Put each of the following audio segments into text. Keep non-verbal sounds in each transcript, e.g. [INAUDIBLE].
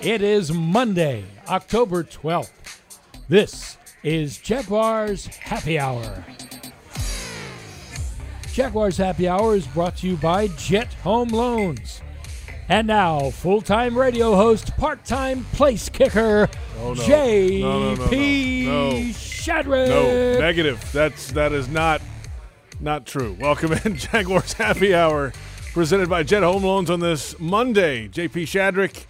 It is Monday, October 12th. This is Jaguars Happy Hour. Jaguars Happy Hour is brought to you by Jet Home Loans. And now, full time radio host, part time place kicker, Oh, no. JP No, no. Shadrick. No, negative. That's that is not not true. Welcome in [LAUGHS] Jaguars Happy Hour, presented by Jet Home Loans on this Monday. JP Shadrick,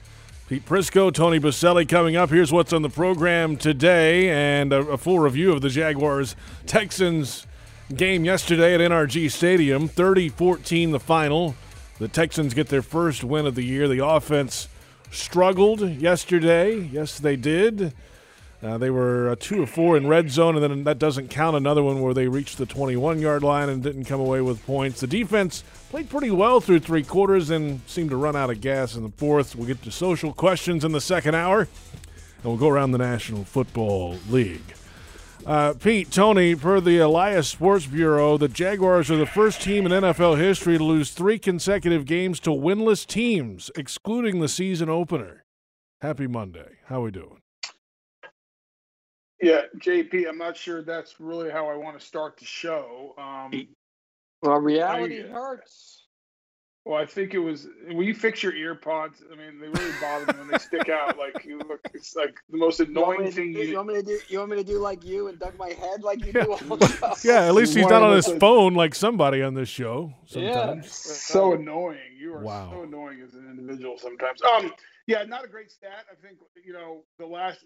Pete Prisco, Tony Boselli coming up. Here's what's on the program today, and a, a full review of the Jaguars Texans game yesterday at NRG Stadium. 30-14 the final. The Texans get their first win of the year. The offense struggled yesterday. Yes, they did. Uh, they were uh, two of four in red zone, and then that doesn't count another one where they reached the 21 yard line and didn't come away with points. The defense played pretty well through three quarters and seemed to run out of gas in the fourth. We'll get to social questions in the second hour, and we'll go around the National Football League. Uh, Pete, Tony, per the Elias Sports Bureau, the Jaguars are the first team in NFL history to lose three consecutive games to winless teams, excluding the season opener. Happy Monday. How are we doing? Yeah, JP, I'm not sure that's really how I want to start the show. Um, Well, reality I- hurts. well, I think it was when you fix your ear pods. I mean, they really bother me when they stick out. Like you look, it's like the most You want, me annoying to thing do, you you. want me to do? You want me to do like you and duck my head like you do all the [LAUGHS] time? Yeah, at least he's not on his phone like somebody on this show Yeah. So annoying. You are Wow. so annoying as an individual sometimes. Um, yeah, not a great stat. I think you know the last.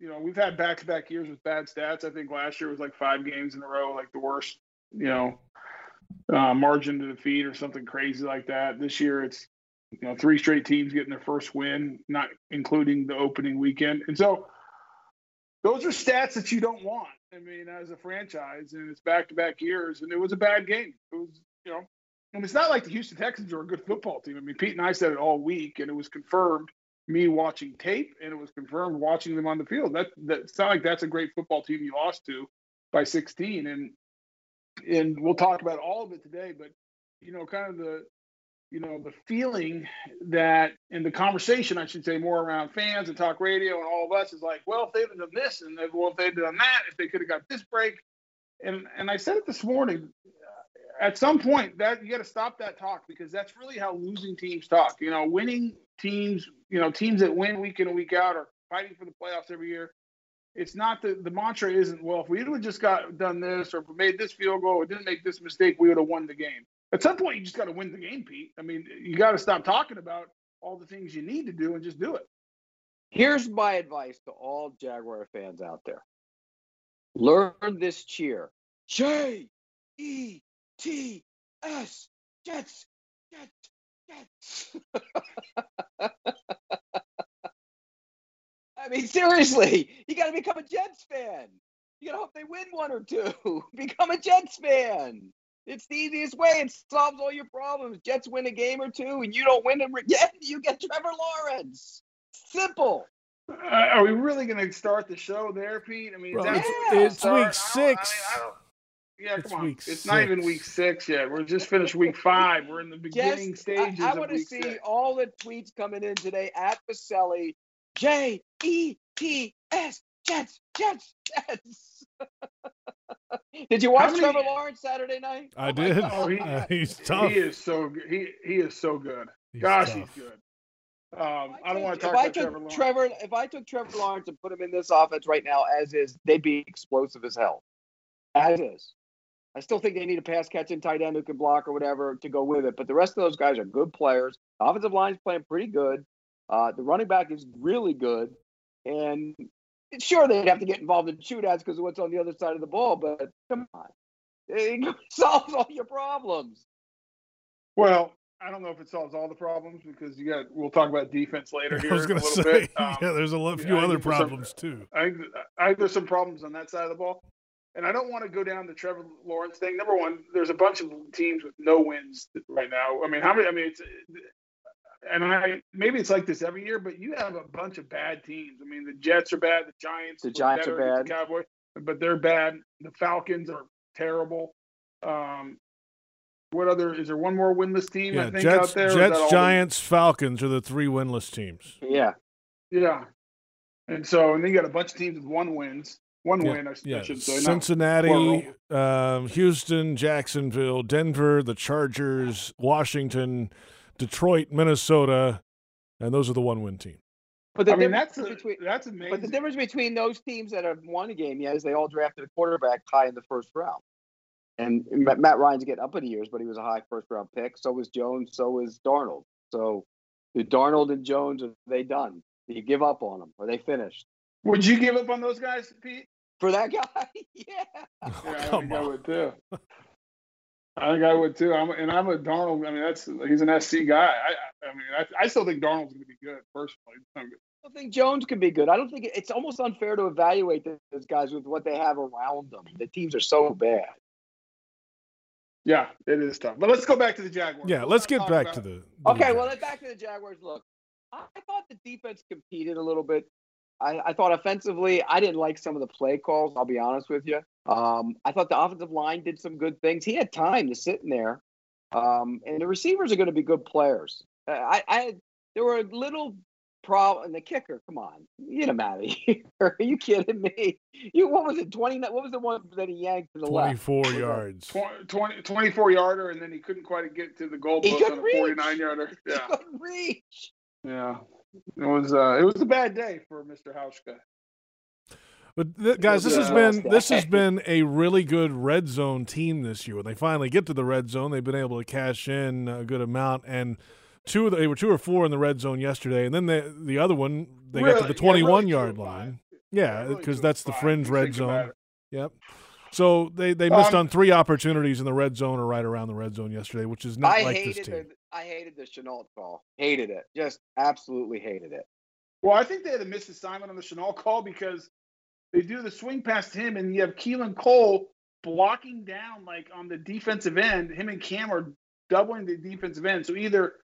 You know, we've had back-to-back years with bad stats. I think last year was like five games in a row, like the worst. You know, uh, margin to defeat or something crazy like that. This year, it's you know three straight teams getting their first win, not including the opening weekend, and so those are stats that you don't want. I mean, as a franchise, and it's back-to-back years, and it was a bad game. It was, you know, and it's not like the Houston Texans are a good football team. I mean, Pete and I said it all week, and it was confirmed me watching tape, and it was confirmed watching them on the field. That that it's not like that's a great football team you lost to by 16, and and we'll talk about all of it today. But you know, kind of the you know the feeling that in the conversation, I should say, more around fans and talk radio and all of us is like, well, if they'd have done this, and well, if they'd done that, if they could have got this break, and and I said it this morning. Uh, at some point, that you got to stop that talk because that's really how losing teams talk. You know, winning teams, you know, teams that win week in and week out are fighting for the playoffs every year. It's not the the mantra isn't well if we would have just got done this or made this field goal or didn't make this mistake, we would have won the game. At some point, you just got to win the game, Pete. I mean, you got to stop talking about all the things you need to do and just do it. Here's my advice to all Jaguar fans out there: learn this cheer. J E T S Jets Jets Jets. [LAUGHS] I mean, seriously, you got to become a Jets fan. You got to hope they win one or two. [LAUGHS] become a Jets fan. It's the easiest way. It solves all your problems. Jets win a game or two, and you don't win them [LAUGHS] again. You get Trevor Lawrence. Simple. Uh, are we really going to start the show there, Pete? I mean, Bro, it's- it's start? week I don't- I six. mean, I don't- yeah, It's come on. week It's not even week six yet. We're just finished week five. We're in the beginning Just, stages I, I want to see six. all the tweets coming in today at Boselli. J E T S Jets Jets Jets. [LAUGHS] Did you watch many- Trevor Lawrence Saturday night? I Oh did. Oh, he- [LAUGHS] Uh, he's tough. He is so. He he is so good. He's Gosh, tough. he's good. Um, If I don't want to if talk I about took Trevor Lawrence. Trevor, if I took Trevor Lawrence and put him in this offense right now as is, they'd be explosive as hell. As is. I still think they need a pass catching tight end who can block or whatever to go with it. But the rest of those guys are good players. The offensive line's playing pretty good. Uh, the running back is really good. And sure, they'd have to get involved in shootouts because of what's on the other side of the ball. But come on, it [LAUGHS] solves all your problems. Well, I don't know if it solves all the problems because you got. We'll talk about defense later [LAUGHS] here I was going to say. [LAUGHS] Um, yeah, there's a lo- yeah, few other think there's some- problems too. I I think there's some problems on that side of the ball. And I don't want to go down the Trevor Lawrence thing. Number one, there's a bunch of teams with no wins right now. I mean, how many? I mean, it's and I maybe it's like this every year, but you have a bunch of bad teams. I mean, the Jets are bad, the Giants, The Giants are better against bad. the Cowboys, but they're bad. The Falcons are terrible. Um, what other is there? One more winless team Yeah, I think Jets, out there. or is that all Jets, the- Giants, Falcons are the three winless teams. Yeah. Yeah, and so and then you got a bunch of teams with one wins, one Yeah, win. I Yeah, should say. Cincinnati, um, Houston, Jacksonville, Denver, the Chargers, Washington, Detroit, Minnesota, and those are the one-win teams. But the I mean, difference that's a, between that's amazing. but the difference between those teams that have won a game, yeah, is they all drafted a quarterback high in the first round. And Matt Ryan's getting up in years, but he was a high first round pick. So was Jones. So was Darnold. So, the Darnold and Jones are they done? Do you give up on them? Are they finished Would you give up on those guys, Pete? for that [LAUGHS] guy? yeah. Yeah, I [LAUGHS] come think I on. would too. I think I would too. I'm, and I'm a Darnold. I mean, that's he's an SC guy. I, I mean, I, I still think Darnold's going to be good personally. I'm- I don't think Jones can be good. I don't think it's almost unfair to evaluate those guys with what they have around them. The teams are so bad. Yeah, it is tough. But let's go back to the Jaguars. Yeah, let's get back about- to the. the Okay, well, Jags. then back to the Jaguars. Look, I I thought the defense competed a little bit. I, I thought offensively, I didn't like some of the play calls. I'll be honest with you. Um, I thought the offensive line did some good things. He had time to sit in there, um, and the receivers are going to be good players. Uh, I, I there were a little problem. And the kicker, come on, get him out of [LAUGHS] here. Are you kidding me? You what was it? Twenty? What was the one that he yanked to the left? 24 yards. Tw- 20, 24 yarder, and then he couldn't quite get to the goal He post on couldn't a reach. 49 yarder. He Yeah, couldn't reach. yeah. It was uh, it was a bad day for Mr. Hauschka. But th- guys, this has been this has been a really good red zone team this year. When they finally get to the red zone, they've been able to cash in a good amount. And two, of the, they were two or four in the red zone yesterday, and then the the other one they got to the Yeah, twenty one really two yard line. Yeah, because two of that's the fringe red zone. Yep. So they they missed Um, on three opportunities in the red zone or right around the red zone yesterday, which is not I like this team. the I hated the Shenault call. Hated it. Just absolutely hated it. Well, I think they had a misassignment on the Shenault call because they do the swing past him, and you have Keelan Cole blocking down like on the defensive end. Him and Cam are doubling the defensive end. So either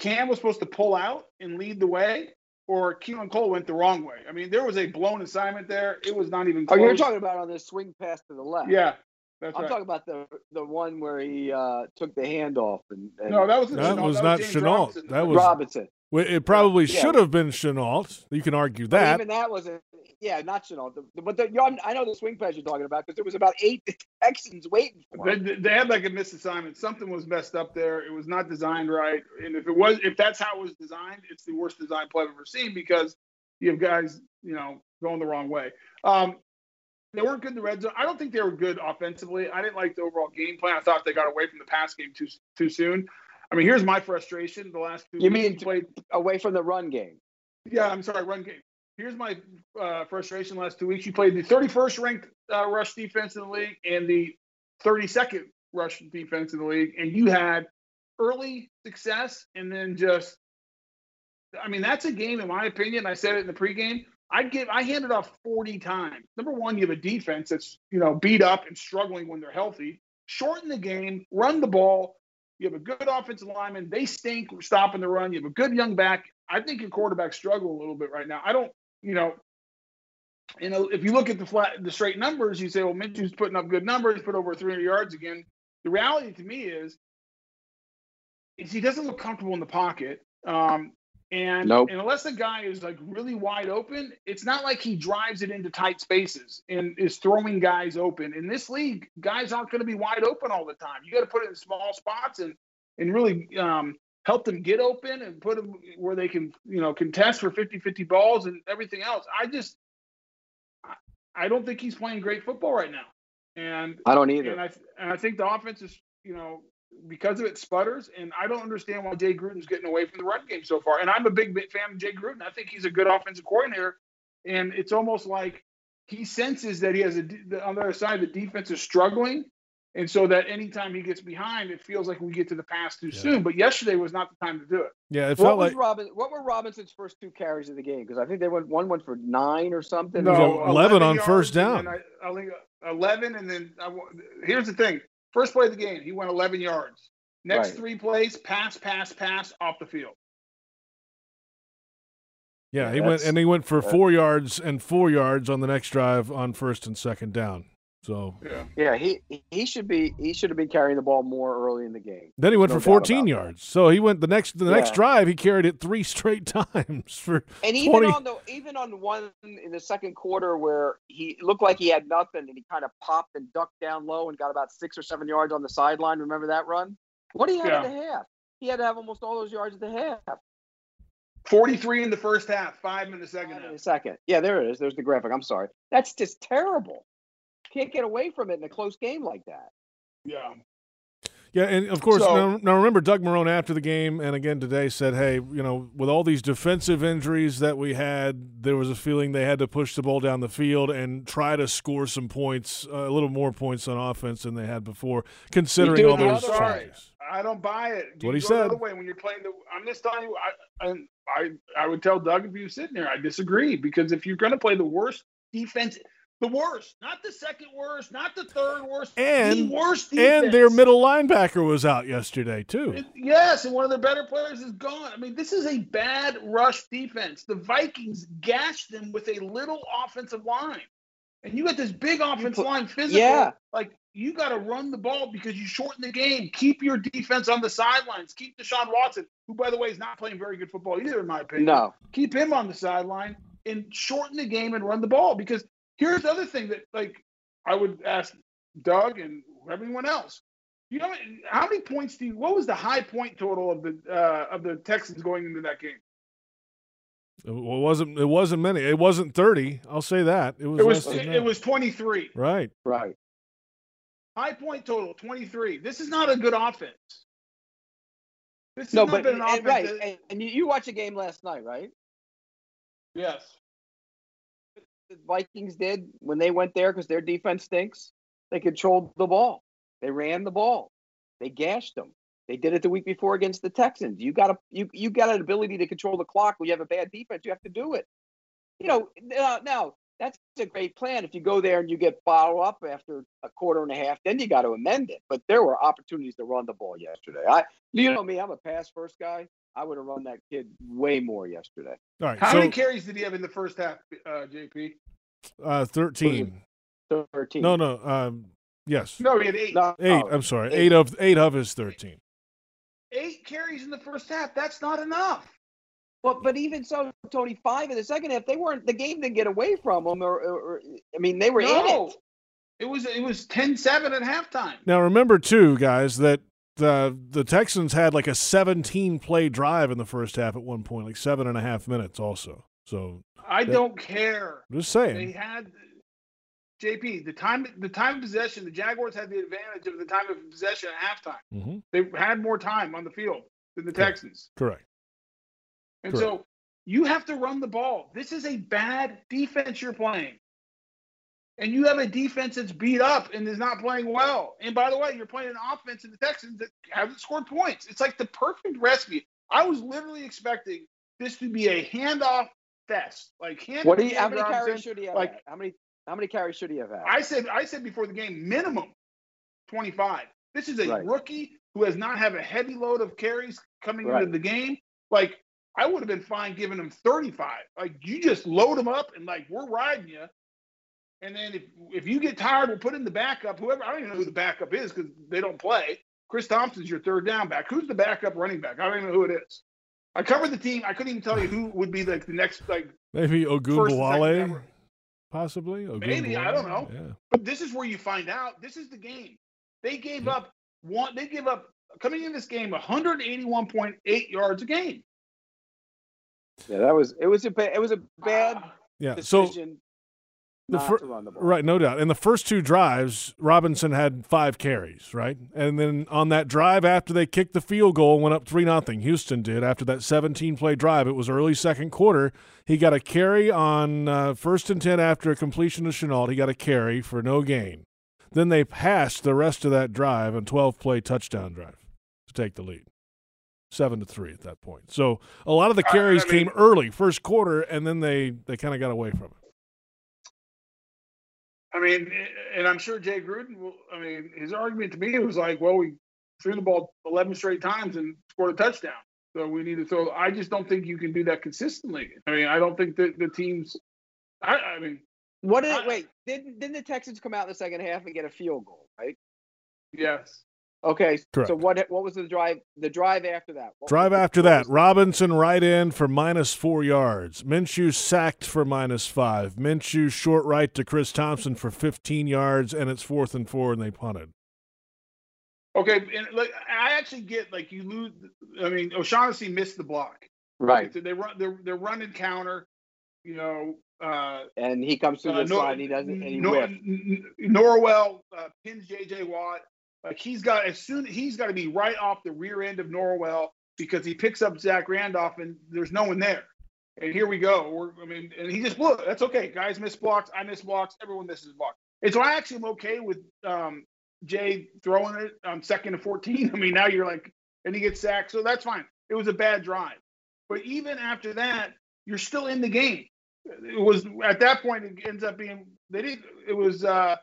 Cam was supposed to pull out and lead the way, or Keelan Cole went the wrong way. I mean, there was a blown assignment there. It was not even Oh, you're talking about on this swing pass to the left. Yeah, that's I'm right. talking about the the one where he uh, took the handoff and, and no, that was That Shenault. was that not James Shenault. Robinson. That was- Robinson. Well, It probably Yeah. should have been Shenault. You can argue But that. even that wasn't. Yeah, not Shenault. But the, you know, I know the swing pass you're talking about because there was about eight [LAUGHS] Texans waiting for him. They, they had like a misassignment. Something was messed up there. It was not designed right. And if it was, if that's how it was designed, it's the worst design play I've ever seen because you have guys, you know, going the wrong way. Um, they weren't good in the red zone. I don't think they were good offensively. I didn't like the overall game plan. I thought they got away from the pass game too too soon. I mean, here's my frustration. The last two You weeks mean played Away from the run game. yeah, I'm sorry, run game. Here's my uh, frustration last two weeks. You played the 31st ranked uh, rush defense in the league and the 32nd rush defense in the league, and you had early success and then just, I mean, that's a game, in my opinion. I said it in the pregame. I'd give, I handed off 40 times. Number one, you have a defense that's, you know, beat up and struggling when they're healthy. Shorten the game, run the ball. You have a good offensive lineman. They stink stopping the run. You have a good young back. I think your quarterbacks struggle a little bit right now. I don't, you know, you know, if you look at the flat, the straight numbers, you say, well, Minshew's putting up good numbers, put over 300 yards again. The reality to me is, is he doesn't look comfortable in the pocket. Um, and, Nope. and unless the guy is like really wide open, it's not like he drives it into tight spaces and is throwing guys open. In this league, guys aren't going to be wide open all the time. You got to put it in small spots and and really um, help them get open and put them where they can, you know, contest for 50-50 balls and everything else. I just, I- don't think he's playing great football right now. And I don't either. and I and I think the offense is, you know, because of it sputters. And I don't understand why Jay Gruden's getting away from the run game so far. And I'm a big, big fan of Jay Gruden. I think he's a good offensive coordinator. And it's almost like he senses that he has a the- on the other side the defense is struggling. And so that anytime he gets behind, it feels like we get to the pass too Yeah. soon. But yesterday was not the time to do it. Yeah, it what felt was like Robin? What were Robinson's first two carries of the game? Because I think they went one went for nine or something. No, 11 on first down. then I, I think 11, and then I, here's the thing: first play of the game, he went 11 yards. Next Right. three plays, pass, pass, pass off the field. yeah, Yeah, he went and he went for four yards and four yards on the next drive on first and second down. So Yeah. Yeah, he he should be he should have been carrying the ball more early in the game. then he went No for 14 about that. yards. So he went the next the next drive he carried it three [LAUGHS] straight times for And even 20 on the even on one in the second quarter where he looked like he had nothing and he kind of popped and ducked down low and got about six or seven yards on the sideline. Remember that run? What do you have at the half? He had to have almost all those yards at the half. 43 in the first half, five in the second Five in half. a second. Yeah, there it is. There's the graphic. I'm sorry. That's just terrible. Can't get away from it in a close game like that. Yeah. Yeah, and of course, So- now, now remember Doug Marrone after the game and again today said, "Hey, you know, with all these defensive injuries that we had, there was a feeling they had to push the ball down the field and try to score some points, uh, a little more points on offense than they had before, considering all those other changes." I don't buy it. what he said. go the way when you're playing the. I'm just telling you. I and I I would tell Doug if he was sitting there, I disagree because if you're going to play the worst defense, the worst, not the second worst, not the third worst, And- the worst defense. And their middle linebacker was out yesterday too. It- Yes, and one of their better players is gone. I mean, this is a bad rush defense. The Vikings gashed them with a little offensive line. And you got this big offensive put- line physical. Yeah. Like you got to run the ball because you shorten the game. Keep your defense on the sidelines. Keep Deshaun Watson, who by the way is not playing very good football either, in my opinion. No. Keep him on the sideline and shorten the game and run the ball. Because here's the other thing that like I would ask Doug and everyone else. You know how many points do you? What was the high point total of the uh, of the Texans going into that game? It wasn't. It wasn't many. It wasn't thirty. I'll say that. It was. It was less than it, that. was 23. right. Right. High point total 23. This is not a good offense. This has No, not but been an and, offense. right. that- And, and you, you watched the game last night, right? yes. The Vikings did when they went there because their defense stinks. They controlled the ball. They ran the ball. They gashed them. They did it the week before against the Texans. You got a you you got an ability to control the clock when you have a bad defense. You have to do it. You know now, now that's a great plan. If you go there and you get bottled up after a quarter and a half, then you got to amend it. But there were opportunities to run the ball yesterday. I you know me, I'm a pass first guy. I would have run that kid way more yesterday. All right. How so many carries did he have in the first half, uh, JP? uh, thirteen. Thirteen. No, no. Um, yes. No, he had eight. No, Eight. oh, I'm sorry. eight. Eight of eight of his thirteen. Eight carries in the first half. That's not enough. But but even so, Tony, five in the second half, they weren't. The game didn't get away from them, or, or, or I mean, they were in it. It was it was 10-7 at halftime. Now remember too, guys, that the the Texans had like a 17 play drive in the first half at one point, like seven and a half minutes also. So I That- don't care. I'm just saying They had JP the time the time of possession. The Jaguars had the advantage of the time of possession at halftime. hmm They had more time on the field than the Correct. Texans, Correct. and so you have to run the ball. This is a bad defense you're playing, and you have a defense that's beat up and is not playing well. And by the way, you're playing an offense in the Texans that haven't scored points. It's like the perfect recipe. I was literally expecting this to be a handoff fest. Like hand What do you? How many carries should he have? like- had? How many? How many carries should he have had? I said I said before the game minimum 25. This is a Right. rookie who has not have a heavy load of carries coming Right. into the game. Like I would have been fine giving him 35. Like you just load him up and like we're riding you. And then if if you get tired, we'll put in the backup. Whoever I don't even know who the backup is because they don't play. Chris Thompson's your third down back. Who's the backup running back? I don't even know who it is. I covered the team. I couldn't even tell you who would be like the next like Maybe First and second Ogunbowale, possibly. Maybe, I don't know. Yeah. But this is where you find out. This is the game. They gave up one. They gave up coming in this game 181.8 yards a game. yeah, that was. It was a. Ba- it was a bad Ah, Yeah. So decision. The fir- to run the ball. Right, no doubt. In the first two drives, Robinson had five carries, right? And then on that drive after they kicked the field goal and went up 3 nothing, Houston did after that 17 play drive. It was early second quarter. He got a carry on uh, first and 10 after a completion to Shenault. He got a carry for no gain. Then they passed the rest of that drive and 12 play touchdown drive to take the lead. 7 to 3 at that point. So a lot of the I- I carries mean- came early, first quarter, and then they, they kind of got away from it. I mean, and I'm sure Jay Gruden will. I mean, his argument to me was like, well, we threw the ball 11 straight times and scored a touchdown. So we need to throw. I just don't think you can do that consistently. I mean, I don't think that the teams. I, I mean, What did I- wait? Didn't didn't the Texans come out in the second half and get a field goal? Right. Yes. Okay. Correct. So what what was the drive? The drive after that. What Drive after that, Robinson right in for minus four yards. Minshew sacked for minus five. Minshew short right to Chris Thompson for 15 yards, and it's fourth and four, and they punted. Okay, and like I actually get like you lose. I mean, O'Shaughnessy missed the block. Right. They run. They're they're running counter. You know. Uh, And he comes through uh, the Nor- side. He doesn't. And he Nor- whiffs. N- N- Norwell uh, pins J.J. Watt. Like he's got as soon he's got to be right off the rear end of Norwell because he picks up Zach Randolph and there's no one there. And here we go. We're, I mean, and he just blew it. That's okay. Guys miss blocks. I miss blocks. Everyone misses blocks. And so I actually am okay with um, Jay throwing it on second and 14. [LAUGHS] I mean, now you're like, and he gets sacked. So that's fine. It was a bad drive. But even after that, you're still in the game. It was at that point, it ends up being, they didn't, it was, uh,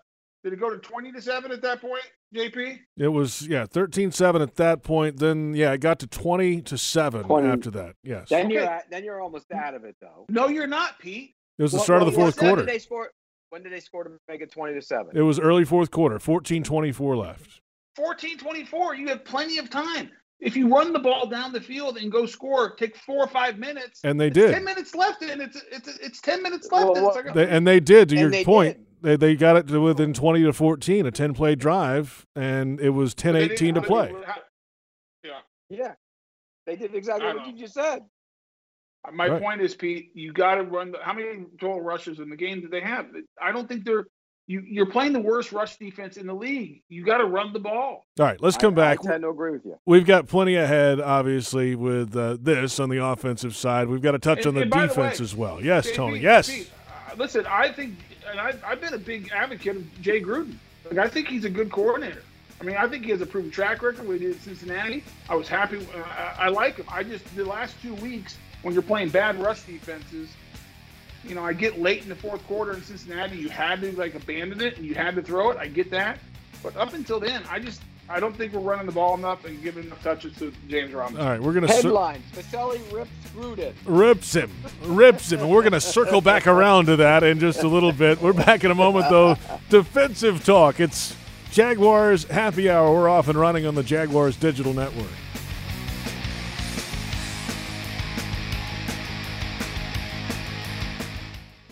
did it go to 20 to 7 at that point, JP? It was, yeah, 13 7 at that point. Then, yeah, it got to 20 to 7 20. after that. Yes. Then Okay. you're at, then you're almost out of it though. No, you're not, Pete. It was the Well, start of the fourth when quarter. Did they score? When did they score to make it twenty to seven? It was early fourth quarter, 14 24 left. 14 24. You have plenty of time. If you run the ball down the field and go score, take four or five minutes. And they it's did. 10 minutes left, and it's it's it's 10 minutes left. Well, and it's what- like, They, and they did, to your they point. did. They, they got it to within 20 to 14, a 10 play drive, and it was 10 18 to didn't- play. Yeah. Yeah, they did exactly I what know. you just said. My Right. point is, Pete, you got to run. The, how many total rushes in the game did they have? I don't think they're. You, you're playing the worst rush defense in the league. You got to run the ball. All right, let's come I, back. I tend to agree with you. We've got plenty ahead, obviously, with uh, this on the offensive side. We've got to touch And- on the and by the defense way, as well. Yes, Tony. Pete, Yes. Pete, uh, listen, I think, and I, I've been a big advocate of Jay Gruden. Like, I think he's a good coordinator. I mean, I think he has a proven track record. We did Cincinnati. I was happy. Uh, I, I like him. I just the last two weeks when you're playing bad rush defenses, you know, I get late in the fourth quarter in Cincinnati. You had to like abandon it and you had to throw it. I get that, but up until then, I just I don't think we're running the ball enough and giving enough touches to James Robinson. All right, we're going to. Headlines: Boselli ripped Gruden. rips him, rips him. And we're going to circle back around to that in just a little bit. We're back in a moment, though. Defensive talk. It's Jaguars happy hour. We're off and running on the Jaguars digital network.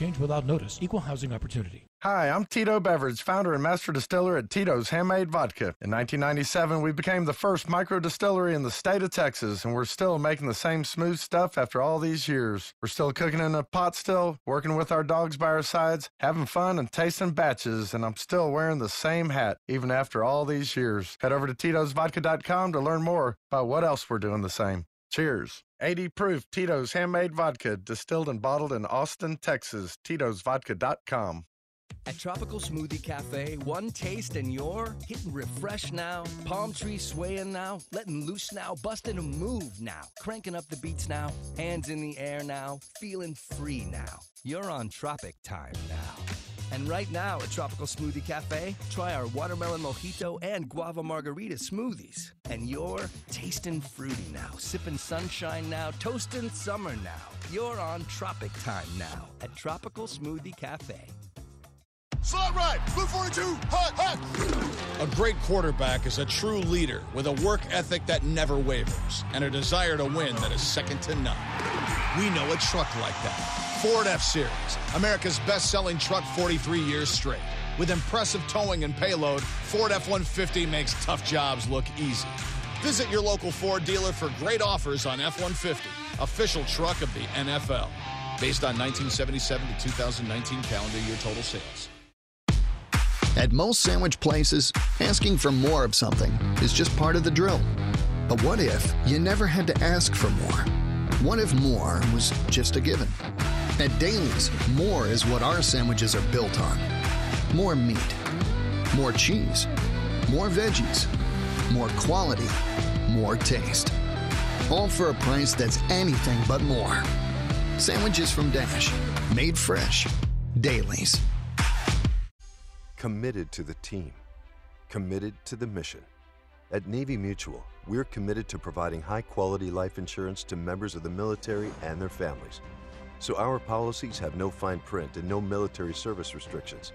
change without notice. Equal housing opportunity. Hi, I'm Tito Beveridge, founder and master distiller at Tito's Handmade Vodka. In 1997, we became the first micro distillery in the state of Texas, and we're still making the same smooth stuff after all these years. We're still cooking in a pot still, working with our dogs by our sides, having fun and tasting batches, and I'm still wearing the same hat even after all these years. Head over to Tito'sVodka.com to learn more about what else we're doing the same. Cheers. 80 proof Tito's handmade vodka, distilled and bottled in Austin, Texas. Tito'sVodka.com. At Tropical Smoothie Cafe, one taste and you're hitting refresh now, palm tree swaying now, letting loose now, busting a move now, cranking up the beats now, hands in the air now, feeling free now. You're on Tropic Time now. And right now at Tropical Smoothie Cafe, try our watermelon mojito and guava margarita smoothies. And you're tasting fruity now, sipping sunshine now, toasting summer now. You're on Tropic Time now at Tropical Smoothie Cafe. Slot right, blue 42, hot, hot. A great quarterback is a true leader with a work ethic that never wavers and a desire to win that is second to none. We know a truck like that. Ford F Series, America's best selling truck 43 years straight. With impressive towing and payload, Ford F 150 makes tough jobs look easy. Visit your local Ford dealer for great offers on F 150, official truck of the NFL. Based on 1977 to 2019 calendar year total sales. At most sandwich places, asking for more of something is just part of the drill. But what if you never had to ask for more? What if more was just a given? At Dailies, more is what our sandwiches are built on more meat, more cheese, more veggies, more quality, more taste. All for a price that's anything but more. Sandwiches from Dash, made fresh. Dailies. Committed to the team, committed to the mission. At Navy Mutual, we're committed to providing high quality life insurance to members of the military and their families. So our policies have no fine print and no military service restrictions.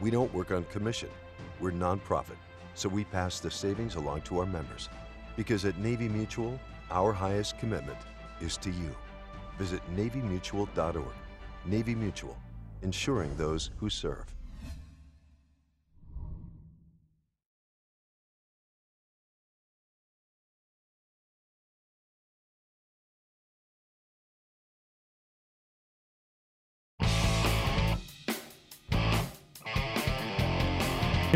We don't work on commission. We're nonprofit, so we pass the savings along to our members. Because at Navy Mutual, our highest commitment is to you. Visit NavyMutual.org. Navy Mutual, insuring those who serve.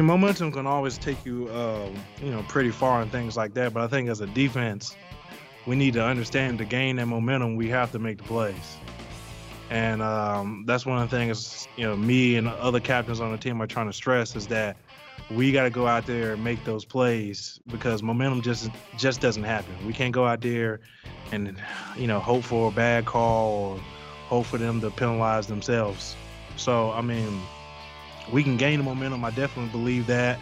And momentum can always take you, uh, you know, pretty far and things like that. But I think as a defense, we need to understand to gain that momentum, we have to make the plays. And um, that's one of the things, you know, me and other captains on the team are trying to stress is that we got to go out there and make those plays because momentum just just doesn't happen. We can't go out there and, you know, hope for a bad call or hope for them to penalize themselves. So, I mean, we can gain the momentum. I definitely believe that.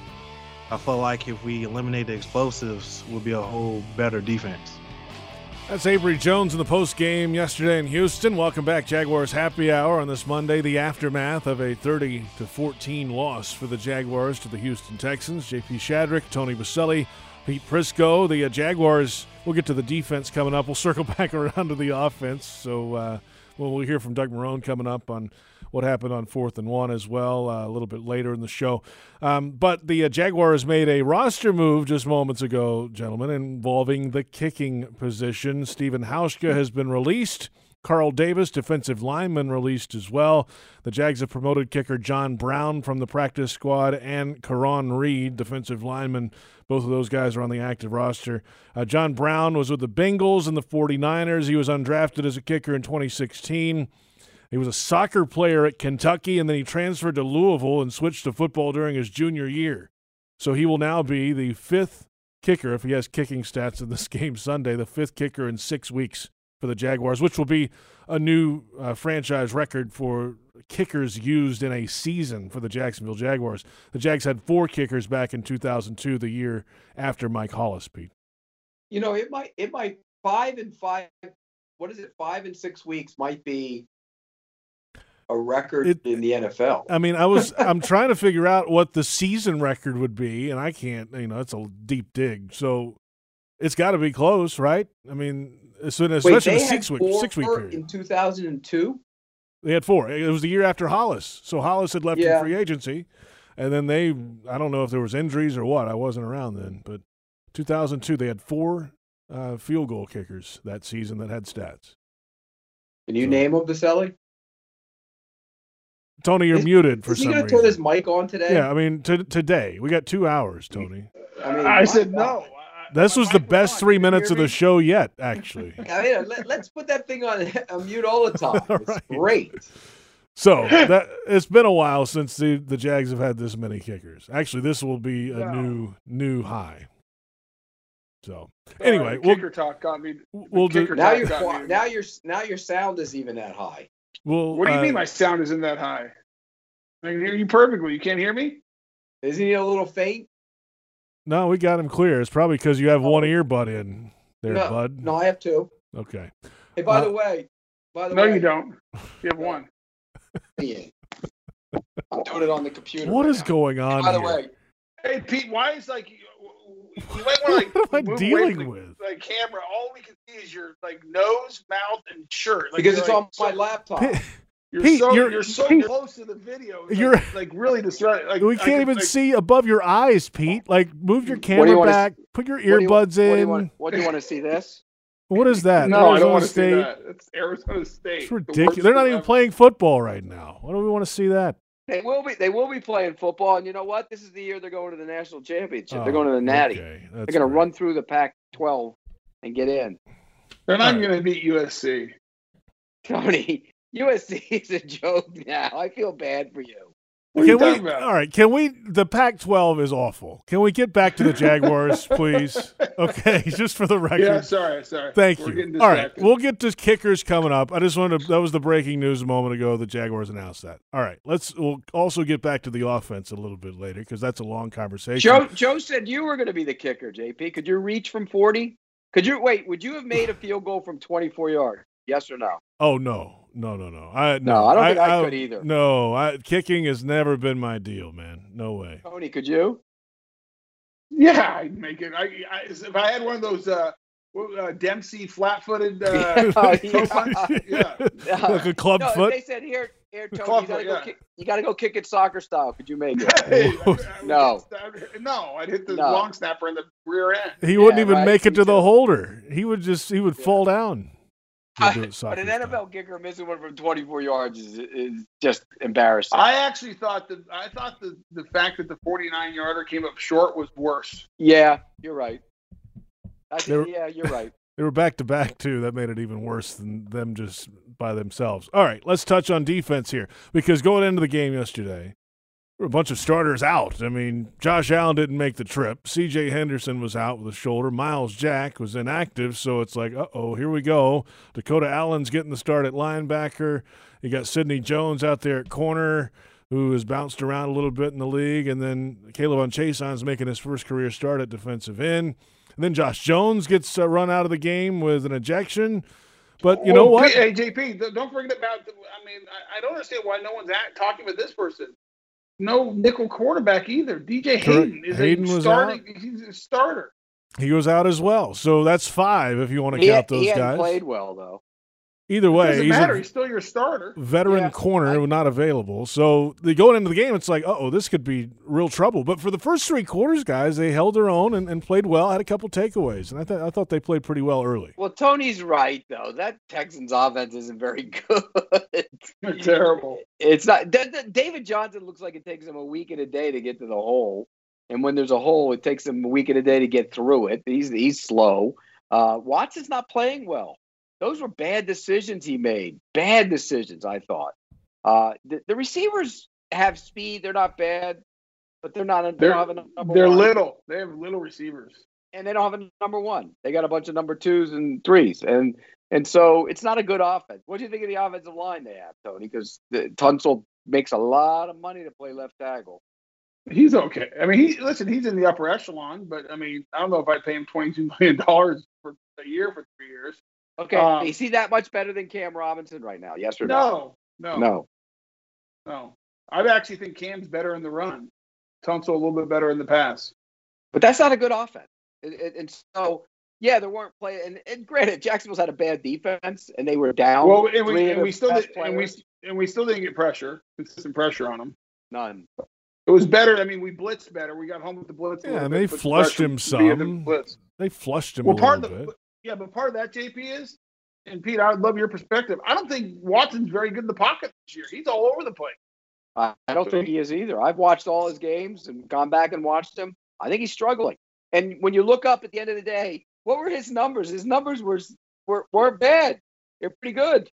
I feel like if we eliminate the explosives, we'll be a whole better defense. That's Abry Jones in the post game yesterday in Houston. Welcome back, Jaguars Happy Hour on this Monday, the aftermath of a 30 to 14 loss for the Jaguars to the Houston Texans. JP Shadrick, Tony Boselli, Pete Prisco. The uh, Jaguars. We'll get to the defense coming up. We'll circle [LAUGHS] back around to the offense. So uh, well, we'll hear from Doug Marrone coming up on what happened on fourth and one as well uh, a little bit later in the show. Um, but the uh, Jaguars made a roster move just moments ago, gentlemen, involving the kicking position. Stephen Hauschka has been released. Carl Davis, defensive lineman, released as well. The Jags have promoted kicker John Brown from the practice squad and Caraun Reid, defensive lineman. Both of those guys are on the active roster. Uh, John Brown was with the Bengals and the 49ers. He was undrafted as a kicker in 2016. He was a soccer player at Kentucky, and then he transferred to Louisville and switched to football during his junior year. So he will now be the fifth kicker, if he has kicking stats in this [LAUGHS] game Sunday, the fifth kicker in six weeks for the Jaguars, which will be a new uh, franchise record for kickers used in a season for the Jacksonville Jaguars. The Jags had four kickers back in 2002, the year after Mike Hollis, Pete. You know, it might, it might, five and five, what is it, five and six weeks might be a record it, in the NFL. I mean, I was I'm trying to figure out what the season record would be, and I can't. You know, it's a deep dig. So it's got to be close, right? I mean, especially Wait, the six week six week period in 2002. They had four. It was the year after Hollis, so Hollis had left yeah. in free agency, and then they I don't know if there was injuries or what. I wasn't around then, but 2002 they had four uh, field goal kickers that season that had stats. Can you so, name them, Boselli? Tony, you're is, muted for is some he gonna turn his mic on today? Yeah, I mean t- today we got two hours, Tony. I mean, I said no. This was the best three minutes of the show yet, actually. [LAUGHS] I mean, let, us put that thing on, [LAUGHS] on mute all the time. [LAUGHS] It's right. great. So that it's been a while since the, the Jags have had this many kickers. Actually, this will be a no. new new high. So anyway, right, kicker talk got me. We'll do, now your now your now your sound is even that high. Well, what do you uh, mean my sound isn't that high? I can hear you perfectly. You can't hear me? Isn't he a little faint? No, we got him clear. It's probably because you have one earbud in there, no, bud. No, I have two. Okay. Hey, by uh, the way, by the no, way, no, you don't. You have [LAUGHS] one. Yeah. I'm doing it on the computer. What right is now. going on? By the here? way, hey Pete, why is like [LAUGHS] you, you might want to like [LAUGHS] what am I dealing the, with? The camera, all we can see is your like nose, mouth, and shirt. Like, because it's like, on my laptop. [LAUGHS] You're Pete, so you're, you're so Pete, close to the video. It's you're like, like really distracting. Like, we can't even like, see above your eyes, Pete. Like move your camera you back, see, put your earbuds what in. What do, you want, what do you want to see this? What is that? No, Arizona I don't want to State? see that. It's Arizona State. It's ridiculous. The They're not even ever. playing football right now. Why do we want to see that? They will be. They will be playing football, and you know what? This is the year they're going to the national championship. Oh, they're going to the Natty. Okay. They're going to run through the Pac-12 and get in. They're not right. going to beat USC. Tony, [LAUGHS] USC is a joke now. I feel bad for you. What are you Can we? about? All right. Can we? The Pac-12 is awful. Can we get back to the Jaguars, [LAUGHS] please? Okay, [LAUGHS] just for the record. Yeah, sorry, sorry. Thank We're you. All right, we'll get to kickers coming up. I just wanted to, that was the breaking news a moment ago. The Jaguars announced that. All right, let's we'll also get back to the offense a little bit later because that's a long conversation. Joe Joe said you were going to be the kicker, JP. Could you reach from 40? Could you wait? Would you have made a field goal from 24 yards? Yes or no? Oh no, no, no, no. I no, No, I don't think I could either. No, I, kicking has never been my deal, man. No way. Tony, could you? Yeah, I'd make it. I, I if I had one of those uh, uh Dempsey flat-footed uh, [LAUGHS] Oh, toe [LAUGHS] [LAUGHS] yeah. like a club no, foot. They said here, here, Tony, you got to foot, go. yeah. Kick, you got to go kick it soccer style. Could you make it? Hey, I- I No. hit- no, I'd hit the No. long snapper in the rear end. He wouldn't even right, make it to the holder. He would just he would fall down. He'd do it But an style. NFL kicker missing one from 24 yards is, is just embarrassing. I actually thought that I thought the the fact that the 49 yarder came up short was worse. yeah, you're right. I think, There- yeah, you're right. [LAUGHS] They were back to back too. That made it even worse than them just by themselves. All right, let's touch on defense here because going into the game yesterday, there were a bunch of starters out. I mean, Josh Allen didn't make the trip. C.J. Henderson was out with a shoulder. Myles Jack was inactive, so it's like, uh oh, here we go. Dakota Allen's getting the start at linebacker. You got Sidney Jones out there at corner. Who has bounced around a little bit in the league, and then K'Lavon Chaisson's making his first career start at defensive end. And then Josh Jones gets uh, run out of the game with an ejection. But you know Well, what? Hey, JP, don't forget about. The, I mean, I, I don't understand why no one's at, talking about this person. No nickel quarterback either. DJ Hayden is Hayden a was starting. He's a starter. He was out as well. So that's five if you want to He, count he those hadn't guys. played well though. Either way, Doesn't he's matter. a He's still your starter. veteran Yeah, corner not available. So they going into the game, it's like, oh, this could be real trouble. But for the first three quarters, guys, they held their own and, and played well. Had a couple takeaways, and I thought I thought they played pretty well early. Well, Tony's right though. That Texans offense isn't very [LAUGHS] good. They're terrible. It's not. D- D- David Johnson looks like it takes him a week and a day to get to the hole, and when there's a hole, it takes him a week and a day to get through it. He's he's slow. Uh, Watson's not playing well. Those were bad decisions he made. Bad decisions, I thought. Uh, the, the receivers have speed. They're not bad, but they're not. They They're don't have a number they're little. They have little receivers. and they don't have a number one. They got a bunch of number twos and threes, and and so it's not a good offense. What do you think of the offensive line they have, Tony? Because Tunsil makes a lot of money to play left tackle. He's okay. I mean, he listen. He's in the upper echelon, but I mean, I don't know if I'd pay him 22 million dollars for a year for three years. Okay, Um, is he that much better than Cam Robinson right now? Yes or no? No, no, No. no. I actually think Cam's better in the run. Tunsil a little bit better in the pass. But that's not a good offense. And, and- and so, yeah, there weren't play. And, and granted, Jacksonville's had a bad defense, and they were down. Well, and three we, and we still best did, and we and we still didn't get pressure, consistent pressure on them. none. It was better. I mean, we blitzed better. We got home with the blitz. Yeah, little and bit, they flushed him via the some. They flushed him Well, a part little of the bit. Yeah, but part of that JP is, and Pete, I'd love your perspective. I don't think Watson's very good in the pocket this year. He's all over the place. I I don't think he is either. I've watched all his games and gone back and watched him. I think he's struggling. And when you look up at the end of the day, what were his numbers? His numbers were were weren't bad. They're pretty good.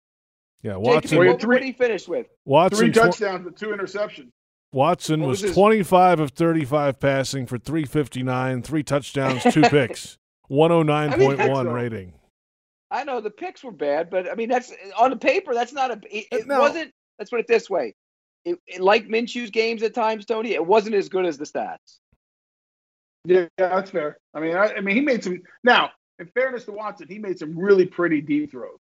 Yeah, Watson. Well, what, what did he finish with? Watson. Three touchdowns with two interceptions. Watson What was, was 25 of 35 passing for 359, three touchdowns, two [LAUGHS] picks, 109.1 so. rating. I know the picks were bad, but I mean that's on the paper. That's not a. It, it No. wasn't. Let's put it this way. It, it, like Minshew's games at times, Tony, it wasn't as good as the stats. Yeah, that's fair. I mean, I, I mean, he made some. Now, in fairness to Watson, he made some really pretty deep throws.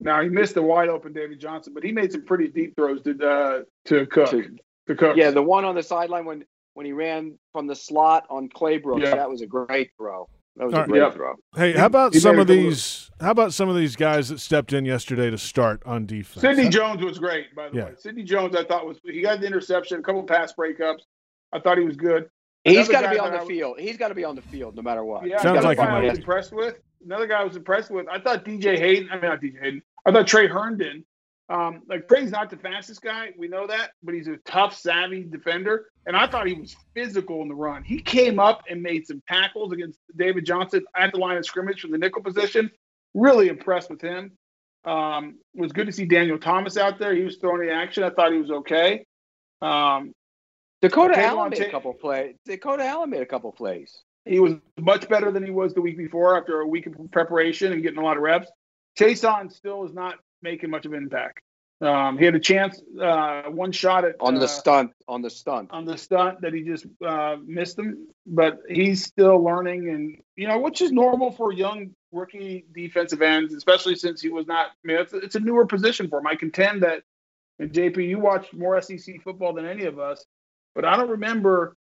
Now he missed the wide open David Johnson, but he made some pretty deep throws to uh, to Cook. To- To, Cook. Yeah, the one on the sideline when when he ran from the slot on Claybrooks, Yeah. that was a great throw. That was All a right. great Yep. throw. Hey, how about he some of couple of- these? How about some of these guys that stepped in yesterday to start on defense? Sidney Jones was great, by the Yeah. way. Sidney Jones, I thought was he got the interception, a couple pass breakups. I thought he was good. He's got to be on the was- field. He's got to be on the field no matter what. Yeah, Sounds another like he guy I was impressed with. Another guy I was impressed with. I thought DJ Hayden. I mean, not DJ Hayden. I thought Tre Herndon. Um, like Tre's not the fastest guy, we know that, but he's a tough, savvy defender. And I thought he was physical in the run. He came up and made some tackles against David Johnson at the line of scrimmage from the nickel position. Really impressed with him. Um, it was good to see Daniel Thomas out there. He was throwing the action. I thought he was okay. Um, Dakota Allen made a Ta- couple plays. Dakota Allen made a couple plays. He was much better than he was the week before after a week of preparation and getting a lot of reps. Chaisson still is not making much of an impact. Um, he had a chance, uh, one shot at On uh, the stunt, on the stunt. on the stunt that he just uh, missed him, but he's still learning, and you know, which is normal for young rookie defensive ends, especially since he was not. I mean, it's, it's a newer position for him. I contend that, and JP, you watched more SEC football than any of us, but I don't remember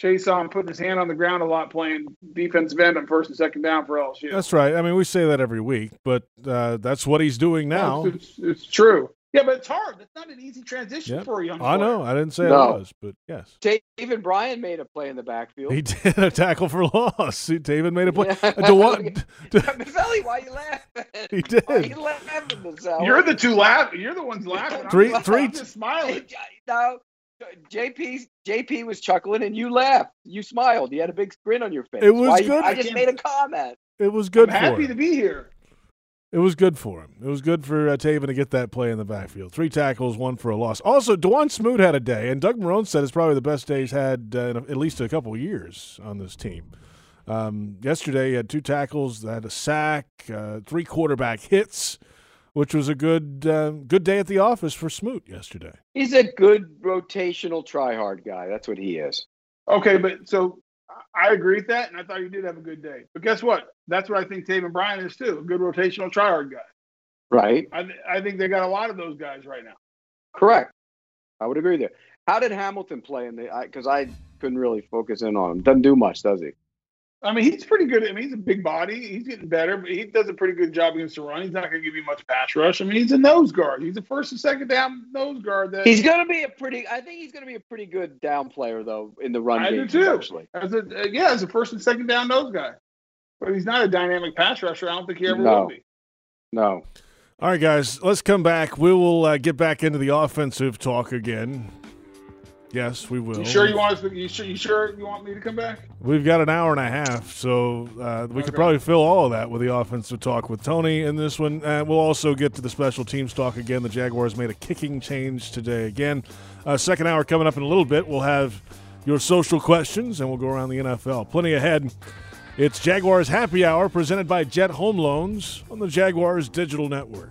Chaisson putting his hand on the ground a lot playing defensive end on first and second down for LSU. That's right. I mean, we say that every week, but uh, that's what he's doing now. It's, it's, it's true. Yeah, but it's hard. It's not an easy transition Yep. for a young. I know. I didn't say No. it was, but yes. Taven Bryan made a play in the backfield. He [LAUGHS] did a tackle for loss. [LAUGHS] David made a play. Yeah. Uh, Dawuane- [LAUGHS] Boselli, why you laughing? He did. Why you laughing, Boselli? You're the two laughing. You're the ones laughing. I'm Three- just- three- I'm just smiling. no. JP JP was chuckling and you laughed. You smiled. You had a big grin on your face. It was Why good. I just made a comment. It was good I'm for happy him. to be here. It was good for him. It was good for uh, Taven to get that play in the backfield. Three tackles, one for a loss. Also, Dawuane Smoot had a day, and Doug Marrone said it's probably the best day he's had uh, in a- at least a couple of years on this team. Um, yesterday, he had two tackles, had a sack, uh, three quarterback hits, which was a good uh, good day at the office for Smoot yesterday. He's a good rotational try hard guy. That's what he is. Okay, but so I agree with that, and I thought he did have a good day. But guess what? That's what I think Taven Bryan is too. A good rotational tryhard guy. Right? I, th- I think they got a lot of those guys right now. Correct. I would agree there. How did Hamilton play in the? Because I, couldn't really focus in on him. Doesn't do much, does he? I mean, he's pretty good. I mean, he's a big body. He's getting better, but he does a pretty good job against the run. He's not going to give you much pass rush. I mean, he's a nose guard. He's a first and second down nose guard. That He's going to be a pretty. I think he's going to be a pretty good down player though in the run I game. do too. Eventually. As a uh, yeah, as a first and second down nose guy. But he's not a dynamic pass rusher. I don't think he ever No. will be. No. All right, guys, let's come back. We will uh, get back into the offensive talk again. Yes, we will. You sure you want us? To, you sure you sure you want me to come back? We've got an hour and a half, so uh, we could probably fill all of that with the offensive talk with Tony in this one. Uh, we'll also get to the special teams talk again. The Jaguars made a kicking change today again. Uh, second hour coming up in a little bit. We'll have your social questions, and we'll go around the NFL. Plenty ahead. It's Jaguars Happy Hour presented by Jet Home Loans on the Jaguars Digital Network.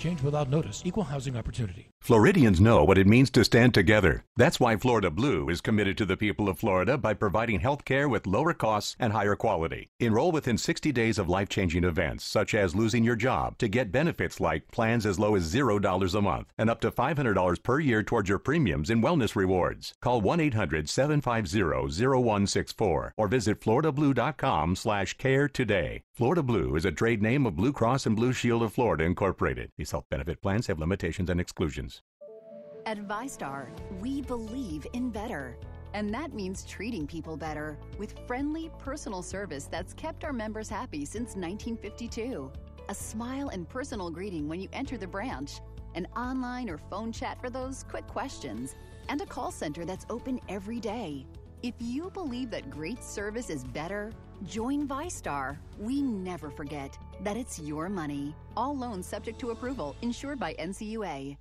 change without notice. Equal housing opportunity. Floridians know what it means to stand together. That's why Florida Blue is committed to the people of Florida by providing health care with lower costs and higher quality. Enroll within 60 days of life changing events, such as losing your job, to get benefits like plans as low as $0 a month and up to $500 per year towards your premiums in wellness rewards. Call 1 800 750 0164 or visit FloridaBlue.com slash care today. Florida Blue is a trade name of Blue Cross and Blue Shield of Florida Incorporated. Health benefit plans have limitations and exclusions. At VyStar, we believe in better. And that means treating people better with friendly, personal service that's kept our members happy since 1952. A smile and personal greeting when you enter the branch, an online or phone chat for those quick questions, and a call center that's open every day. If you believe that great service is better, join VyStar. We never forget that it's your money. All loans subject to approval, insured by NCUA.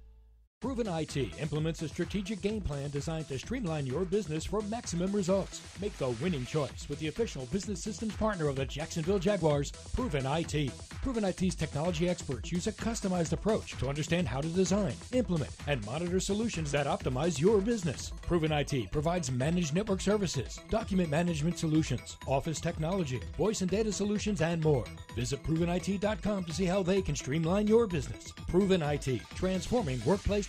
Proven IT implements a strategic game plan designed to streamline your business for maximum results. Make the winning choice with the official business systems partner of the Jacksonville Jaguars, Proven IT. Proven IT's technology experts use a customized approach to understand how to design, implement, and monitor solutions that optimize your business. Proven IT provides managed network services, document management solutions, office technology, voice and data solutions, and more. Visit ProvenIT.com to see how they can streamline your business. Proven IT, transforming workplace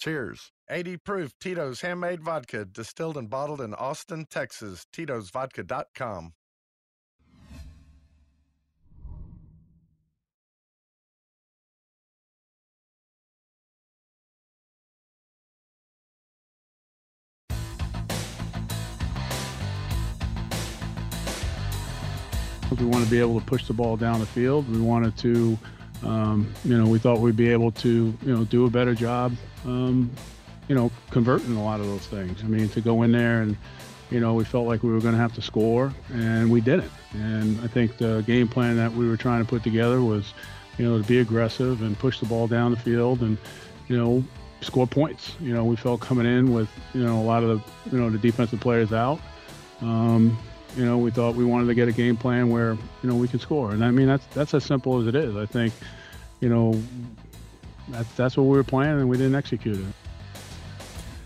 Cheers. 80 proof Tito's Handmade Vodka, distilled and bottled in Austin, Texas. Tito'sVodka.com. We want to be able to push the ball down the field. We wanted to, um, you know, we thought we'd be able to, you know, do a better job, um, you know, converting a lot of those things. I mean, to go in there and, you know, we felt like we were going to have to score, and we didn't. And I think the game plan that we were trying to put together was, you know, to be aggressive and push the ball down the field and, you know, score points. You know, we felt coming in with, you know, a lot of the, you know, the defensive players out. Um, you know, we thought we wanted to get a game plan where, you know, we could score. And I mean, that's that's as simple as it is. I think, you know, that's that's what we were planning, and we didn't execute it.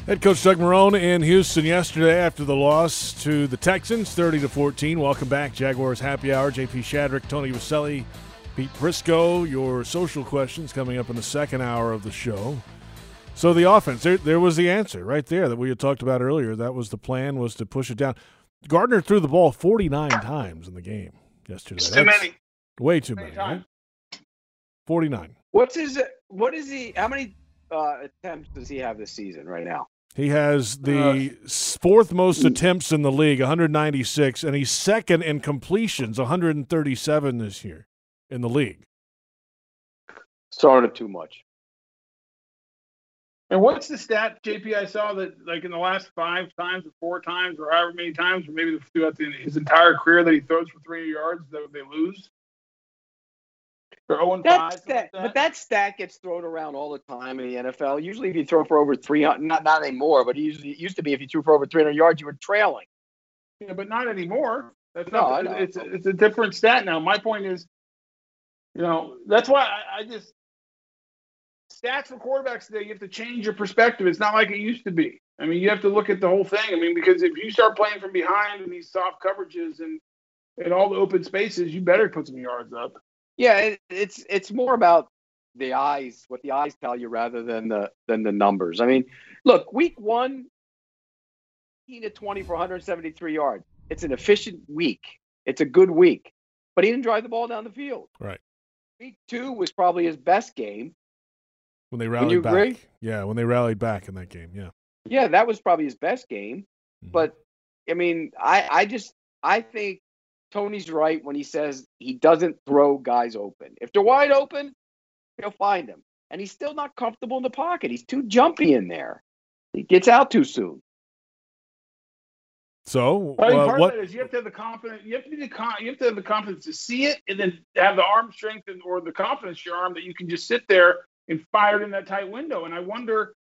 Head coach Doug Marrone in Houston yesterday after the loss to the Texans, 30 to 14. Welcome back, Jaguars Happy Hour. JP Shadrick, Tony Boselli, Pete Prisco. Your social questions coming up in the second hour of the show. So the offense, there, there was the answer right there that we had talked about earlier. That was the plan was to push it down. Gardner threw the ball 49 times in the game yesterday. It's too That's many. Way too many. Right? 49. What's his? What is he? How many uh, attempts does he have this season right now? He has the s fourth most attempts in the league, 196, and he's second in completions, 137 this year in the league. Sort of too much. And what's the stat, JP? I saw that like in the last five times or four times or however many times, or maybe throughout the, his entire career that he throws for 300 yards, that they lose. They're 0 That 5. stat, but that stat gets thrown around all the time in the NFL. Usually, if you throw for over 300, not not anymore, but usually it used to be if you threw for over 300 yards, you were trailing. Yeah, but not anymore. That's No, not. It's it's a different stat now. My point is, you know, that's why I, I just stats for quarterbacks today. You have to change your perspective. It's not like it used to be. I mean, you have to look at the whole thing. I mean, because if you start playing from behind in these soft coverages and and all the open spaces, you better put some yards up. Yeah, it, it's it's more about the eyes, what the eyes tell you, rather than the than the numbers. I mean, look, week one, 18 to 20 for 173 yards. It's an efficient week. It's a good week, but he didn't drive the ball down the field. Right. Week two was probably his best game. When they rallied you back. agree? Yeah, when they rallied back in that game. Yeah. Yeah, that was probably his best game. Mm-hmm. But I mean, I I just I think Tony's right when he says he doesn't throw guys open. If they're wide open, he'll find them. And he's still not comfortable in the pocket. He's too jumpy in there. He gets out too soon. So, I think uh, part what? of that is you have to have the confidence. You have to be the con- You have to have the confidence to see it, and then have the arm strength and, or the confidence in your arm that you can just sit there and fired in that tight window. And I wonder,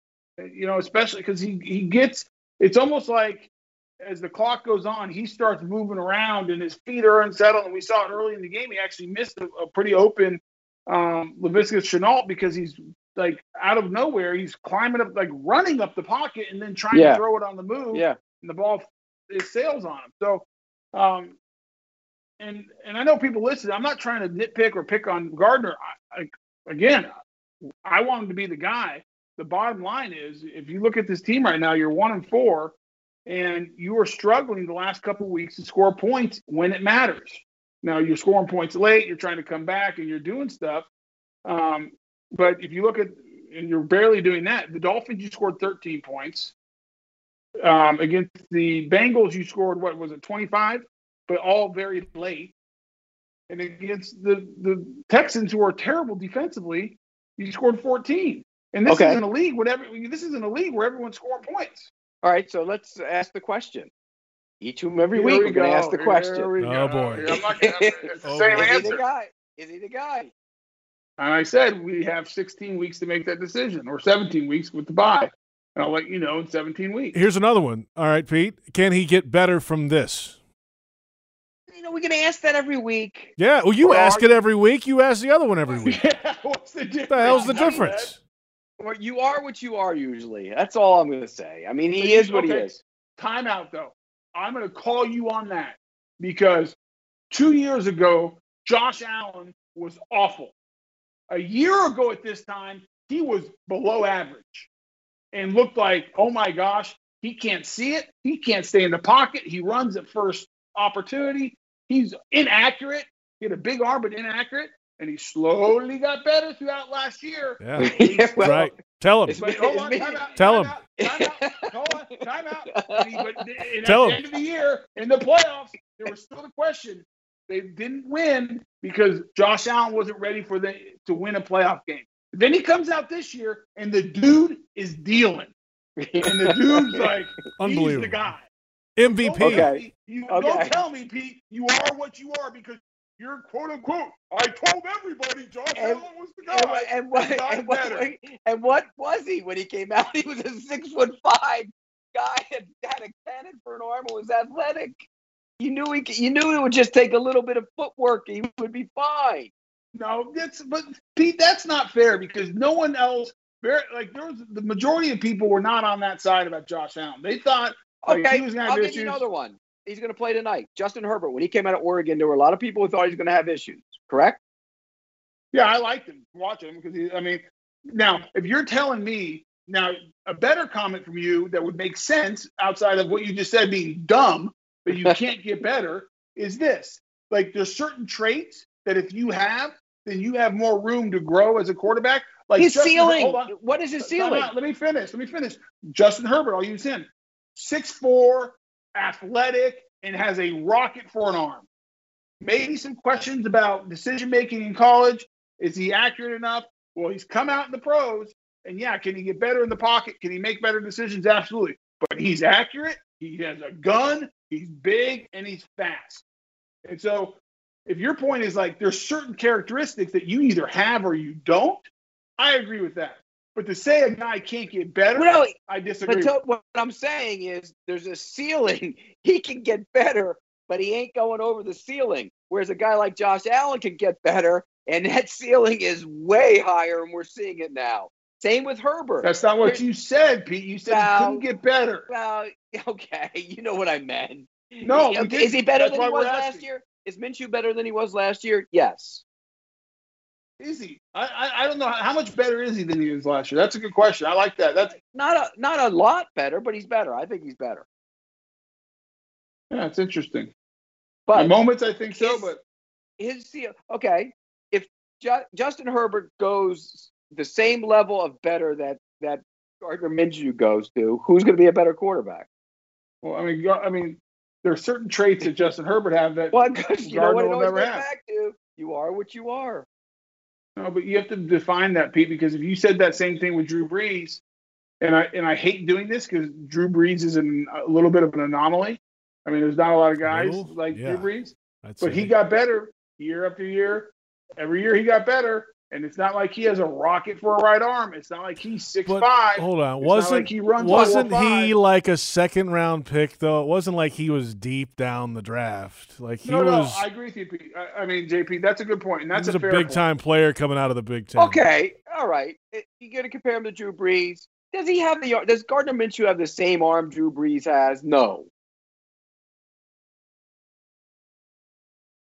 uh, you know, especially because he he gets. It's almost like as the clock goes on, he starts moving around and his feet are unsettled. And we saw it early in the game. He actually missed a, a pretty open um, Laviska Shenault because he's like out of nowhere. He's climbing up, like running up the pocket, and then trying Yeah. to throw it on the move Yeah. and the ball it sails on him. So, um, and and I know people listen. I'm not trying to nitpick or pick on Gardner. I, I, again, I want him to be the guy. The bottom line is, if you look at this team right now, you're one and four, and you are struggling the last couple weeks to score points when it matters. Now you're scoring points late. You're trying to come back, and you're doing stuff. Um, but if you look at and you're barely doing that, the Dolphins you scored 13 points. Um, against the Bengals, you scored what was it, 25, but all very late. and against the the Texans, who are terrible defensively, you scored 14. And this Okay. isn't a league. Whatever. This isn't a league where everyone's scoring points. All right, so let's ask the question. Each of them every Here week. we We're going to go. ask the Here question. we Oh, go. boy. I'm not gonna, it's the [LAUGHS] Oh, same boy. Is he the guy? Is he the guy? And I said we have 16 weeks to make that decision, or 17 weeks with the bye. And I'll let you know in 17 weeks. Here's another one. All right, Pete. Can he get better from this? You know, we're going to ask that every week. Yeah. Well, you Or ask are it every week. You ask the other one every week. [LAUGHS] What's the difference? What the hell's the difference? Or you are what you are usually. That's all I'm going to say. I mean, that. he is what he is. Time out though. I'm going to call you on that because two years ago, Josh Allen was awful. A year ago at this time, he was below average and looked like, oh my gosh, he can't see it. He can't stay in the pocket. He runs at first opportunity. He's inaccurate. He had a big arm, but inaccurate. And he slowly got better throughout last year. Yeah. Yeah, well, right. Tell him. it's- But hold on, time out, Tell time him. out, time out, hold on, time out. And, he, but, Tell at the him. end of the year, in the playoffs, there was still a question. They didn't win because Josh Allen wasn't ready for the to win a playoff game. Then he comes out this year, and the dude is dealing, and the dude's like, he's the Unbelievable. guy. MVP. Don't tell Okay. me- You, Okay. Don't tell me, Pete. You are what you are because you're quote unquote. I told everybody Josh And- Allen was the guy. what- and, what, and, what, and what was he when he came out? [LAUGHS] He was a six foot five guy and had a cannon for an arm and was athletic. You knew he, you knew it would just take a little bit of footwork. He would be fine. No, that's but Pete, that's not fair because no one else. Like there was the majority of people were not on that side about Josh Allen. They thought Oh, like, Okay, he was I'll give you another one. He's going to play tonight. Justin Herbert. When he came out of Oregon, there were a lot of people who thought he was going to have issues. Correct? Yeah, I liked him watching him because he, I mean, now if you're telling me now a better comment from you that would make sense outside of what you just said being dumb, but you [LAUGHS] can't get better is this: like there's certain traits that if you have, then you have more room to grow as a quarterback. Like his Justin- ceiling. What is his ceiling? Let me finish. Let me finish. Justin Herbert, I'll use him. Six four, athletic, and has a rocket for an arm. Maybe some questions about decision making in college. Is he accurate enough? Well, he's come out in the pros, and yeah, can he get better in the pocket? Can he make better decisions? Absolutely. But he's accurate. He has a gun. He's big and he's fast. And so, if your point is like there's certain characteristics that you either have or you don't, I agree with that. But to say a guy can't get better, Well, I disagree. But to, what I'm saying is there's a ceiling. [LAUGHS] He can get better, but he ain't going over the ceiling. Whereas a guy like Josh Allen can get better, and that [LAUGHS] ceiling is way higher, and we're seeing it now. Same with Herbert. That's not what There- you said, Pete. You said Well- he couldn't get better. Well, [LAUGHS] okay, you know what I meant. No, is he better That's than he was last year? Is Minshew better than he was last year? Yes. Is he? I, I I don't know how much better is he than he was last year. That's a good question. I like that. That's Not a not a lot better, but he's better. I think he's better. yeah, it's interesting. But At moments, I think so, but his. Okay, if Ju- Justin Herbert goes the same level of better that that Gardner Minshew goes to, who's going to be a better quarterback? well, I mean, I mean, there are certain traits that Justin Herbert have that Well, you know what Gardner it will never have. back to. You are what you are. No, but you have to define that, Pete, because if you said that same thing with Drew Brees, and I and I hate doing this because Drew Brees is an, a little bit of an anomaly. I mean, there's not a lot of guys like Yeah. Drew Brees, I'd but he got better year after year. Every year he got better, and it's not like he has a rocket for a right arm. It's not like he's six But five. hold on, It's wasn't like he wasn't he like a second round pick though? It wasn't like he was deep down the draft. Like he no, was. no, I agree with you, Pete. I, I mean, JP, that's a good point, and that's was a, a, big point. time player coming out of the Big Ten. Okay, all right. You got to compare him to Drew Brees. Does he have the? Does Gardner Minshew have the same arm Drew Brees has? No.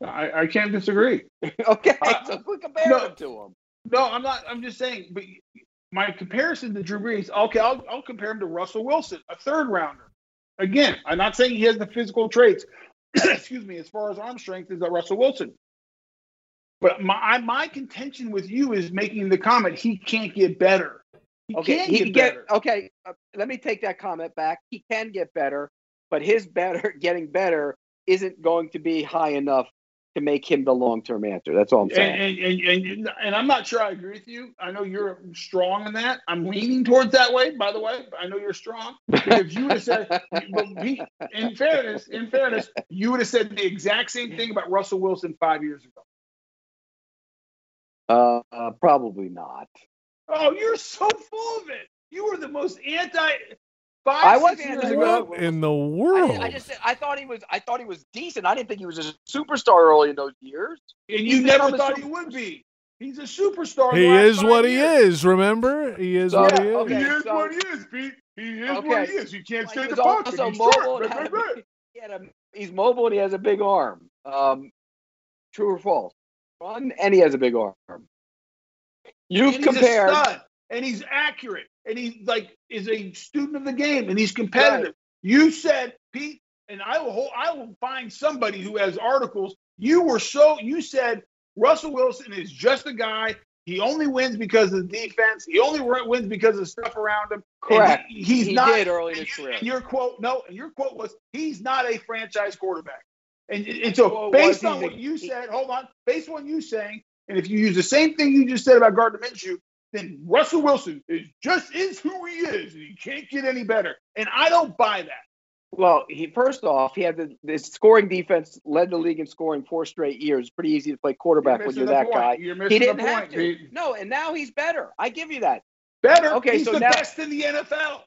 I, I can't disagree. [LAUGHS] okay, so comparing no. him to him. No, I'm not. I'm just saying. But my comparison to Drew Brees, okay, I'll, I'll compare him to Russell Wilson, a third rounder. Again, I'm not saying he has the physical traits. [CLEARS THROAT] excuse me, as far as arm strength is a Russell Wilson. But my I- my contention with you is making the comment he can't get better. He Okay, can't he get can get better. okay. Uh, let me take that comment back. He can get better, but his better [LAUGHS] getting better isn't going to be high enough to make him the long term answer. That's all I'm saying. And, and, and, and, I'm not sure I agree with you. I know you're strong in that. I'm leaning towards that way, by the way. I know you're strong. If you would have said, [LAUGHS] in fairness, in fairness, you would have said the exact same thing about Russell Wilson five years ago. Uh, uh, probably not. Oh, you're so full of it. You were the most anti. Five, I was anti. What in the world? I, I, just I thought he was I thought he was decent. I didn't think he was a superstar early in those years. And you He's never thought he would be. He's a superstar. He is what he is. Remember, he is so, what he is. Okay, he is so, what he is, Pete. He is okay. what he is. You can't say the pocket. He's mobile. Right, right, right. He a, he's mobile and he has a big arm. Um, true or false? Run and he has a big arm. You've and compared, and he's accurate, and he like is a student of the game, and he's competitive. Right. You said Pete, and I will I will find somebody who has articles. You were so you said Russell Wilson is just a guy. He only wins because of the defense. He only wins because of the stuff around him. Correct. He, he's he not. Did early in his career. your quote, no, and your quote was, "He's not a franchise quarterback." And, and so, well, based on what you said, hold on, based on what you saying, and if you use the same thing you just said about Gardner Minshew, then Russell Wilson is just is who he is, and he can't get any better. And I don't buy that. Well, he first off, he had the, the scoring defense led the league in scoring four straight years. Pretty easy to play quarterback you're when you're that point. guy. You're he didn't point, have to. Pete. No, and now he's better. I give you that. Better. Okay, he's so the now, best in the NFL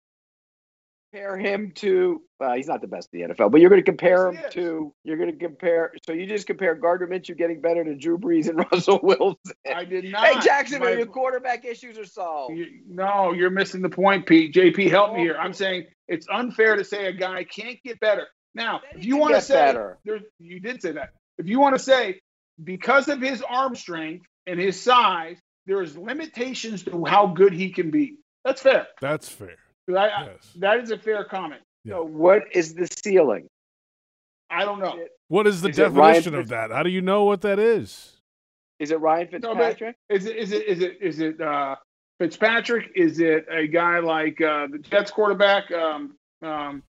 compare him to well, he's not the best in the NFL, but you're going to compare yes, him to you're going to compare. So you just compare Gardner Minshew getting better to Drew Brees and [LAUGHS] Russell Wilson. I did not. Hey Jackson, My, your quarterback issues are solved. You, no, you're missing the point, Pete. JP, help me oh. here. I'm saying it's unfair to say a guy can't get better. Now, if you want to say you did say that. If you want to say because of his arm strength and his size, there's limitations to how good he can be. That's fair. That's fair. I, yes. that is a fair comment. Yeah. So what is the ceiling? I don't know. What is the is definition of that? How do you know what that is? Is it Ryan Fitzpatrick? No, is it is it is it is it uh, Fitzpatrick? Is it a guy like uh, the Jets quarterback? Um, um,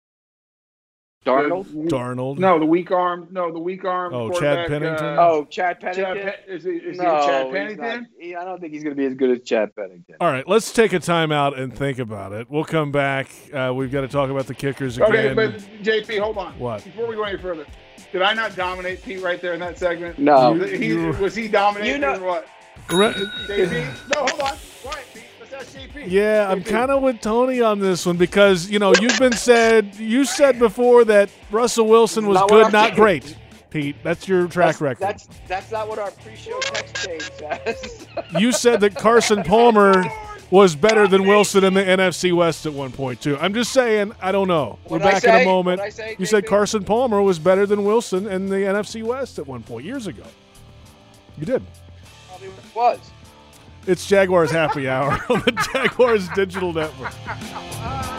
Darnold? The, Darnold. No, the weak arm. No, the weak arm. Oh, Chad Pennington. Uh, oh, Chad Pennington. Chad is he, is no, he Chad Pennington? He, I don't think he's going to be as good as Chad Pennington. All right, let's take a timeout and think about it. We'll come back. Uh, we've got to talk about the kickers again. Okay, but JP, hold on. What? Before we go any further, did I not dominate Pete right there in that segment? No. He, he, was he dominating you know, or what? Re- JP? No, hold on. Quiet, Pete. Yeah, I'm kind of with Tony on this one because you know you've been said you said before that Russell Wilson was not good, not great. Pete, that's your track that's, record. That's that's not what our pre-show text chain says. you said that Carson Palmer was better than Wilson in the NFC West at one point too. I'm just saying, I don't know. We're back in a moment. Say, you said Carson Palmer was better than Wilson in the NFC West at one point years ago. You did. Probably was. It's Jaguars Happy Hour [LAUGHS] on the Jaguars Digital Network. [LAUGHS]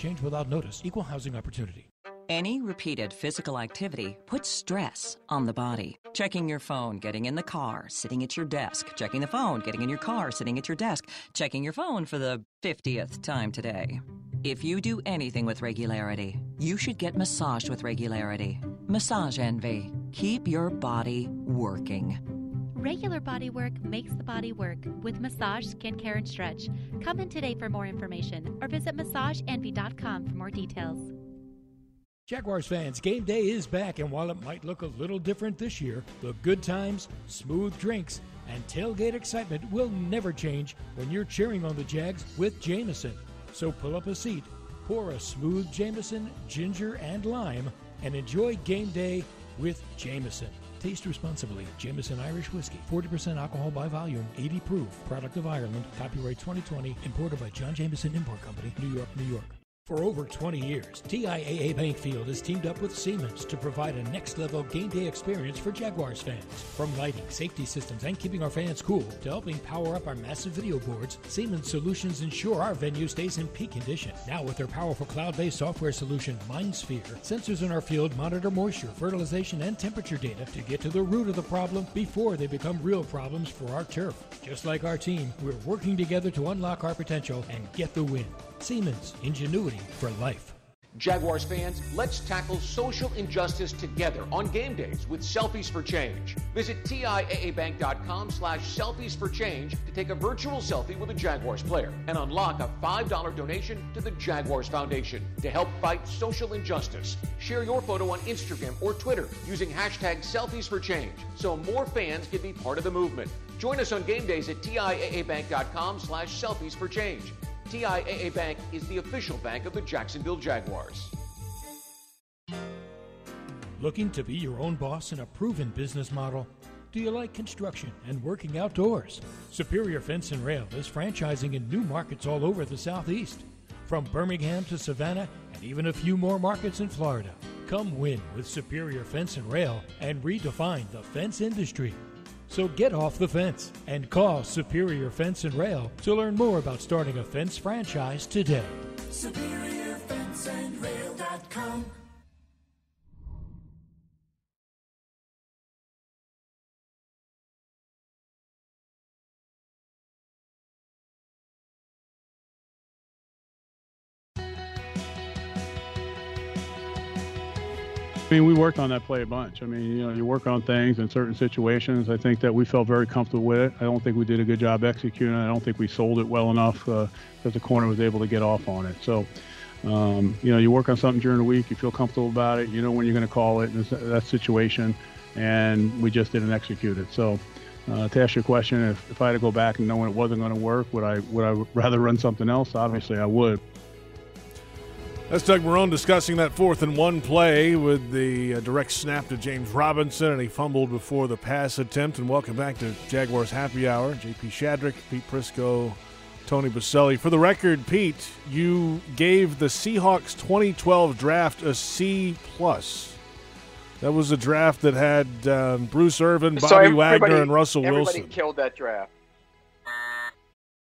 change without notice. Equal housing opportunity. Any repeated physical activity puts stress on the body. Checking your phone, getting in the car, sitting at your desk, checking the phone, getting in your car, sitting at your desk, checking your phone for the 50th time today. If you do anything with regularity, you should get massaged with regularity. Massage Envy. Keep your body working. Regular body work makes the body work with massage, skincare, and stretch. Come in today for more information or visit massageenvy.com for more details. Jaguars fans, game day is back, and while it might look a little different this year, the good times, smooth drinks, and tailgate excitement will never change when you're cheering on the Jags with Jameson. So pull up a seat, pour a smooth Jameson, ginger, and lime, and enjoy game day with Jameson. Taste responsibly. Jameson Irish Whiskey. 40% alcohol by volume. 80 proof. Product of Ireland. Copyright 2020. Imported by John Jameson Import Company. New York, New York. For over 20 years, TIAA Bank Field has teamed up with Siemens to provide a next level game day experience for Jaguars fans. From lighting, safety systems, and keeping our fans cool to helping power up our massive video boards, Siemens solutions ensure our venue stays in peak condition. Now, with their powerful cloud based software solution, MindSphere, sensors in our field monitor moisture, fertilization, and temperature data to get to the root of the problem before they become real problems for our turf. Just like our team, we're working together to unlock our potential and get the win. Siemens, ingenuity for life. Jaguars fans, let's tackle social injustice together on game days with Selfies for Change. Visit TIAABank.com slash selfies for change to take a virtual selfie with a Jaguars player and unlock a $5 donation to the Jaguars Foundation to help fight social injustice. Share your photo on Instagram or Twitter using hashtag selfies for change so more fans can be part of the movement. Join us on game days at TIAABank.com slash selfies for change. TIAA Bank is the official bank of the Jacksonville Jaguars. Looking to be your own boss in a proven business model? Do you like construction and working outdoors? Superior Fence and Rail is franchising in new markets all over the Southeast, from Birmingham to Savannah and even a few more markets in Florida. Come win with Superior Fence and Rail and redefine the fence industry. So get off the fence and call Superior Fence and Rail to learn more about starting a fence franchise today. SuperiorFenceandRail.com. I mean, we worked on that play a bunch. I mean, you know, you work on things in certain situations. I think that we felt very comfortable with it. I don't think we did a good job executing. I don't think we sold it well enough uh, that the corner was able to get off on it. So, um, you know, you work on something during the week, you feel comfortable about it, you know when you're going to call it in that situation, and we just didn't execute it. So, uh, to ask your question, if, if I had to go back and knowing it wasn't going to work, would I would I rather run something else? Obviously, I would. That's Doug Marrone discussing that fourth and one play with the uh, direct snap to James Robinson, and he fumbled before the pass attempt. And welcome back to Jaguars Happy Hour. JP Shadrick, Pete Prisco, Tony Boselli. For the record, Pete, you gave the Seahawks 2012 draft a C plus. That was a draft that had um, Bruce Irvin, Bobby so Wagner, and Russell everybody Wilson. killed that draft.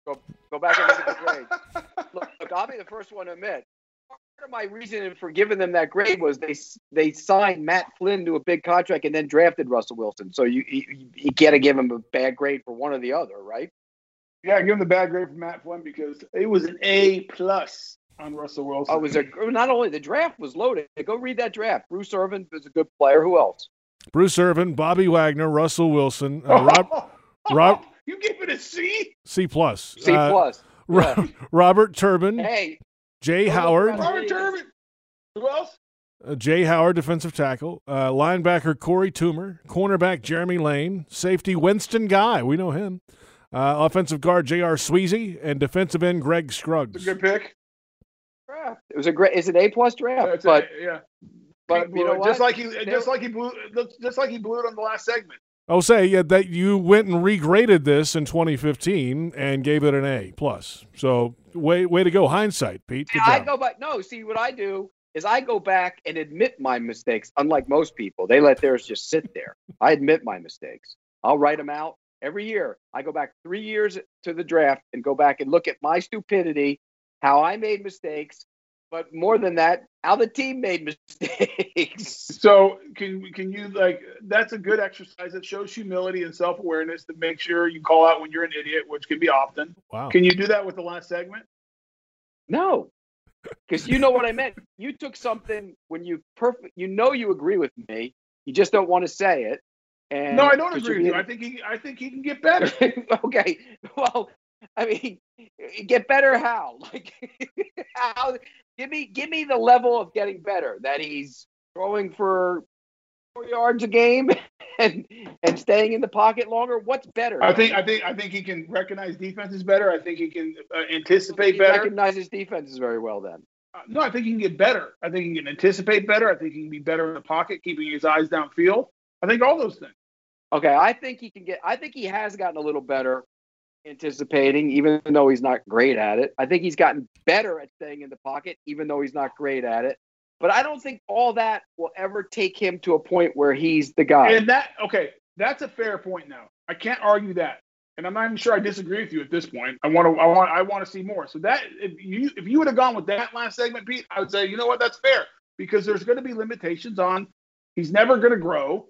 Go, go back and look at the grade. look, look, I'll be the first one to admit. Part of my reason for giving them that grade was they they signed Matt Flynn to a big contract and then drafted Russell Wilson. So you you, you got to give him a bad grade for one or the other, right? Yeah, give him the bad grade for Matt Flynn because it was an A plus on Russell Wilson. Oh, it was a not only the draft was loaded. Go read that draft. Bruce Irvin was a good player. Who else? Bruce Irvin, Bobby Wagner, Russell Wilson, uh, [LAUGHS] Rob, Rob, You gave it a C? C plus, C Uh, plus. Ro- Yeah. [LAUGHS] Robert Turbin, Hey, Jaye Howard, Who else? uh, Jaye Howard, defensive tackle, uh, linebacker Korey Toomer, cornerback Jeremy Lane, safety Winston Guy, we know him, uh, offensive guard J.R. Sweezy, and defensive end Greg Scruggs. A Good pick. It was a great. It's an A plus draft. That's but a, yeah. but you know what? just like he just like he blew just like he blew it on the last segment. I'll say yeah, that you went and regraded this in 2015 and gave it an A plus. So way way to go, hindsight, Pete. Good I go back. No, see what I do is I go back and admit my mistakes. Unlike most people, they let theirs just sit there. I admit my mistakes. I'll write them out every year. I go back three years to the draft and go back and look at my stupidity, how I made mistakes, but more than that, how the team made [LAUGHS] mistakes. So can can you like that's a good exercise that shows humility and self awareness to make sure you call out when you're an idiot, which can be often. Wow. Can you do that with the last segment? No, because you know what I meant. [LAUGHS] You took something when you perfect. You know you agree with me. You just don't want to say it. And no, I don't agree with you. I think he I think he can get better. [LAUGHS] okay. Well, [LAUGHS] I mean, get better how? [LAUGHS] Like how? Give me give me the level of getting better. That he's throwing for four yards a game [LAUGHS] and and staying in the pocket longer. What's better? I think I think I think he can recognize defenses better. I think he can uh, anticipate he better. recognizes defenses very well. Then Uh, No, I think he can get better. I think he can anticipate better. I think he can be better in the pocket, keeping his eyes downfield. I think all those things. okay, I think he can get. I think he has gotten a little better anticipating, even though he's not great at it. I think he's gotten better at staying in the pocket, even though he's not great at it. But I don't think all that will ever take him to a point where he's the guy. And that okay, that's a fair point. Now I can't argue that, and I'm not even sure I disagree with you at this point. I want to, I want, I want to see more. So that if you if you would have gone with that last segment, Pete, I would say you know what, that's fair because there's going to be limitations on. He's never going to grow.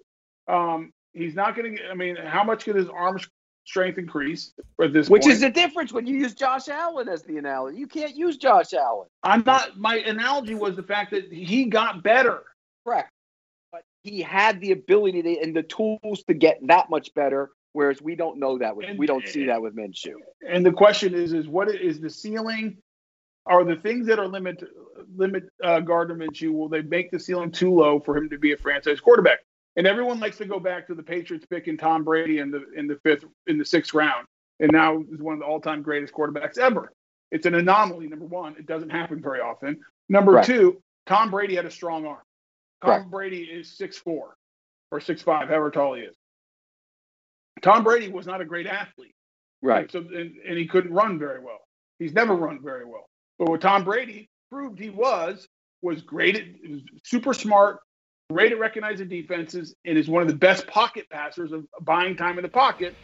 Um, he's not going to. I mean, how much could his arm strength increase at this Which point? is the difference when you use Josh Allen as the analogy. You can't use Josh Allen. I'm not. My analogy was the fact that he got better. Correct. But he had the ability to, and the tools to get that much better, whereas we don't know that with we don't see that with Minshew. And the question is, is what is the ceiling? Are the things that are limit limit uh, Gardner Minshew? Will they make the ceiling too low for him to be a franchise quarterback? And everyone likes to go back to the Patriots picking Tom Brady in the in the fifth in the sixth round, and now is one of the all time greatest quarterbacks ever. It's an anomaly. Number one, it doesn't happen very often. Number Right. two, Tom Brady had a strong arm. Tom Correct. Brady is six four or six five, however tall he is. Tom Brady was not a great athlete. Right. So and, and he couldn't run very well. He's never run very well. But what Tom Brady proved he was was great at was super smart, great at recognizing defenses, and is one of the best pocket passers of buying time in the pocket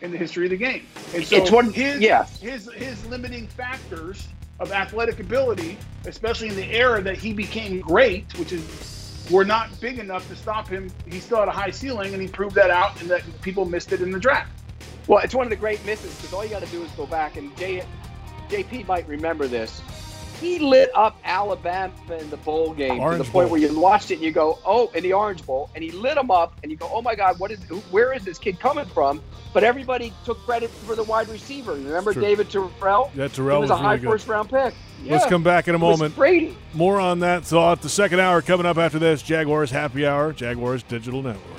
in the history of the game. And so It's one- his yes. his his limiting factors of athletic ability, especially in the era that he became great, which is were not big enough to stop him. He still had a high ceiling, and he proved that out, and that people missed it in the draft. Well, it's one of the great misses because all you got to do is go back and J, JP might remember this. He lit up Alabama in the bowl game to the point Bowl. where you watched it and you go, "Oh!" in the Orange Bowl, and he lit them up, and you go, "Oh my God, what is, where is this kid coming from?" But everybody took credit for the wide receiver. Remember True. David Terrell? Yeah, Terrell he was, was a high good. first round pick. Let's come back in a moment. Brady. More on that thought. The second hour coming up after this. Jaguars Happy Hour, Jaguars Digital Network.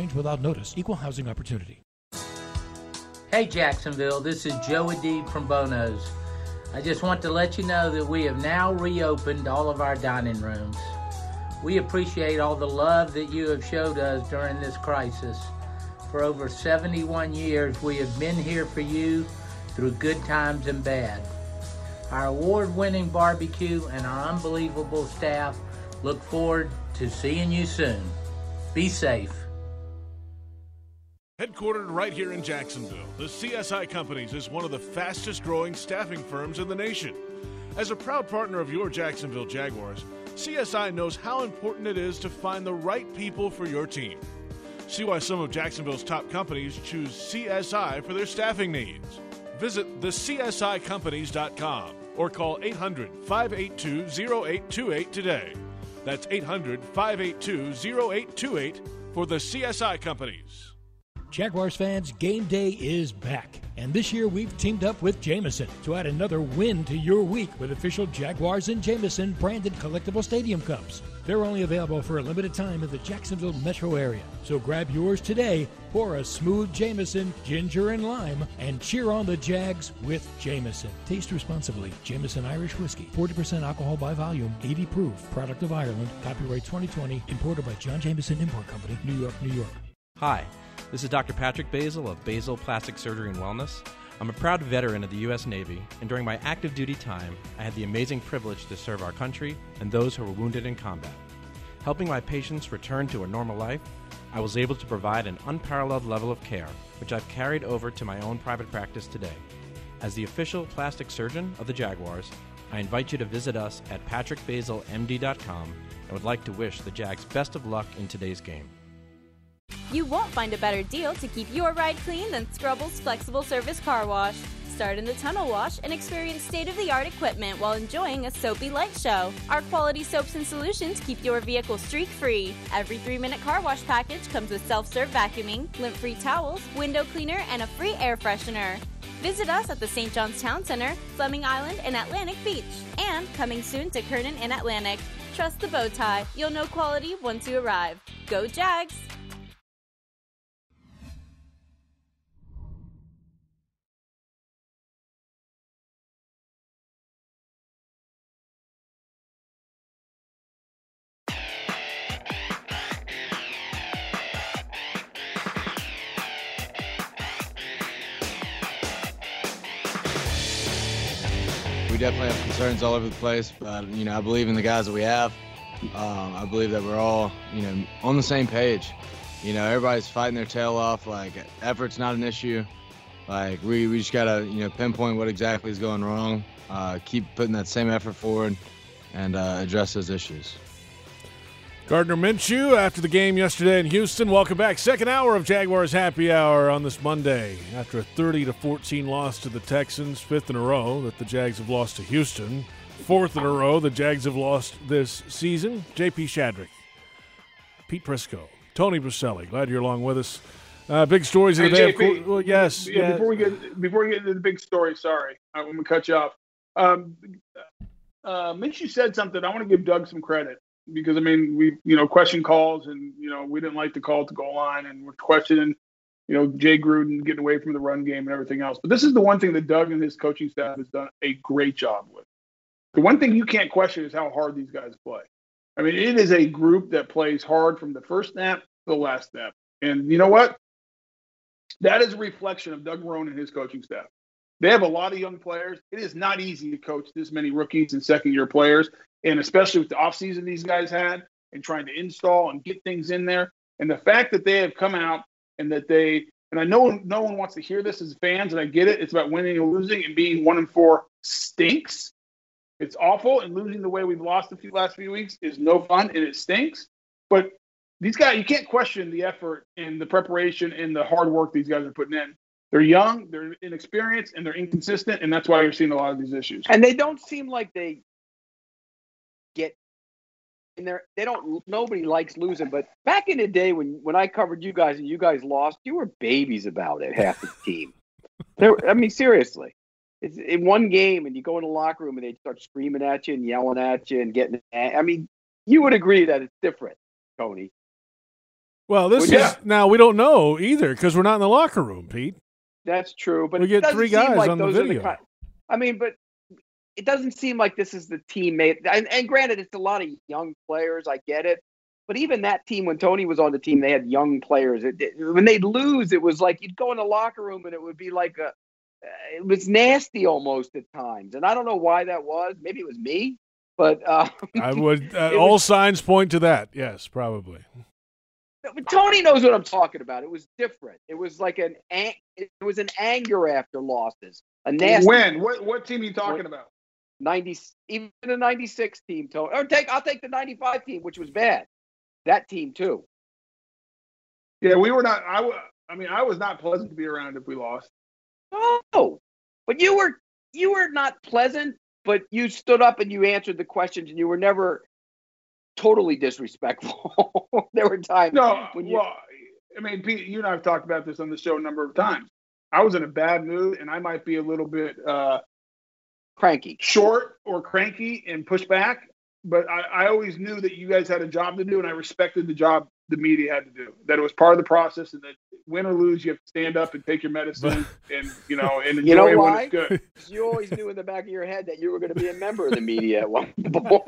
without notice. Equal housing opportunity. Hey Jacksonville, this is Joe Adib from Bono's. I just want to let you know that we have now reopened all of our dining rooms. We appreciate all the love that you have showed us during this crisis. For over 71 years, we have been here for you through good times and bad. Our award winning barbecue and our unbelievable staff look forward to seeing you soon. Be safe. Headquartered right here in Jacksonville, the CSI Companies is one of the fastest growing staffing firms in the nation. As a proud partner of your Jacksonville Jaguars, CSI knows how important it is to find the right people for your team. See why some of Jacksonville's top companies choose CSI for their staffing needs. Visit thecsicompanies.com or call 800 582 0828 today. That's 800 582 0828 for the CSI Companies. Jaguars fans, game day is back. And this year we've teamed up with Jameson to add another win to your week with official Jaguars and Jameson branded collectible stadium cups. They're only available for a limited time in the Jacksonville metro area. So grab yours today for a smooth Jameson, ginger and lime, and cheer on the Jags with Jameson. Taste responsibly. Jameson Irish Whiskey, 40% alcohol by volume, 80 proof, product of Ireland, copyright 2020, imported by John Jameson Import Company, New York, New York. Hi, this is Dr. Patrick Basil of Basil Plastic Surgery and Wellness. I'm a proud veteran of the U.S. Navy, and during my active duty time, I had the amazing privilege to serve our country and those who were wounded in combat. Helping my patients return to a normal life, I was able to provide an unparalleled level of care, which I've carried over to my own private practice today. As the official plastic surgeon of the Jaguars, I invite you to visit us at patrickbasilmd.com and would like to wish the Jags best of luck in today's game. You won't find a better deal to keep your ride clean than Scrubble's Flexible Service Car Wash. Start in the tunnel wash and experience state of the art equipment while enjoying a soapy light show. Our quality soaps and solutions keep your vehicle streak free. Every three minute car wash package comes with self serve vacuuming, lint free towels, window cleaner, and a free air freshener. Visit us at the St. John's Town Center, Fleming Island, and Atlantic Beach. And coming soon to Kernan and Atlantic. Trust the bow tie. You'll know quality once you arrive. Go Jags! Definitely have concerns all over the place, but you know I believe in the guys that we have. Um, I believe that we're all you know on the same page. You know everybody's fighting their tail off. Like effort's not an issue. Like we, we just gotta you know pinpoint what exactly is going wrong. Uh, keep putting that same effort forward, and uh, address those issues. Gardner Minshew after the game yesterday in Houston. Welcome back. Second hour of Jaguars Happy Hour on this Monday. After a 30 to 14 loss to the Texans, fifth in a row that the Jags have lost to Houston, fourth in a row the Jags have lost this season. JP Shadrick, Pete Prisco, Tony Boselli. Glad you're along with us. Uh, big stories of the Hey, day. Of course, well, yes, yeah, yeah. Before we get before we get into the big story, sorry, I'm gonna cut you off. Um, uh, Minshew said something. I want to give Doug some credit because I mean we you know question calls and you know we didn't like the call to goal line and we're questioning you know Jay Gruden getting away from the run game and everything else. But this is the one thing that Doug and his coaching staff has done a great job with. The one thing you can't question is how hard these guys play. I mean, it is a group that plays hard from the first snap to the last snap. And you know what? That is a reflection of Doug Marrone and his coaching staff. They have a lot of young players. It is not easy to coach this many rookies and second year players, and especially with the offseason these guys had and trying to install and get things in there. And the fact that they have come out and that they and I know no one wants to hear this as fans, and I get it. It's about winning and losing, and being one and four stinks. It's awful, and losing the way we've lost the few last few weeks is no fun, and it stinks. But these guys, you can't question the effort and the preparation and the hard work these guys are putting in. They're young, they're inexperienced, and they're inconsistent, and that's why you're seeing a lot of these issues. And they don't seem like they get and they're they don't nobody likes losing, but back in the day when when I covered you guys and you guys lost, you were babies about it, half the team. [LAUGHS] There I mean seriously. It's in one game and you go in the locker room and they start screaming at you and yelling at you and getting I mean, you would agree that it's different, Tony. Well, this Well, is now we don't know either because we're not in the locker room, Pete. That's true, but We get three guys like on the video. ki- I mean, but it doesn't seem like this is the teammate. And, and granted, it's a lot of young players. I get it, but even that team, when Tony was on the team, they had young players. It, it- when they'd lose, it was like you'd go in the locker room and it would be like a. uh, It was nasty almost at times, and I don't know why that was. Maybe it was me, but uh, [LAUGHS] I would. Uh, all was- signs point to that. Yes, probably. Tony knows what I'm talking about. It was different. It was like an it was an anger after losses. A nasty When? What what team are you talking about? 90 even the 96 team Tony. Or take I'll take the 95 team which was bad. That team too. Yeah, we were not. I, I mean, I was not pleasant to be around if we lost. Oh. But you were you were not pleasant, but you stood up and you answered the questions and you were never totally disrespectful. [LAUGHS] there were times No, when you well, I mean, Pete, you and I have talked about this on the show a number of times. I was in a bad mood, and I might be a little bit uh, cranky, short, or cranky, and push back. But I, I always knew that you guys had a job to do, and I respected the job the media had to do. That it was part of the process, and that win or lose, you have to stand up and take your medicine, [LAUGHS] and you know, and enjoy You know it when why? it's good. 'Cause [LAUGHS] you always knew in the back of your head that you were going to be a member of the media at one [LAUGHS] point.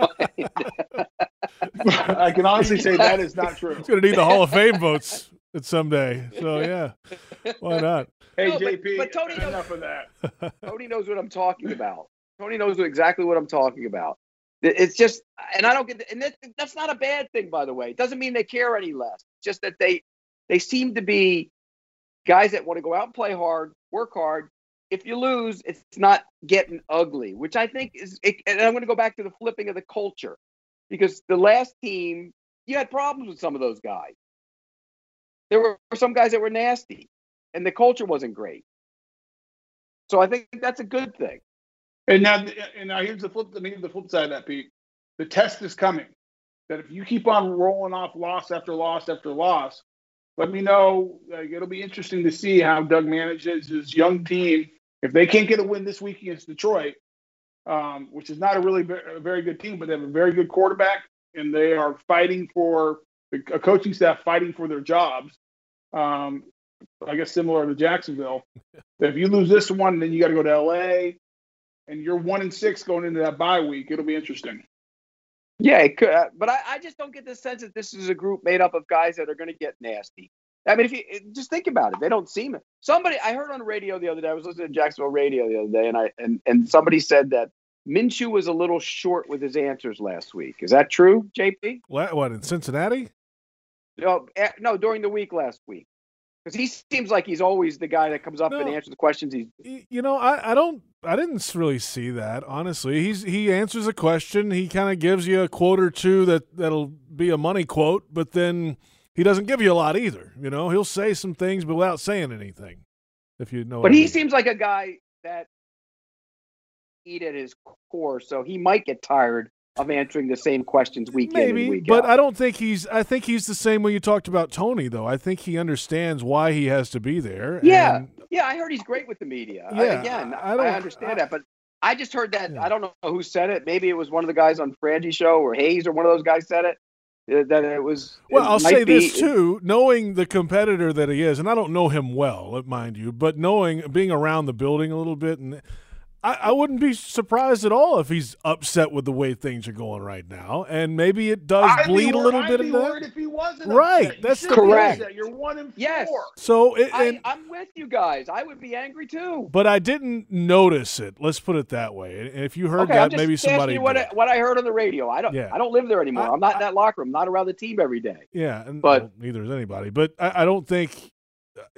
I can honestly say that is not true. He's going to need the Hall of Fame votes at someday. So [LAUGHS] yeah, why not? Hey, No, JP, but Tony knows- enough of that. [LAUGHS] [LAUGHS] Tony knows what I'm talking about. Tony knows exactly what I'm talking about. It's just, and I don't get, and that, that's not a bad thing, by the way. It doesn't mean they care any less. It's just that they, they seem to be guys that want to go out and play hard, work hard. If you lose, it's not getting ugly, which I think is. It, and I'm going to go back to the flipping of the culture, because the last team, you had problems with some of those guys. There were some guys that were nasty, and the culture wasn't great. So I think that's a good thing. And now, and now here's the flip. The flip side of that, Pete. The test is coming. That if you keep on rolling off loss after loss after loss, let me know. Like, it'll be interesting to see how Doug manages his young team. If they can't get a win this week against Detroit, um, which is not a really a very good team, but they have a very good quarterback, and they are fighting for a coaching staff fighting for their jobs. Um, I guess similar to Jacksonville. if you lose this one, then you got to go to LA, and you're one and six going into that bye week. It'll be interesting. Yeah, it could, uh, but I, I just don't get the sense that this is a group made up of guys that are going to get nasty. I mean, if you just think about it, they don't seem it. Somebody I heard on the radio the other day. I was listening to Jacksonville radio the other day, and I and and somebody said that Minshew was a little short with his answers last week. Is that true, JP? What? What in Cincinnati? No, eh, no, during the week last week, because he seems like he's always the guy that comes up no, and answers the questions. He's, you know, I, I don't, I didn't really see that honestly. He's he answers a question. He kind of gives you a quote or two that that'll be a money quote, but then he doesn't give you a lot either. You know, he'll say some things, but without saying anything. If you know, but he I mean. seems like a guy that eat at his core, so he might get tired of answering the same questions week Maybe, in week but out. I don't think he's. I think he's the same way you talked about Tony, though. I think he understands why he has to be there. Yeah, and, yeah. I heard he's great with the media. Yeah, I, again, I, I, understand I, that, but I just heard that. Yeah. I don't know who said it. Maybe it was one of the guys on Frangie show or Hayes or one of those guys said it. uh, That it was. Well, it I'll say be, this too: knowing the competitor that he is, and I don't know him well, mind you, but knowing being around the building a little bit and I, I, wouldn't be surprised at all if he's upset with the way things are going right now, and maybe it does I'd bleed a little I'd bit be into worried that. If he wasn't right, upset. that's correct. You're one and yes. four. So it, I, and, I'm with you guys. I would be angry too. But I didn't notice it. Let's put it that way. And if you heard okay, that, just maybe somebody. You what, did. I, what I heard on the radio. I don't. Yeah. I don't live there anymore. I, am not in that locker room. Not around the team every day. Yeah, and but well, neither is anybody. But I, I don't think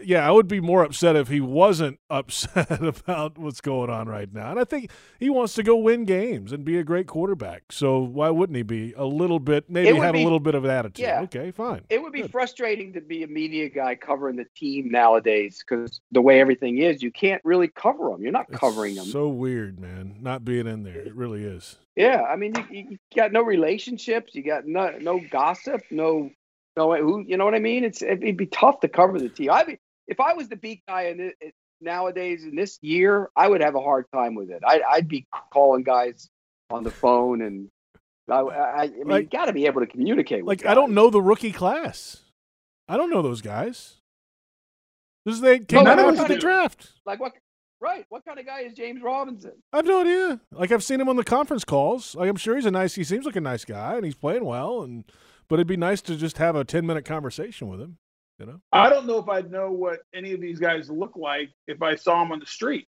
yeah, I would be more upset if he wasn't [LAUGHS] upset about what's going on right now. And I think he wants to go win games and be a great quarterback. So why wouldn't he be a little bit, maybe have be, a little bit of an attitude? Yeah. Okay, fine. It would be Good. frustrating to be a media guy covering the team nowadays because the way everything is, you can't really cover them. You're not It's covering them. So weird, man, not being in there. It really is. Yeah, I mean, you, you got no relationships. You got no no gossip. No, no uh, who. You know what I mean? It's it'd be tough to cover the team. I mean, if I was the beat guy in it, nowadays in this year, I would have a hard time with it. I'd, I'd be calling guys on the phone, and I, I, I mean, Like- you got to be able to communicate. With Like I don't know the rookie class. I don't know those guys. This is they came No, out after the draft. Like what? Right. What kind of guy is James Robinson? I have no idea. Like I've seen him on the conference calls. Like I'm sure he's a nice. He seems like a nice guy, and he's playing well. And but it'd be nice to just have a ten minute conversation with him. You know. I don't know if I'd know what any of these guys look like if I saw them on the street.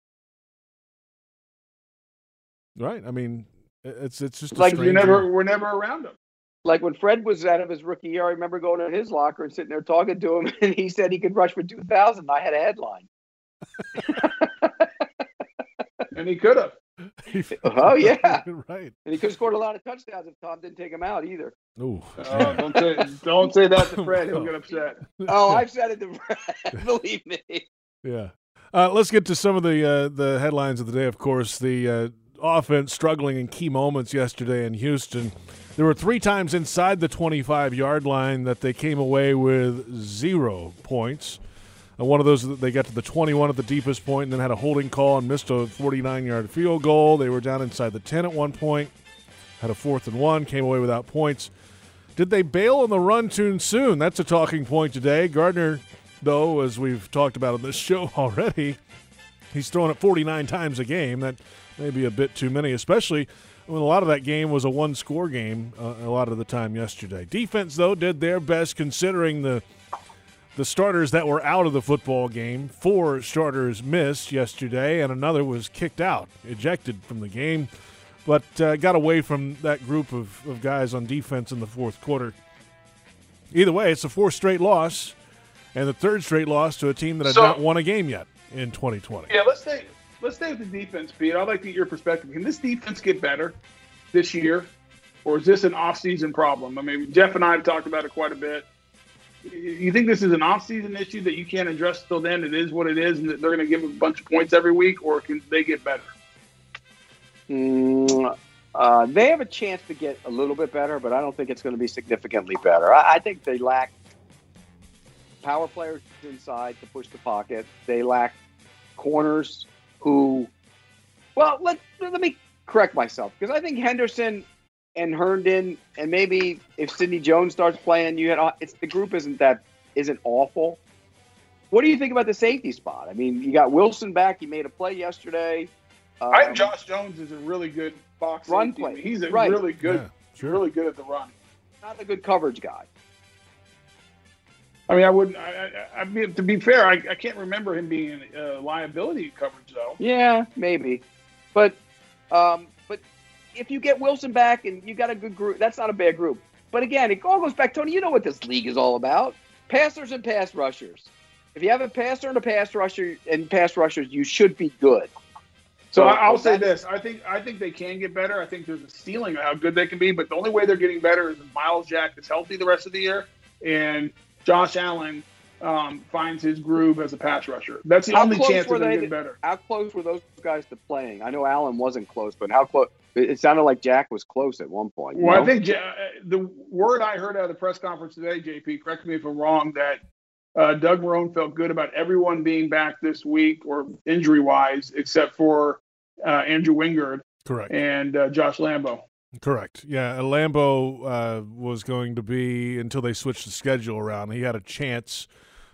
Right. I mean, it's it's just Like you never, we're never around them. Like when Fred was out of his rookie year, I remember going to his locker and sitting there talking to him, [LAUGHS] and he said he could rush for two thousand. I had a headline. [LAUGHS] and he could have. [LAUGHS] [LAUGHS] Oh [LAUGHS] yeah, right. And he could have scored a lot of touchdowns if Tom didn't take him out either. Ooh. Oh, don't say don't say that to Fred. He'll get upset. Oh, I've said it to Fred. Believe me. Yeah. Uh, let's get to some of the uh, the headlines of the day. Of course, the uh, offense struggling in key moments yesterday in Houston. There were three times inside the 25 yard line that they came away with zero points. One of those they got to the 21 at the deepest point, and then had a holding call and missed a 49 yard field goal. They were down inside the 10 at one point. Had a fourth and one, came away without points. Did they bail on the run too soon? That's a talking point today. Gardner, though, as we've talked about on this [LAUGHS] show already, he's throwing it 49 times a game. That may be a bit too many, especially when a lot of that game was a one score game uh, a lot of the time yesterday. Defense, though, did their best considering the the starters that were out of the football game. Four starters missed yesterday, and another was kicked out, ejected from the game, but uh, got away from that group of, of guys on defense in the fourth quarter. Either way, it's a fourth straight loss, and the third straight loss to a team that had So- not won a game yet in 2020. Yeah, let's stay. Let's stay with the defense, Pete. I'd like to get your perspective. Can this defense get better this year, or is this an off-season problem? I mean, Jeff and I have talked about it quite a bit. You think this is an off-season issue that you can't address till then? It is what it is, and that they're going to give them a bunch of points every week, or can they get better? Mm, uh, they have a chance to get a little bit better, but I don't think it's going to be significantly better. I, I think they lack power players inside to push the pocket. They lack corners who, well, let let me correct myself because I think Henderson and Herndon and maybe if Sidney Jones starts playing, you had it's the group isn't that isn't awful. What do you think about the safety spot? I mean, you got Wilson back. He made a play yesterday. Um, I think Josh Jones is a really good box Run safety. play. He's a Right. really good, Yeah, sure. really good at the run. not a good coverage guy. I mean, I wouldn't. I, I, I mean, to be fair, I, I can't remember him being uh, liability coverage though. Yeah, maybe, but um, but if you get Wilson back and you got a good group, that's not a bad group. But again, it all goes back, Tony. You know what this league is all about: passers and pass rushers. If you have a passer and a pass rusher and pass rushers, you should be good. So So, I'll say this: I think I think they can get better. I think there's a ceiling of how good they can be, but the only way they're getting better is if Myles Jack is healthy the rest of the year, and Josh Allen um, finds his groove as a pass rusher. That's the How only chance that they're they getting better. How close were those guys to playing? I know Allen wasn't close, but how close? It it sounded like Jack was close at one point. Well, no? I think uh, the word I heard out of the press conference today, JP, correct me if I'm wrong, that uh, Doug Marrone felt good about everyone being back this week or injury wise, except for uh, Andrew Wingard Correct. and uh, Josh Lambo. Correct. Yeah, Lambo uh, was going to be until they switched the schedule around. He had a chance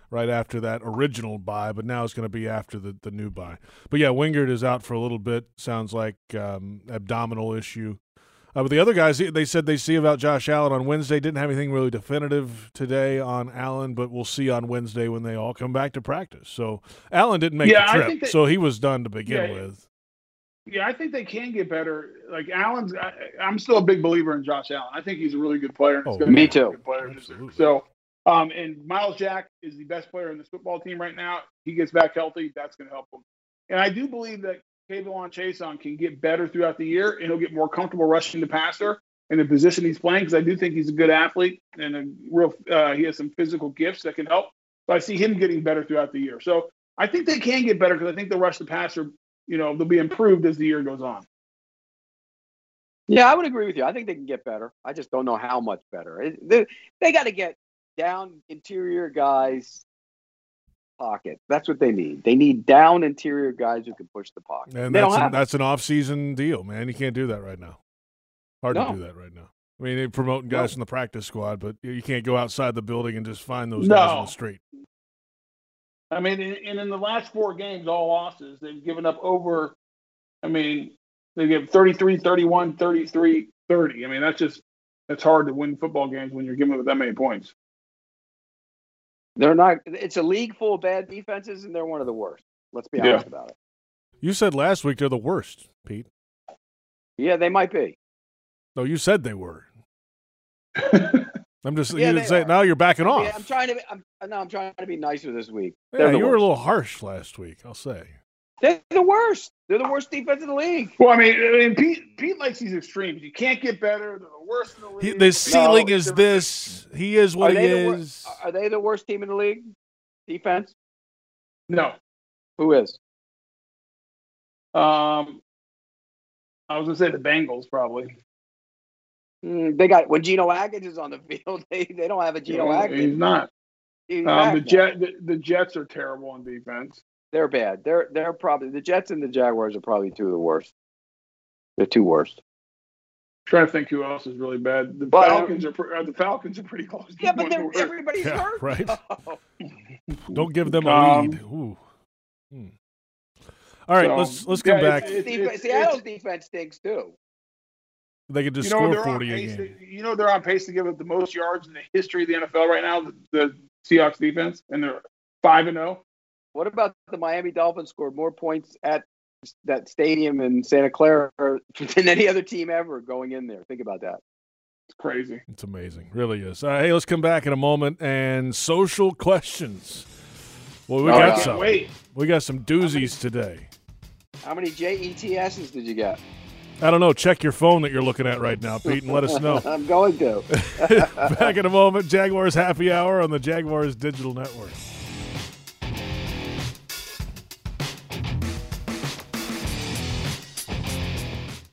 right after that original bye, but now it's going to be after the, the new bye. But yeah, Wingard is out for a little bit. Sounds like um, abdominal issue. Uh, but the other guys, they said they see about Josh Allen on Wednesday. Didn't have anything really definitive today on Allen, but we'll see on Wednesday when they all come back to practice. So Allen didn't make Yeah, the trip, that- so he was done to begin Yeah. with. Yeah, I think they can get better. Like Allen's, I, I'm still a big believer in Josh Allen. I think he's a really good player. and Oh, me too. Good player. So, um, and Myles Jack is the best player in this football team right now. He gets back healthy, that's going to help him. And I do believe that K'Lavon Chaisson can get better throughout the year, and he'll get more comfortable rushing the passer in the position he's playing because I do think he's a good athlete and a real. Uh, he has some physical gifts that can help. So I see him getting better throughout the year. So I think they can get better because I think the rush the passer, you know, they'll be improved as the year goes on. Yeah, I would agree with you. I think they can get better. I just don't know how much better. They, they got to get down interior guys pocket. That's what they need. They need down interior guys who can push the pocket. And they that's don't an, have. that's an off-season deal, man. You can't do that right now. Hard No. to do that right now. I mean, they're promoting guys from the practice squad, but you can't go outside the building and just find those guys on the street. I mean, and and in the last four games, all losses, they've given up over, I mean, they give 33, 31, 33, 30. I mean, that's just, that's hard to win football games when you're giving up that many points. They're not. It's a league full of bad defenses, and they're one of the worst. Let's be Yeah. honest about it. You said last week they're the worst, Pete. Yeah, they might be. No, you said they were. I'm just [LAUGHS] Yeah, you didn't say are. now you're backing off. Yeah, I'm trying to. Be, I'm, no, I'm trying to be nicer this week. Yeah, They're the you were a little harsh last week. I'll say. They're the worst. They're the worst defense in the league. Well, I mean, I mean Pete, Pete likes these extremes. You can't get better. They're the worst in the league. He, the ceiling No, is this. He is what are he they the is. are they the worst team in the league? Defense? No. Who is? Um, I was going to say the Bengals, probably. Mm, they got when Geno Atkins is on the [LAUGHS] field. They they don't have a Geno Yeah, Atkins. He's not. He's Um, the. Jet, the, the Jets are terrible on defense. They're bad. They're they're probably the Jets and the Jaguars are probably two of the worst. They're two worst. trying to think who else is really bad. The Well, Falcons are pre- uh, the Falcons are pretty close. Yeah, but they're, of the worst. everybody's Yeah, hurt. right. though. [LAUGHS] Don't give them a Um, lead. Ooh. Hmm. All right, So, let's let's yeah, come back. it's- it's- Defe- Seattle's defense stinks too. They could just you know score they're forty a game. To, you know they're on pace to give up the most yards in the history of the NFL right now. The, the Seahawks defense, and they're five and oh. zero. What about the Miami Dolphins scored more points at that stadium in Santa Clara [LAUGHS] than any other team ever going in there? Think about that. It's crazy. It's amazing, really is. Uh, hey, let's come back in a moment and social questions. Well, we Oh, got some. wait. We got some doozies today. How many JETSs did you get? I don't know. Check your phone that you're looking at right now, Pete, and let us know. [LAUGHS] I'm going to. [LAUGHS] Back in a moment. Jaguars Happy Hour on the Jaguars Digital Network.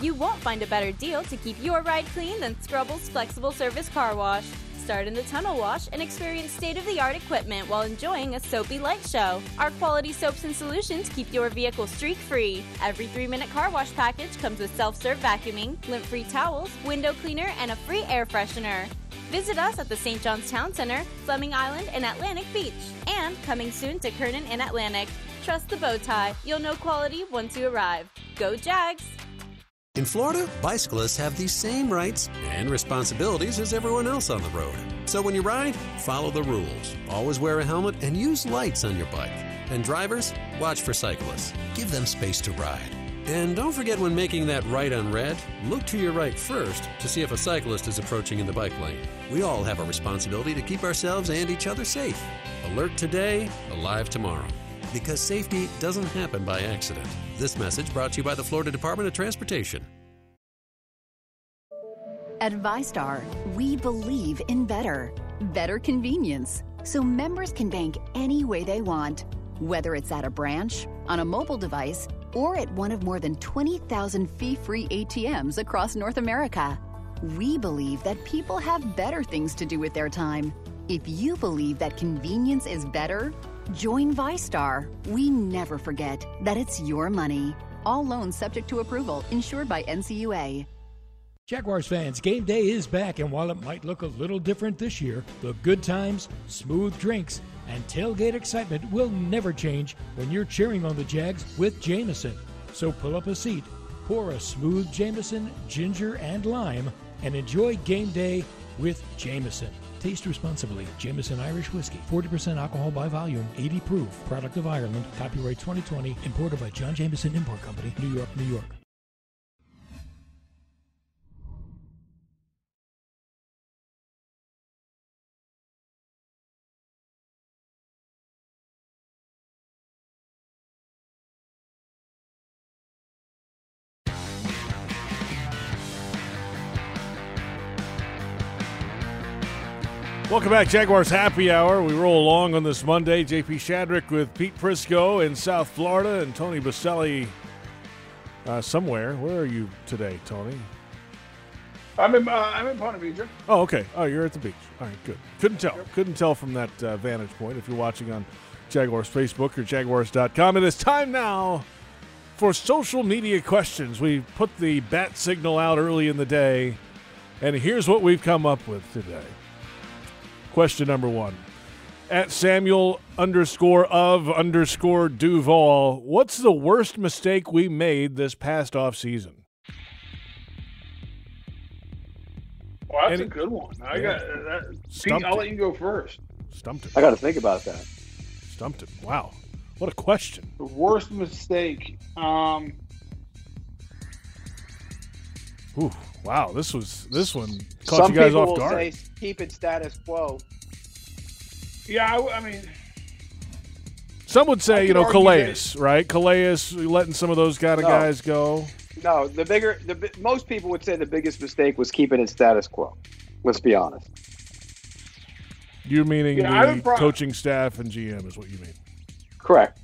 You won't find a better deal to keep your ride clean than Scrubble's Flexible Service Car Wash. Start in the tunnel wash and experience state of the art equipment while enjoying a soapy light show. Our quality soaps and solutions keep your vehicle streak free. Every three minute car wash package comes with self serve vacuuming, lint free towels, window cleaner, and a free air freshener. Visit us at the St. John's Town Center, Fleming Island, and Atlantic Beach. And coming soon to Kernan and Atlantic. Trust the bow tie. You'll know quality once you arrive. Go Jags! In Florida, bicyclists have the same rights and responsibilities as everyone else on the road. So when you ride, follow the rules. Always wear a helmet and use lights on your bike. And drivers, watch for cyclists. Give them space to ride. And don't forget when making that right on red, look to your right first to see if a cyclist is approaching in the bike lane. We all have a responsibility to keep ourselves and each other safe. Alert today, alive tomorrow because safety doesn't happen by accident. This message brought to you by the Florida Department of Transportation. At VyStar, we believe in better. Better convenience. So members can bank any way they want, whether it's at a branch, on a mobile device, or at one of more than 20,000 fee free ATMs across North America. We believe that people have better things to do with their time. If you believe that convenience is better, join VyStar. We never forget that it's your money. All loans subject to approval, insured by NCUA. Jaguars fans, game day is back, and while it might look a little different this year, the good times, smooth drinks, and tailgate excitement will never change when you're cheering on the Jags with Jameson. So pull up a seat, pour a smooth Jameson, ginger, and lime, and enjoy game day with Jameson. Taste responsibly. Jameson Irish Whiskey. 40% alcohol by volume. 80 proof. Product of Ireland. Copyright 2020. Imported by John Jameson Import Company. New York, New York. Welcome back, Jaguars Happy Hour. We roll along on this Monday. JP Shadrick with Pete Prisco in South Florida and Tony Boselli uh, somewhere. Where are you today, Tony? I'm in. Uh, I'm in Ponte Vedra. Oh, okay. Oh, you're at the beach. All right, good. Couldn't tell. Couldn't tell from that uh, vantage point if you're watching on Jaguars Facebook or Jaguars.com. It is time now for social media questions. We put the bat signal out early in the day, and here's what we've come up with today. Question number one. At Samuel underscore of underscore Duval, what's the worst mistake we made this past off season? Well, that's Any- a good one. I Yeah. got that. Pete, I'll it. let you go first. Stumped it. I got to think about that. Stumped it. Wow. What a question. The worst mistake. Um, Ooh, wow. This was this one caught Some you guys people off will guard. say keep it status quo. yeah, I, I mean, Some would say, you know, argue Calais, right? Calais letting some of those kind of No. guys go. No, the bigger, the most people would say the biggest mistake was keeping it status quo. Let's be honest. You meaning Yeah, the would coaching staff and GM is what you mean. Correct.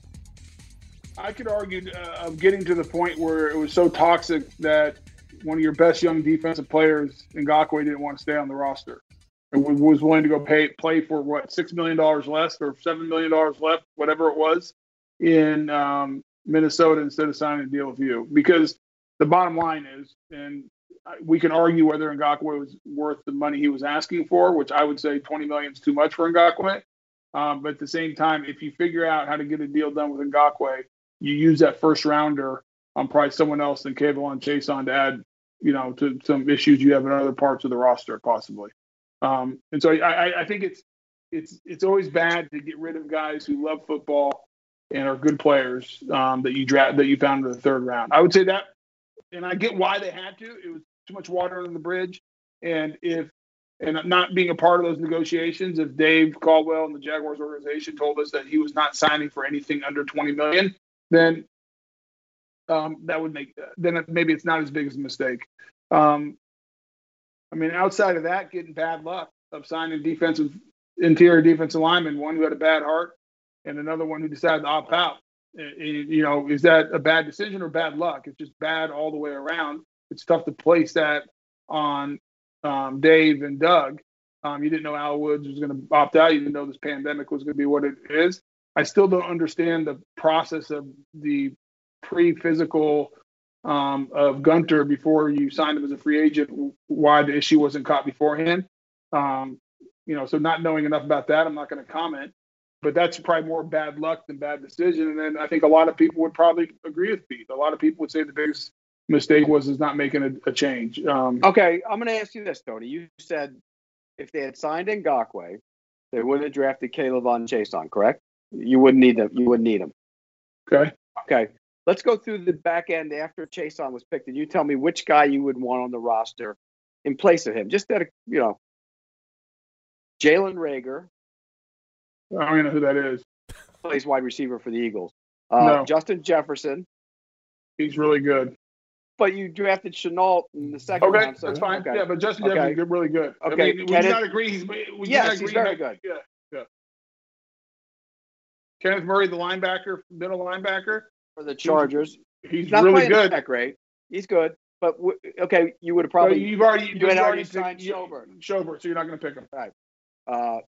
I could argue uh, of getting to the point where it was so toxic that one of your best young defensive players, Ngakoue, didn't want to stay on the roster and was willing to go pay play for what six million dollars less or seven million dollars left, whatever it was, in um, Minnesota instead of signing a deal with you. Because the bottom line is, and we can argue whether Ngakoue was worth the money he was asking for, which I would say twenty million is too much for Ngakoue. Um, but at the same time, if you figure out how to get a deal done with Ngakoue, you use that first rounder on probably someone else than K'Lavon Chaisson to add, you know, to some issues you have in other parts of the roster, possibly. Um, and so I, I think it's it's it's always bad to get rid of guys who love football and are good players um, that you draft that you found in the third round. I would say that, and I get why they had to. It was too much water under the bridge, and if and not being a part of those negotiations, if Dave Caldwell and the Jaguars organization told us that he was not signing for anything under 20 million, then um, that would make then maybe it's not as big as a mistake. Um, I mean, outside of that, getting bad luck of signing defensive interior defensive lineman, one who had a bad heart and another one who decided to opt out. You know, is that a bad decision or bad luck? It's just bad all the way around. It's tough to place that on um, Dave and Doug. Um, you didn't know Al Woods was going to opt out. You didn't know this pandemic was going to be what it is. I still don't understand the process of the pre-physical um, of Gunter before you signed him as a free agent. Why the issue wasn't caught beforehand? Um, you know, so not knowing enough about that, I'm not going to comment. But that's probably more bad luck than bad decision. And then I think a lot of people would probably agree with Pete. A lot of people would say the biggest mistake was is not making a, a change. Um, okay, I'm going to ask you this, Tony. You said if they had signed Ngakoue, they wouldn't have drafted K'Lavon Chaisson, correct? You wouldn't need them. You wouldn't need them. Okay. Okay. Let's go through the back end after Chaisson was picked, and you tell me which guy you would want on the roster in place of him. Just that, you know, Jalen Reagor. I don't even know who that is. Plays wide receiver for the Eagles. Uh, No. Justin Jefferson. He's really good. But you drafted Shenault in the second Okay, round. So, that's fine. okay. Yeah, but Justin Okay. Jefferson's really good. Okay, I mean, would Kenneth- you not agree? He's would Yes, not he's very good. Yeah, yeah. Kenneth Murray, the linebacker, middle linebacker for the Chargers. He's not really playing good. that great. He's good, but w- okay, you would have Well, probably you've already you you've had already already signed you- Schobert. Schobert, so you're not going to pick him. Right. Uh,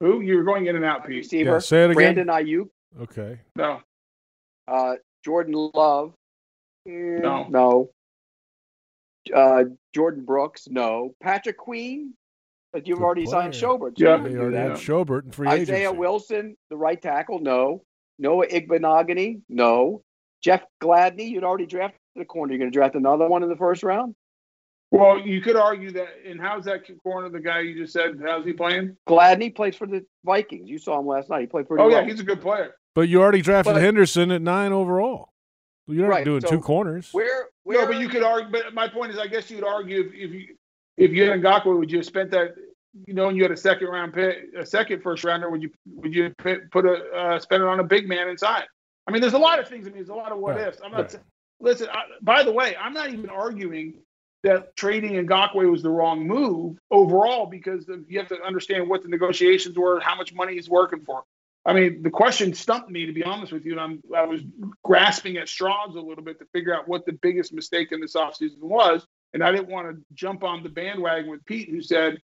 Who? You're going in and out, Pete. receiver. Yeah, say it again. Brandon Aiyuk. Okay. No. Uh, Jordan Love. Mm, No. No. Uh, Jordyn Brooks. No. Patrick Queen. But you've already signed player. Schobert. So Yeah. you They already that. had Schobert in free Isaiah agency. Wilson, the right tackle. No. Noah Igbinoghene. No. Jeff Gladney. You'd already drafted a corner. You're going to draft another one in the first round. Well, you could argue that. And how's that corner? The guy you just said, how's he playing? Gladney plays for the Vikings. You saw him last night. He played pretty Oh well. yeah, he's a good player. But you already drafted But- Henderson at nine overall. You're not Right, doing so two corners. Where, where No, but you could argue. But my point is, I guess you'd argue if, if you if you had Ngakoue, would you have spent that? You know, and you had a second round pick, a second first rounder. Would you would you put, put a uh, spend it on a big man inside? I mean, there's a lot of things. I mean, there's a lot of what Right, ifs. I'm not. right. Listen, I, by the way, I'm not even arguing that trading Ngakoue was the wrong move overall because of, you have to understand what the negotiations were, how much money he's working for. I mean, the question stumped me to be honest with you, and I'm I was grasping at straws a little bit to figure out what the biggest mistake in this offseason was, and I didn't want to jump on the bandwagon with Pete, who said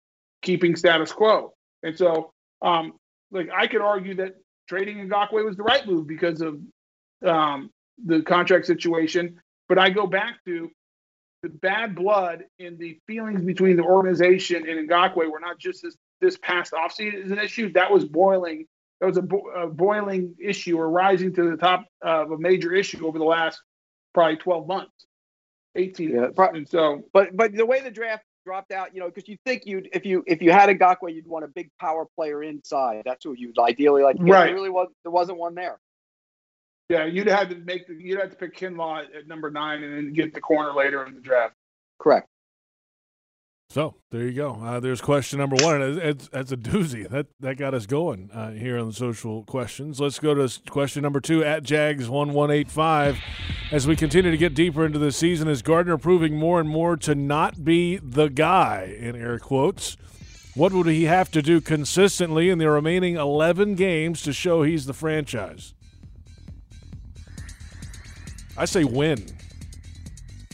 keeping status quo. And so, um, like I could argue that trading Ngakoue was the right move because of um, the contract situation, but I go back to the bad blood and the feelings between the organization and Ngakoue were not just this this past offseason is an issue. That was boiling. That was a, bo- a boiling issue or rising to the top of a major issue over the last probably 12 months, 18 Yeah, months. and so, But but the way the draft dropped out, you know, because you think you'd if you if you had a Ngakoue, you'd want a big power player inside. That's who you'd ideally like. to. Right. There really was there wasn't one there. yeah, you'd have to make the, you'd have to pick Kinlaw at number nine and then get the corner later in the draft. Correct. So there you go. Uh, there's question number one. It's, it's, that's a doozy. That that got us going uh, here on the social questions. Let's go to question number two at Jags one one eight five. As we continue to get deeper into the season, is Gardner proving more and more to not be the guy in air quotes? What would he have to do consistently in the remaining eleven games to show he's the franchise? I say win.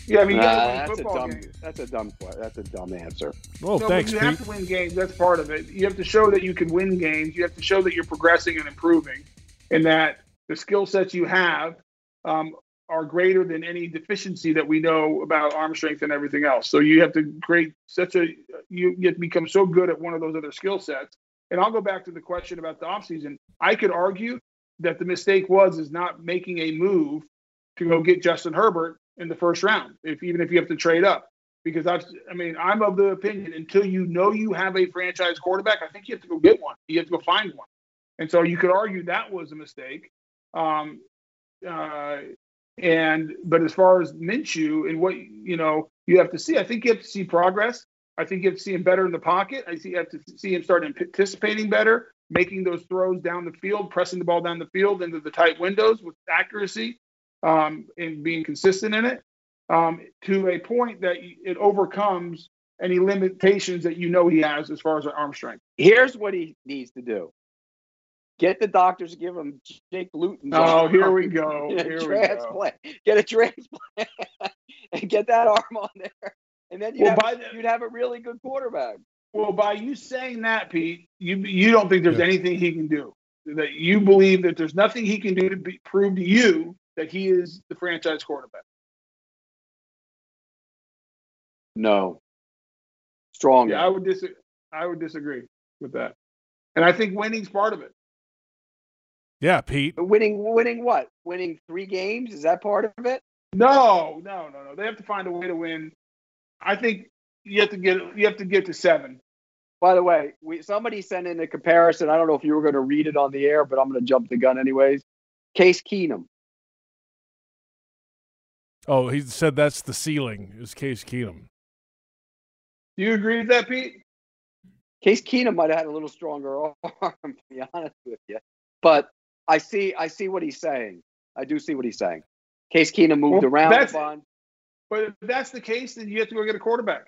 Yeah, I mean, you Nah, win that's a dumb games. that's a dumb. That's a dumb answer. Well, no, thanks, but you Pete. have to win games. That's part of it. You have to show that you can win games. You have to show that you're progressing and improving, and that the skill sets you have um, are greater than any deficiency that we know about arm strength and everything else. So you have to create such a you, get to become so good at one of those other skill sets. And I'll go back to the question about the offseason. I could argue that the mistake was is not making a move to go get Justin Herbert in the first round, if even if you have to trade up. Because that's, I mean, I'm of the opinion until you know you have a franchise quarterback, I think you have to go get one. You have to go find one. And so you could argue that was a mistake. Um, uh, and but as far as Minshew and what you know, you have to see. I think you have to see progress. I think you have to see him better in the pocket. I see you have to see him start anticipating better, making those throws down the field, pressing the ball down the field into the tight windows with accuracy, um, and being consistent in it um, to a point that it overcomes any limitations that you know he has as far as arm strength. Here's what he needs to do. Get the doctors to give him Jake Luton. Oh, here we go. Get Here a we go. transplant. Get a transplant [LAUGHS] and get that arm on there. And then you'd, Well, have, by the- you'd have a really good quarterback. Well, by you saying that, Pete, you you don't think there's anything he can do. That you believe that there's nothing he can do to be, prove to you that he is the franchise quarterback. No. Strong. Yeah, I would dis- I would disagree with that. And I think winning's part of it. Yeah, Pete. Winning, winning what? Winning three games? Is that part of it? No, no, no, no. They have to find a way to win. I think you have to get you have to get to seven. By the way, we somebody sent in a comparison. I don't know if you were going to read it on the air, but I'm going to jump the gun anyways. Case Keenum. Oh, he said that's the ceiling. Is Case Keenum? Do you agree with that, Pete? Case Keenum might have had a little stronger [LAUGHS] arm, to be honest with you. But I see, I see what he's saying. I do see what he's saying. Case Keenum moved Well, around a that's- bunch. But if that's the case, then you have to go get a quarterback.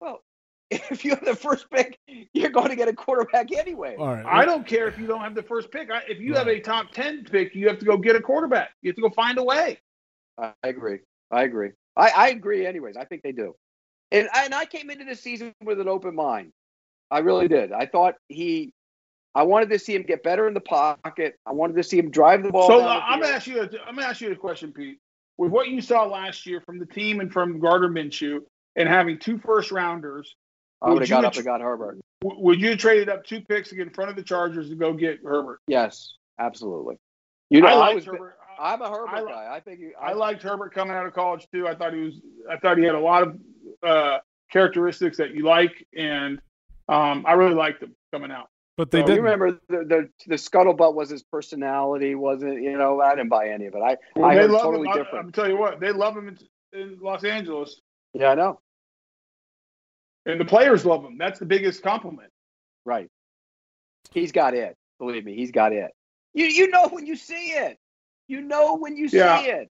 Well, [LAUGHS] if you have the first pick, you're going to get a quarterback anyway. All right. I don't care if you don't have the first pick. I, if you have a top ten pick, you have to go get a quarterback. You have to go find a way. I agree. I agree. I, I agree. Anyways, I think they do. And and I came into this season with an open mind. I really did. I thought he. I wanted to see him get better in the pocket. I wanted to see him drive the ball. So uh, I'm gonna ask you. A, I'm gonna ask you a question, Pete. With what you saw last year from the team and from Gardner Minshew, and having two first rounders, I would have you got have up and got Herbert. would you have traded up two picks to get in front of the Chargers to go get Herbert? Yes, absolutely. You know, I, I was. Herbert. I'm a Herbert I guy. I think. He, I liked Herbert coming out of college too. I thought he was. I thought he had a lot of uh, characteristics that you like, and um, I really liked him coming out. But they So did. You remember the, the the scuttlebutt was his personality, wasn't you know? I didn't buy any of it. I Well, I they heard love totally him. Different. I'm tell you what, they love him in, in Los Angeles, yeah, I know. and the players love him. That's the biggest compliment. Right. He's got it. Believe me, he's got it. You you know when you see it. You know when you Yeah. see it.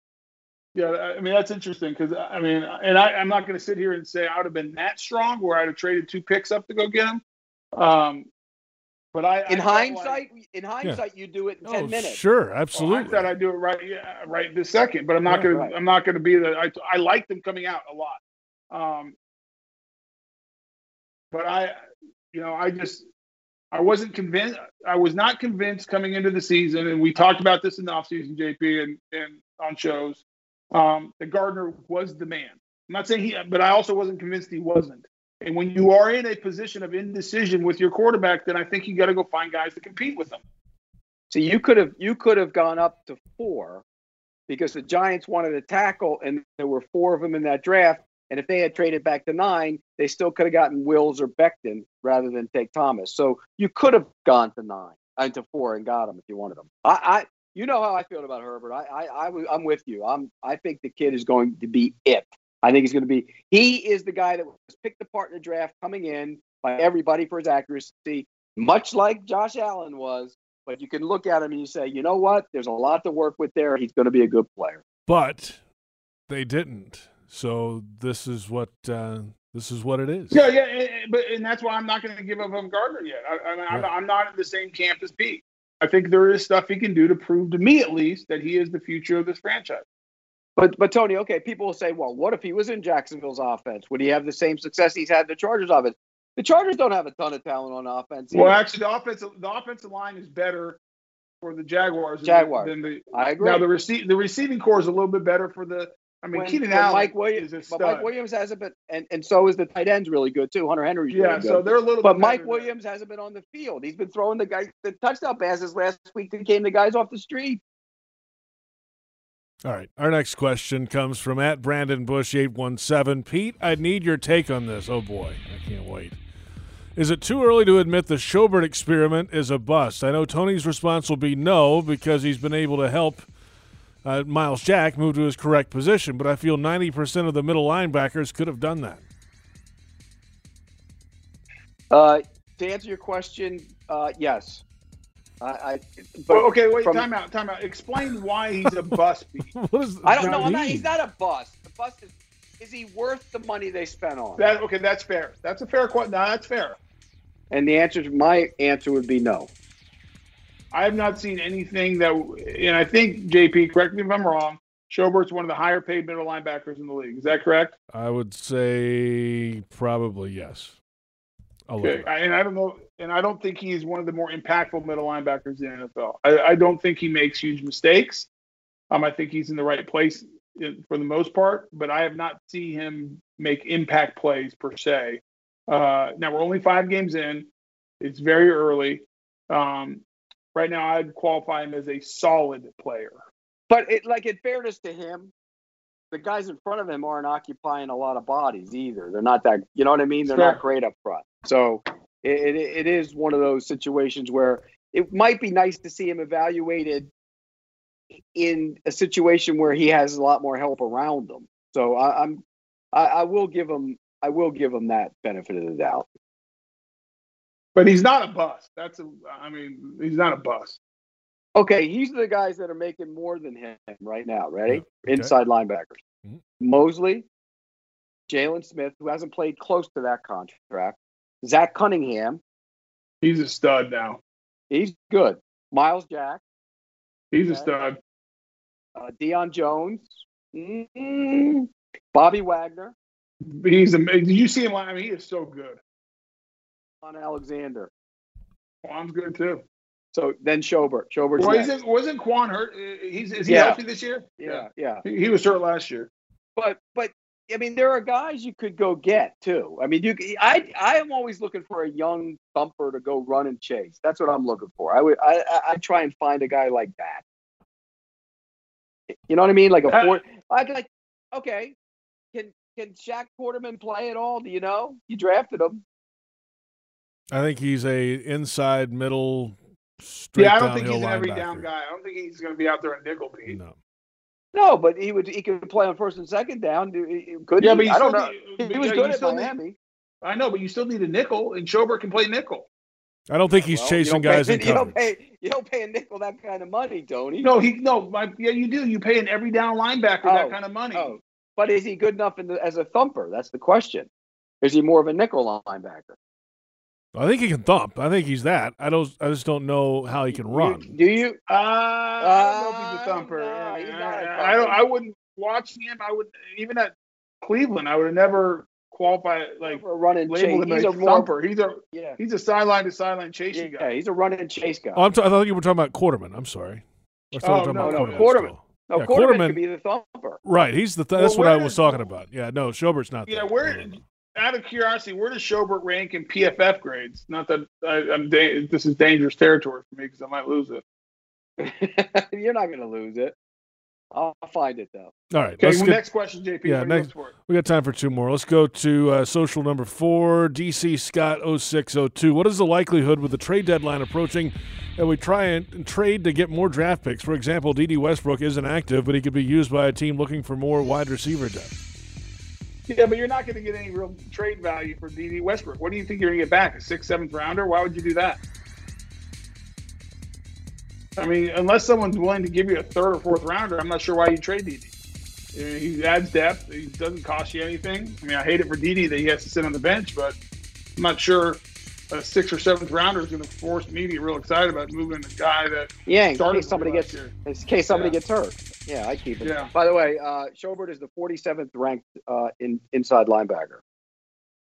Yeah, I mean that's interesting because I mean, and I, I'm not going to sit here and say I would have been that strong where I'd have traded two picks up to go get him. Um, but I, In I felt like- hindsight, in hindsight, you do it in ten Oh, minutes. sure, Well, I absolutely. thought I'd do it right, yeah, right this second. But I'm not Yeah, gonna, right. I'm not gonna be the. I, I like them coming out a lot. Um, but I, you know, I just, I wasn't convinced. I was not convinced coming into the season, and we talked about this in the offseason, JP, and and on shows. Um, that Gardner was the man. I'm not saying he, but I also wasn't convinced he wasn't. And when you are in a position of indecision with your quarterback, then I think you got to go find guys to compete with them. So you could have you could have gone up to four because the Giants wanted a tackle, and there were four of them in that draft. And if they had traded back to nine, they still could have gotten Wills or Becton rather than take Thomas. So you could have gone to nine and to four and got him if you wanted him. I, I you know how I feel about Herbert. I, I, I I'm with you. I'm I think the kid is going to be it. I think he's going to be. He is the guy that was picked apart in the draft coming in by everybody for his accuracy, much like Josh Allen was. But you can look at him and you say, you know what? There's a lot to work with there. He's going to be a good player. But they didn't. So this is what uh, this is what it is. Yeah, yeah, and, and- but and that's why I'm not going to give up on Gardner yet. I, I mean, I'm, Right. I'm not in the same camp as Pete. I think there is stuff he can do to prove to me, at least, that he is the future of this franchise. But but Tony, okay, people will say, well, what if he was in Jacksonville's offense? Would he have the same success he's had in the Chargers offense? The Chargers don't have a ton of talent on offense. Well, actually, the offensive the offensive line is better for the Jaguars. than- Jaguars. Than the, I agree. Now the rece- the receiving core is a little bit better for the I mean, when, Keenan when Allen Mike Williams, is a but Mike. Williams hasn't been, and, and so is the tight end's really good too. Hunter Henry's really Yeah, good. so they're a little But Mike Williams hasn't been on the field. He's been throwing the guy the touchdown passes last week that came the guys off the street. All right. Our next question comes from at Brandon Bush eight one seven. Pete, I need your take on this. Oh boy, I can't wait. Is it too early to admit the Schobert experiment is a bust? I know Tony's response will be no because he's been able to help uh, Myles Jack move to his correct position, but I feel 90% of the middle linebackers could have done that. Uh, to answer your question, uh, yes. I, I but Well, okay, wait, from- time out, time out. Explain why he's a bust. Pete. [LAUGHS] what is I don't know. I'm not, he's not a bust. The bust is is he worth the money they spent on? That okay, that's fair. That's a fair question. No, that's fair. And the answer, my answer would be no. I have not seen anything that, and I think JP, correct me if I'm wrong. Schobert's one of the higher paid middle linebackers in the league. Is that correct? I would say probably yes. I'll Okay. I- and I don't know, and I don't think he's one of the more impactful middle linebackers in the NFL. I, I don't think he makes huge mistakes. Um, I think he's in the right place in, for the most part, but I have not seen him make impact plays per se. Uh, now we're only five games in; it's very early. Um, right now, I'd qualify him as a solid player. But it, like in fairness to him, the guys in front of him aren't occupying a lot of bodies either. They're not that, you know what I mean? They're Sure. not great up front. So it, it, it is one of those situations where it might be nice to see him evaluated in a situation where he has a lot more help around him. So I, I'm, I, I will give him, I will give him that benefit of the doubt. But he's not a bust. That's a, I mean, he's not a bust. Okay, these are the guys that are making more than him right now. Ready? okay. Inside linebackers. Mhm. Mosley, Jaylon Smith, who hasn't played close to that contract. Zach Cunningham, He's a stud now. he's good. Myles Jack, He's a stud. uh, Deion Jones, mm, Bobby Wagner, He's amazing. Did you see him? I mean, he is so good. on Alexander. Kwon's good too. So then Schobert. Schobert's Well, next. isn't, wasn't Kwon hurt? Uh, He's is he Yeah. healthy this year? yeah, yeah. He, he was hurt last year. But but I mean, there are guys you could go get too. I mean, you c- I I am always looking for a young thumper to go run and chase. That's what I'm looking for. I would I I, I try and find a guy like that. You know what I mean? Like a Uh, four. I'd like okay. Can can Shaq Quarterman play at all? Do you know? You drafted him. I think he's a inside middle. Straight Yeah, I don't think he's an every linebacker. down guy. I don't think he's going to be out there in nickel, Pete. No. No, but he would he could play on first and second down. He- Could Yeah, he? but you I don't still know. need- He was yeah, good at still need- Miami. I know, but you still need a nickel, and Schobert can play nickel. I don't think uh, he's Well, chasing don't pay- guys in [LAUGHS] you don't pay you don't pay a nickel that kind of money, Tony. No, he no, my, yeah, you do. You pay an every down linebacker Oh, that kind of money. Oh, but is he good enough in the, as a thumper? That's the question. Is he more of a nickel linebacker? I think he can thump. I think he's that. I don't. I just don't know how he can run. Do you? Uh, I don't know if he's a thumper. no, he's not a I, I don't. I wouldn't watch him. I would even at Cleveland. I would have never qualified like For a run and chase. him He's a a more thumper. He's a yeah. he's a sideline to sideline chasing Yeah, guy. he's a run and chase guy. Oh, I'm t- I thought you were talking about Quarterman. I'm sorry. I thought Oh, you were talking no, about no, Quarterman. still. No, Yeah, Quarterman Quarterman- could be the thumper. Right. He's the. Th- Well, that's what I was does- talking about. Yeah. No, Schobert's not. Yeah, that. where. Out of curiosity, where does Schobert rank in PFF grades? Not that I, I'm da- this is dangerous territory for me because I might lose it. [LAUGHS] You're not going to lose it. I'll find it though. All right. Okay, let's well, get- next question, JP. Yeah, next, we got time for two more. Let's go to uh, social number four, DC Scott 0602. What is the likelihood with the trade deadline approaching that we try and trade to get more draft picks? For example, Dede Westbrook isn't active, but he could be used by a team looking for more wide receiver depth. Yeah, but you're not going to get any real trade value for Dede Westbrook. What do you think you're going to get back? A sixth, seventh rounder? Why would you do that? I mean, unless someone's willing to give you a third or fourth rounder, I'm not sure why you trade Dede. He adds depth. He doesn't cost you anything. I mean, I hate it for Dede that he has to sit on the bench, but I'm not sure a sixth or seventh rounder is going to force me to get real excited about moving a guy that Yeah, in started case somebody gets in case somebody Yeah. gets hurt. Yeah, I keep it. Yeah. By the way, uh, Schobert is the 47th ranked uh, in inside linebacker.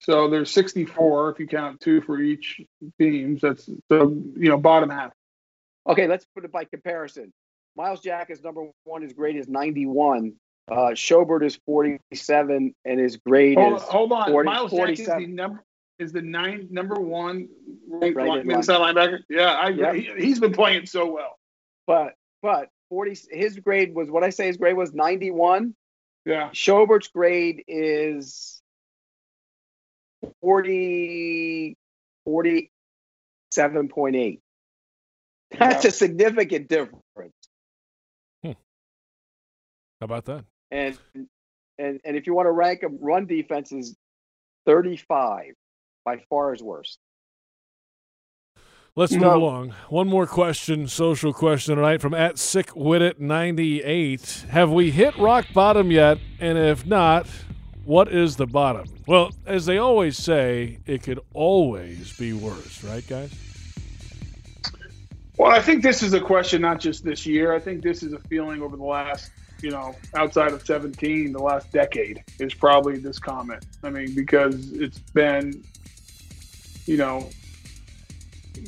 So there's 64 if you count two for each team. So that's the you know bottom half. Okay, let's put it by comparison. Myles Jack is number one. His grade is 91. Uh, Schobert is 47, and his grade is Hold, is hold on. 40, Myles Jack is the number is the nine number one ranked Right line, inside linebacker. Yeah, I Yep. he, he's been playing so well. But but 40 his grade was what I say his grade was 91. Yeah. Schobert's grade is 40 47.8. That's a significant difference. Hmm. How about that? And and and if you want to rank them, run defense is 35 by far is worst. Let's move No. along. One more question, social question tonight from at sickwitted98. Have we hit rock bottom yet? And if not, what is the bottom? Well, as they always say, it could always be worse, right, guys? Well, I think this is a question not just this year. I think this is a feeling over the last, you know, outside of 17, the last decade is probably this comment. I mean, because it's been, you know,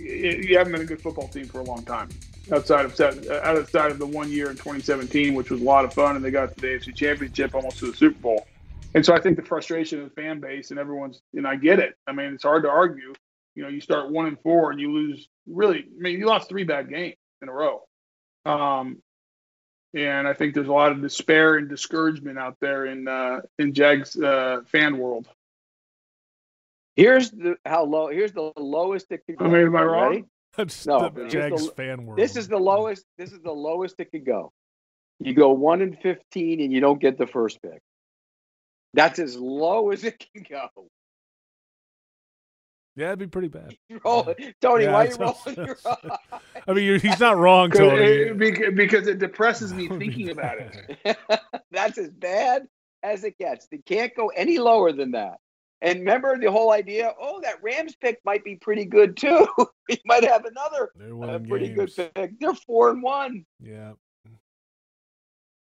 you haven't been a good football team for a long time. Outside of outside of the one year in 2017, which was a lot of fun, and they got to the AFC Championship, almost to the Super Bowl. And so I think the frustration of the fan base and everyone's, and I get it. I mean, it's hard to argue. You know, you start one and four and you lose really, I mean, you lost three bad games in a row. Um, and I think there's a lot of despair and discouragement out there in uh, in Jags uh, fan world. Here's the how low. Here's the lowest it could go. I mean, am I You wrong? ready? [LAUGHS] That's no, the Jags the- fan world. This is the lowest. This is the lowest it could go. You go one and fifteen, and you don't get the first pick. That's as low as it can go. Yeah, it'd be pretty bad. [LAUGHS] Roll, Tony, Yeah, why are you rolling your [LAUGHS] eyes? I mean, you're, he's not wrong, 'Cause Tony. it- because it depresses me thinking about it. That's as bad as it gets. They can't go any lower than that. And remember the whole idea. Oh, that Rams pick might be pretty good too. [LAUGHS] we might have another uh, pretty games. good pick. They're four and one. Yeah.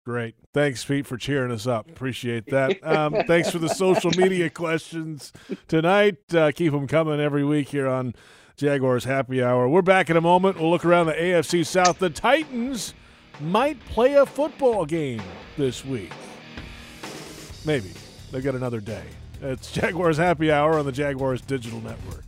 Great. Thanks, Pete, for cheering us up. Appreciate that. Um, [LAUGHS] thanks for the social media questions tonight. Uh, keep them coming every week here on Jaguars Happy Hour. We're back in a moment. We'll look around the AFC South. The Titans might play a football game this week. Maybe. They've got another day. It's Jaguars Happy Hour on the Jaguars Digital Network.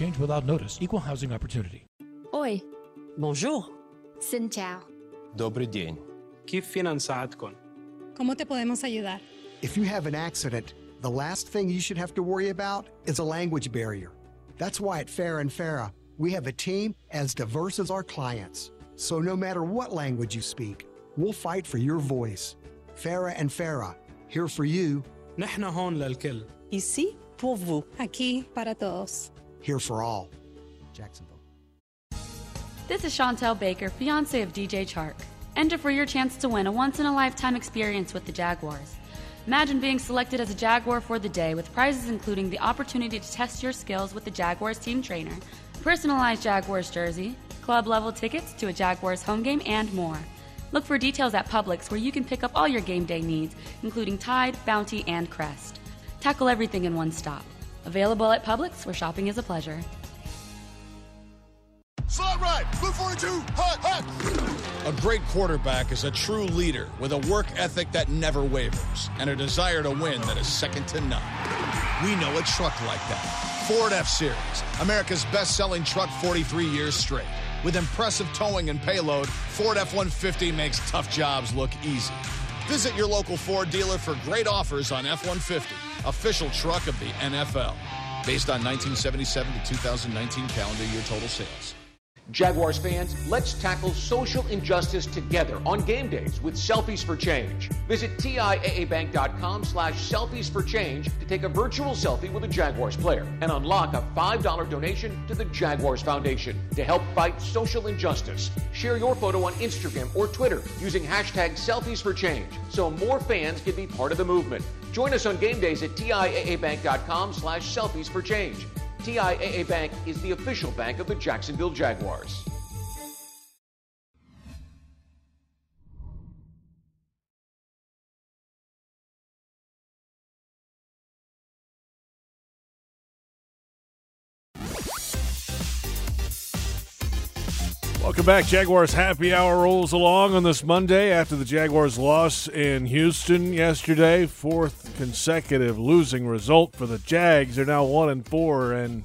change without notice. Equal housing opportunity. Oi. Bonjour. Xin chào. Добрый день. كيف فينا نساعدكم؟ ¿Cómo te podemos ayudar? If you have an accident, the last thing you should have to worry about is a language barrier. That's why at Farah and Farah, we have a team as diverse as our clients. So no matter what language you speak, we'll fight for your voice. Farah and Farah, here for you. نحن هون للكل. Ici pour vous. Aquí para todos here for all. Jacksonville. This is Chantel Baker, fiance of DJ Chark. Enter for your chance to win a once in a lifetime experience with the Jaguars. Imagine being selected as a Jaguar for the day with prizes including the opportunity to test your skills with the Jaguars team trainer, personalized Jaguars jersey, club level tickets to a Jaguars home game, and more. Look for details at Publix where you can pick up all your game day needs, including Tide, Bounty, and Crest. Tackle everything in one stop. Available at Publix where shopping is a pleasure. Slot right, blue 42, hot, hot. A great quarterback is a true leader with a work ethic that never wavers and a desire to win that is second to none. We know a truck like that. Ford F Series, America's best selling truck 43 years straight. With impressive towing and payload, Ford F 150 makes tough jobs look easy. Visit your local Ford dealer for great offers on F 150, official truck of the NFL. Based on 1977 to 2019 calendar year total sales. Jaguars fans, let's tackle social injustice together on game days with Selfies for Change. Visit TIAABank.com slash selfies for change to take a virtual selfie with a Jaguars player and unlock a $5 donation to the Jaguars Foundation to help fight social injustice. Share your photo on Instagram or Twitter using hashtag selfies for change so more fans can be part of the movement. Join us on game days at TIAABank.com slash selfies for change. TIAA Bank is the official bank of the Jacksonville Jaguars. Welcome back. Jaguars Happy Hour rolls along on this Monday after the Jaguars' loss in Houston yesterday. Fourth consecutive losing result for the Jags. They're now one and four, and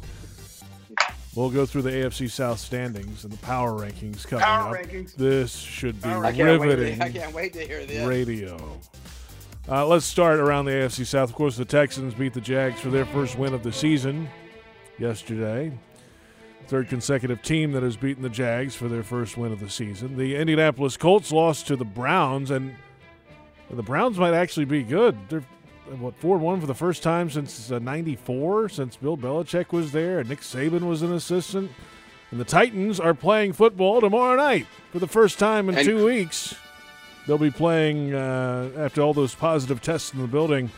we'll go through the AFC South standings and the power rankings coming Power up. rankings. This should be I riveting I can't wait to hear this. radio. Uh, let's start around the AFC South. Of course, the Texans beat the Jags for their first win of the season yesterday. Third consecutive team that has beaten the Jags for their first win of the season. The Indianapolis Colts lost to the Browns, and the Browns might actually be good. They're what four one for the first time since '94, since Bill Belichick was there and Nick Saban was an assistant. And the Titans are playing football tomorrow night for the first time in And- two weeks. They'll be playing uh, after all those positive tests in the building.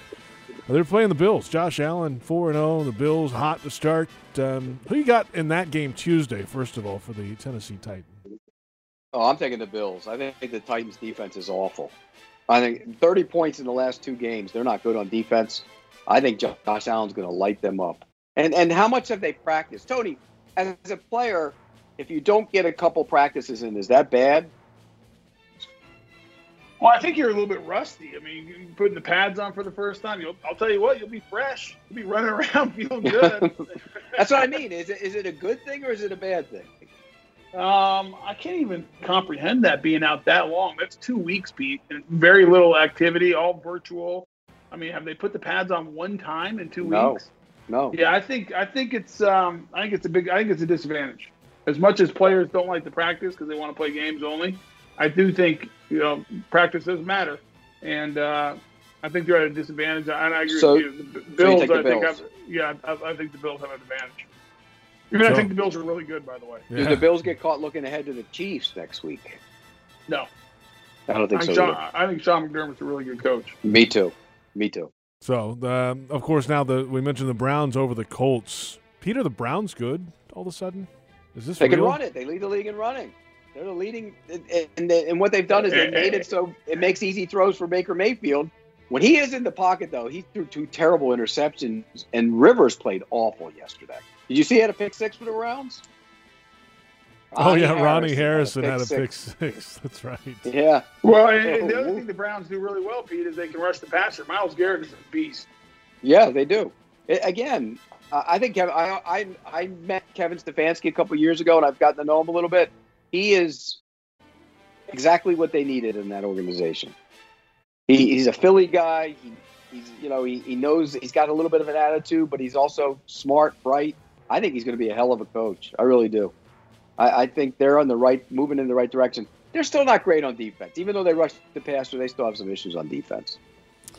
They're playing the Bills. Josh Allen, 4 0. The Bills hot to start. Um, who you got in that game Tuesday, first of all, for the Tennessee Titans? Oh, I'm taking the Bills. I think the Titans' defense is awful. I think 30 points in the last two games. They're not good on defense. I think Josh Allen's going to light them up. And and how much have they practiced, Tony? As a player, if you don't get a couple practices in, is that bad? Well, I think you're a little bit rusty. I mean, putting the pads on for the first time. You'll, I'll tell you what, you'll be fresh. You'll be running [LAUGHS] around feeling good. [LAUGHS] That's what I mean. Is it is it a good thing or is it a bad thing? Um, I can't even comprehend that being out that long. That's two weeks, Pete, and very little activity, all virtual. I mean, have they put the pads on one time in two No. weeks? No. Yeah, I think I think it's um, I think it's a big I think it's a disadvantage. As much as players don't like to practice because they want to play games only, I do think you know practice does matter, and uh, I think they're at a disadvantage. And I agree So- with you. The so you Bills, take the I think, Bills. have, yeah, I, I think the Bills have an advantage. Even I think the Bills are really good, by the way. Do the Bills get caught looking ahead to the Chiefs next week? No, I don't think I so. Sean. I think Sean McDermott's a really good coach. Me too. Me too. So, um, of course, now the we mentioned the Browns over the Colts. Peter, the Browns good all of a sudden? Is this They can run it. They lead the league in running. They're the leading, and, and, and what they've done is they made it so it makes easy throws for Baker Mayfield. When he is in the pocket, though, he threw two terrible interceptions, and Rivers played awful yesterday. Did you see he had a pick six for the Browns? Oh yeah, Ronnie Harrison Harrison had had a a pick pick six. [LAUGHS] That's right. Yeah. Well, and, and the other thing the Browns do really well, Pete, is they can rush the passer. Myles Garrett is a beast. Yeah, they do. I- again, I I think Kevin, I, I I met Kevin Stefanski a couple years ago, and I've gotten to know him a little bit. He is exactly what they needed in that organization. He, he's a Philly guy. He, he's you know he, he knows he's got a little bit of an attitude, but he's also smart, bright. I think he's going to be a hell of a coach. I really do. I, I think they're on the right, moving in the right direction. They're still not great on defense, even though they rushed the passer. They still have some issues on defense.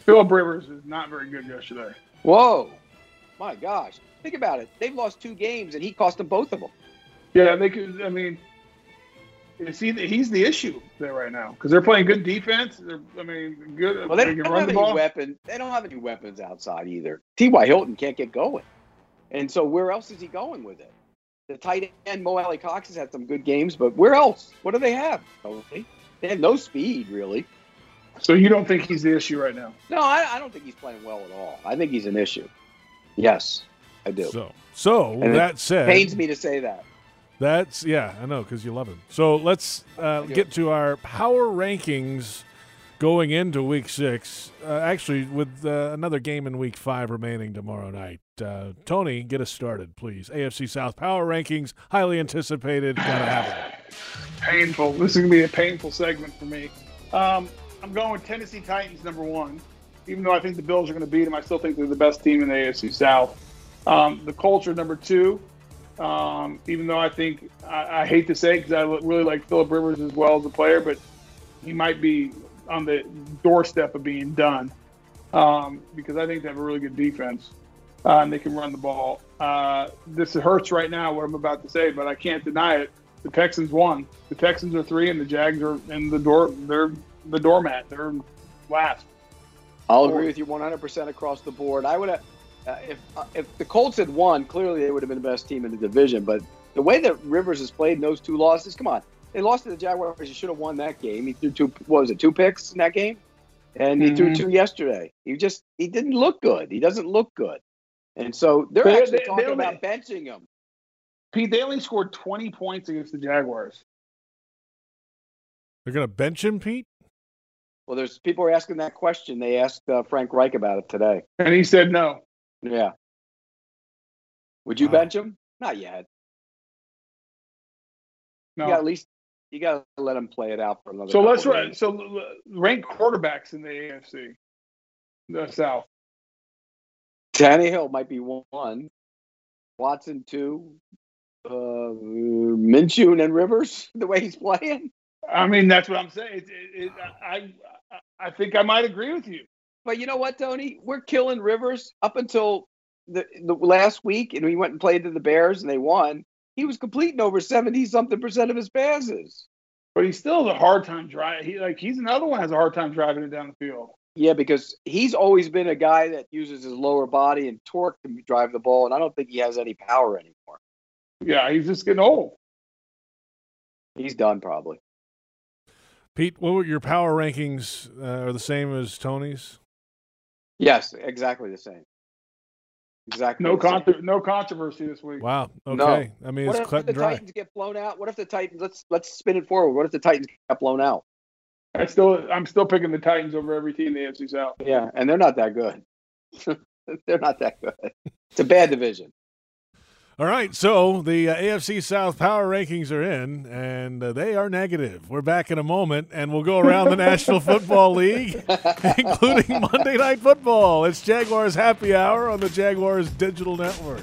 Philip Rivers is not very good yesterday. Whoa, my gosh! Think about it. They've lost two games, and he cost them both of them. Yeah, they could. I mean, is he? He's the issue there right now because they're playing good defense. They're, I mean, good. Well, they they don't run have the any ball. weapons. They don't have any weapons outside either. T.Y. Hilton can't get going, and so where else is he going with it? The tight end Mo Alie-Cox has had some good games, but where else? What do they have? Totally. They have no speed really. So you don't think he's the issue right now? No, I, I don't think he's playing well at all. I think he's an issue. Yes, I do. So, so And it that said, pains me to say that. That's yeah, I know because you love him. So let's uh, get to our power rankings going into Week Six. Uh, actually, with uh, another game in Week Five remaining tomorrow night. Uh, Tony, get us started, please. AFC South power rankings, highly anticipated. Gotta have it. Painful. This is gonna be a painful segment for me. Um, I'm going with Tennessee Titans number one. Even though I think the Bills are going to beat them, I still think they're the best team in the AFC South. Um, the Colts are number two. Um, even though I think I, I hate to say because I really like Philip Rivers as well as a player, but he might be on the doorstep of being done um, because I think they have a really good defense uh, and they can run the ball. Uh, this hurts right now what I'm about to say, but I can't deny it. The Texans won. The Texans are three, and the Jags are in the door. They're the doormat. They're last. I'll agree with you 100% across the board. I would have, uh, if uh, if the Colts had won, clearly they would have been the best team in the division. But the way that Rivers has played in those two losses, come on, they lost to the Jaguars. He should have won that game. He threw two. What was it? Two picks in that game, and he mm-hmm. threw two yesterday. He just he didn't look good. He doesn't look good, and so they're they, actually they, talking they only, about benching him. Pete, they only scored 20 points against the Jaguars. They're going to bench him, Pete. Well, there's people are asking that question. They asked uh, Frank Reich about it today, and he said no. Yeah. Would you wow. bench him? Not yet. No. At least you got to let him play it out for another. So let's rank. So rank quarterbacks in the AFC, the South. Tannehill might be one. Watson two. Uh, Minshew and Rivers, [LAUGHS] the way he's playing. I mean, that's what I'm saying. It, it, it, I I think I might agree with you. But you know what, Tony? We're killing Rivers up until the, the last week, and we went and played to the Bears, and they won. He was completing over seventy something percent of his passes. But he still has a hard time driving. He like he's another one has a hard time driving it down the field. Yeah, because he's always been a guy that uses his lower body and torque to drive the ball, and I don't think he has any power anymore. Yeah, he's just getting old. He's done probably. Pete, what were your power rankings? Uh, are the same as Tony's? Yes, exactly the same. Exactly. No contro- no controversy this week. Wow. Okay. No. I mean, what it's if cut the dry. Titans get blown out? What if the Titans? Let's let's spin it forward. What if the Titans get blown out? I still I'm still picking the Titans over every team in the AFC South. Yeah, and they're not that good. [LAUGHS] they're not that good. It's a bad division. All right, so the uh, AFC South power rankings are in, and uh, they are negative. We're back in a moment, and we'll go around the National Football League, [LAUGHS] including Monday Night Football. It's Jaguars Happy Hour on the Jaguars Digital Network.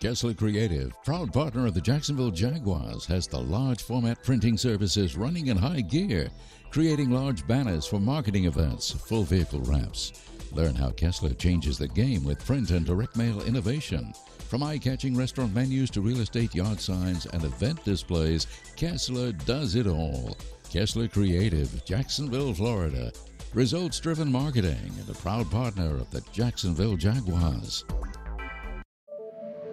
Kessler Creative, proud partner of the Jacksonville Jaguars, has the large format printing services running in high gear, creating large banners for marketing events, full vehicle wraps. Learn how Kessler changes the game with print and direct mail innovation. From eye catching restaurant menus to real estate yard signs and event displays, Kessler does it all. Kessler Creative, Jacksonville, Florida. Results driven marketing and a proud partner of the Jacksonville Jaguars.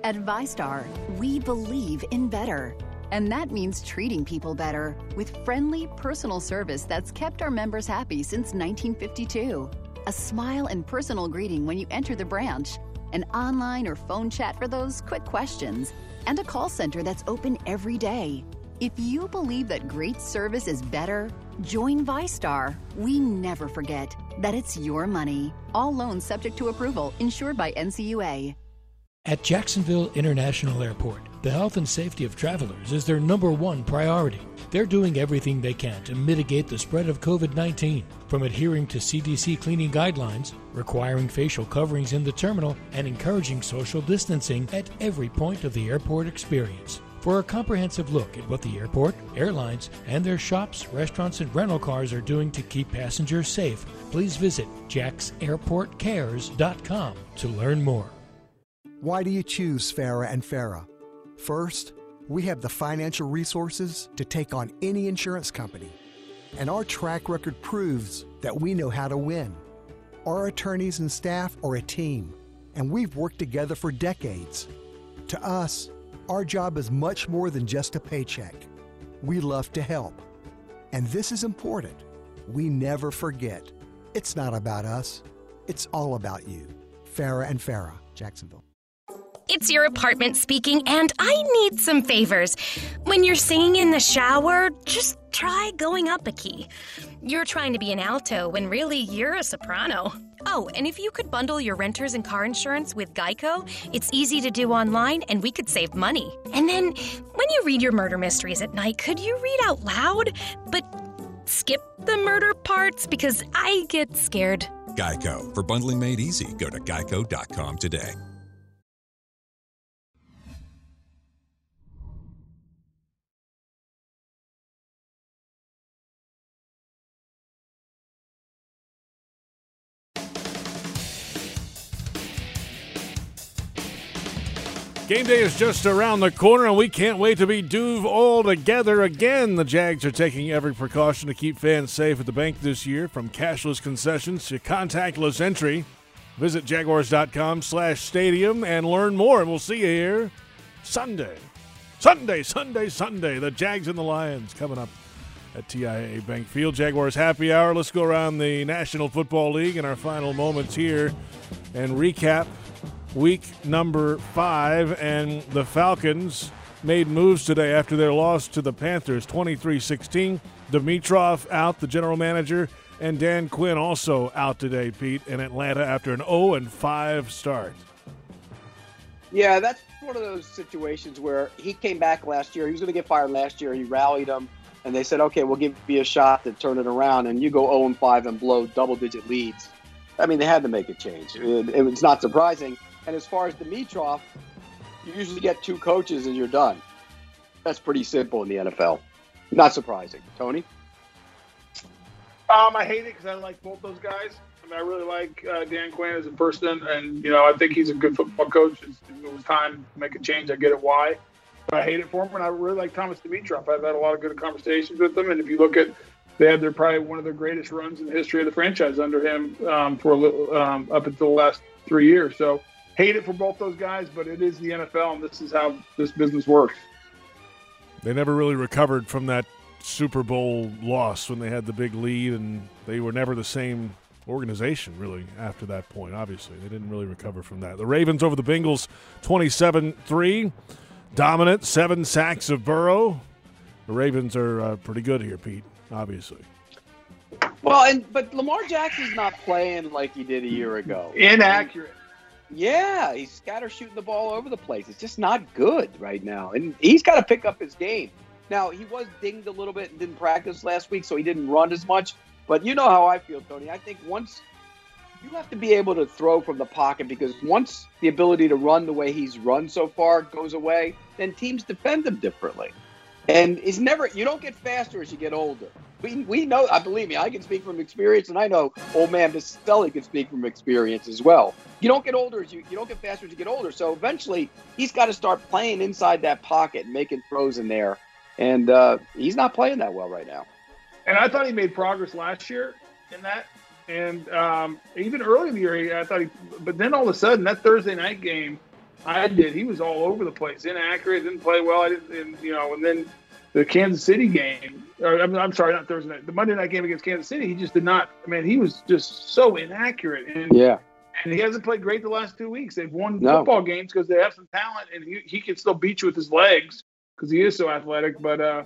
At VyStar, we believe in better. And that means treating people better with friendly, personal service that's kept our members happy since 1952. A smile and personal greeting when you enter the branch, an online or phone chat for those quick questions, and a call center that's open every day. If you believe that great service is better, join VyStar. We never forget that it's your money. All loans subject to approval, insured by NCUA. At Jacksonville International Airport, the health and safety of travelers is their number one priority. They're doing everything they can to mitigate the spread of COVID 19, from adhering to CDC cleaning guidelines, requiring facial coverings in the terminal, and encouraging social distancing at every point of the airport experience. For a comprehensive look at what the airport, airlines, and their shops, restaurants, and rental cars are doing to keep passengers safe, please visit jacksairportcares.com to learn more. Why do you choose Farah and Farah? First, we have the financial resources to take on any insurance company, and our track record proves that we know how to win. Our attorneys and staff are a team, and we've worked together for decades. To us, our job is much more than just a paycheck. We love to help. And this is important. We never forget. It's not about us, it's all about you. Farah and Farah, Jacksonville. It's your apartment speaking, and I need some favors. When you're singing in the shower, just try going up a key. You're trying to be an alto when really you're a soprano. Oh, and if you could bundle your renters and car insurance with Geico, it's easy to do online and we could save money. And then, when you read your murder mysteries at night, could you read out loud? But skip the murder parts because I get scared. Geico. For bundling made easy, go to geico.com today. Game day is just around the corner, and we can't wait to be Duve all together again. The Jags are taking every precaution to keep fans safe at the bank this year, from cashless concessions to contactless entry. Visit jaguars.com slash stadium and learn more, and we'll see you here Sunday. Sunday, Sunday, Sunday. The Jags and the Lions coming up at TIAA Bank Field. Jaguars happy hour. Let's go around the National Football League in our final moments here and recap week number five, and the Falcons made moves today after their loss to the Panthers 23 16. Dimitroff out, the general manager, and Dan Quinn also out today, Pete, in Atlanta after an 0 and 5 start. Yeah, that's one of those situations where he came back last year. He was going to get fired last year. He rallied them, and they said, okay, we'll give you a shot to turn it around. And you go 0 and 5 and blow double digit leads. I mean, they had to make a change. It, it's not surprising. And as far as Dimitroff, you usually get two coaches and you're done. That's pretty simple in the NFL. Not surprising. Tony? Um, I hate it because I like both those guys. I mean, I really like uh, Dan Quinn as a person, and you know, I think he's a good football coach. It's, it was time to make a change. I get it why, but I hate it for him. And I really like Thomas Dimitroff. I've had a lot of good conversations with him, and if you look at, they had their probably one of their greatest runs in the history of the franchise under him um, for a little um, up until the last three years. So hate it for both those guys, but it is the NFL, and this is how this business works. They never really recovered from that Super Bowl loss when they had the big lead, and they were never the same organization really after that point. Obviously, they didn't really recover from that. The Ravens over the Bengals 27 3. Dominant, seven sacks of Burrow. The Ravens are uh, pretty good here, Pete, obviously. Well, and but Lamar Jackson's not playing like he did a year ago. Inaccurate. Yeah, he's scatter shooting the ball over the place. It's just not good right now, and he's got to pick up his game. Now he was dinged a little bit and didn't practice last week, so he didn't run as much. But you know how I feel, Tony. I think once you have to be able to throw from the pocket because once the ability to run the way he's run so far goes away, then teams defend him differently. And it's never you don't get faster as you get older. We, we know, I believe me, I can speak from experience, and I know old man Boselli can speak from experience as well. You don't get older as you you don't get faster as you get older. So eventually, he's got to start playing inside that pocket, and making throws in there, and uh, he's not playing that well right now. And I thought he made progress last year in that, and um, even early in the year, I thought he. But then all of a sudden, that Thursday night game, I did. He was all over the place, inaccurate, didn't play well. I didn't, and, you know, and then the Kansas City game, or I'm, I'm, sorry, not Thursday night, the Monday night game against Kansas City, he just did not. I mean, he was just so inaccurate, and yeah, and he hasn't played great the last two weeks. They've won No. football games because they have some talent, and he, he can still beat you with his legs because he is so athletic. But uh,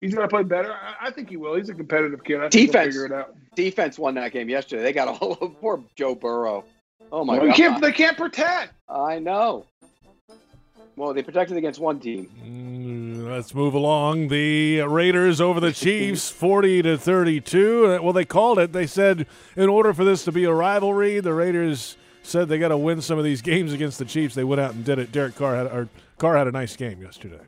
he's going to play better. I, I think he will. He's a competitive kid. I Defense, figure it out. defense won that game yesterday. They got all [LAUGHS] of poor Joe Burrow. Oh my Well, god, can't, they can't protect. I know. Well, they protected against one team. Mm, Let's move along. The Raiders over the Chiefs, [LAUGHS] forty to thirty-two. Uh, Well, they called it. They said in order for this to be a rivalry, the Raiders said they got to win some of these games against the Chiefs. They went out and did it. Derek Carr had or Carr had a nice game yesterday.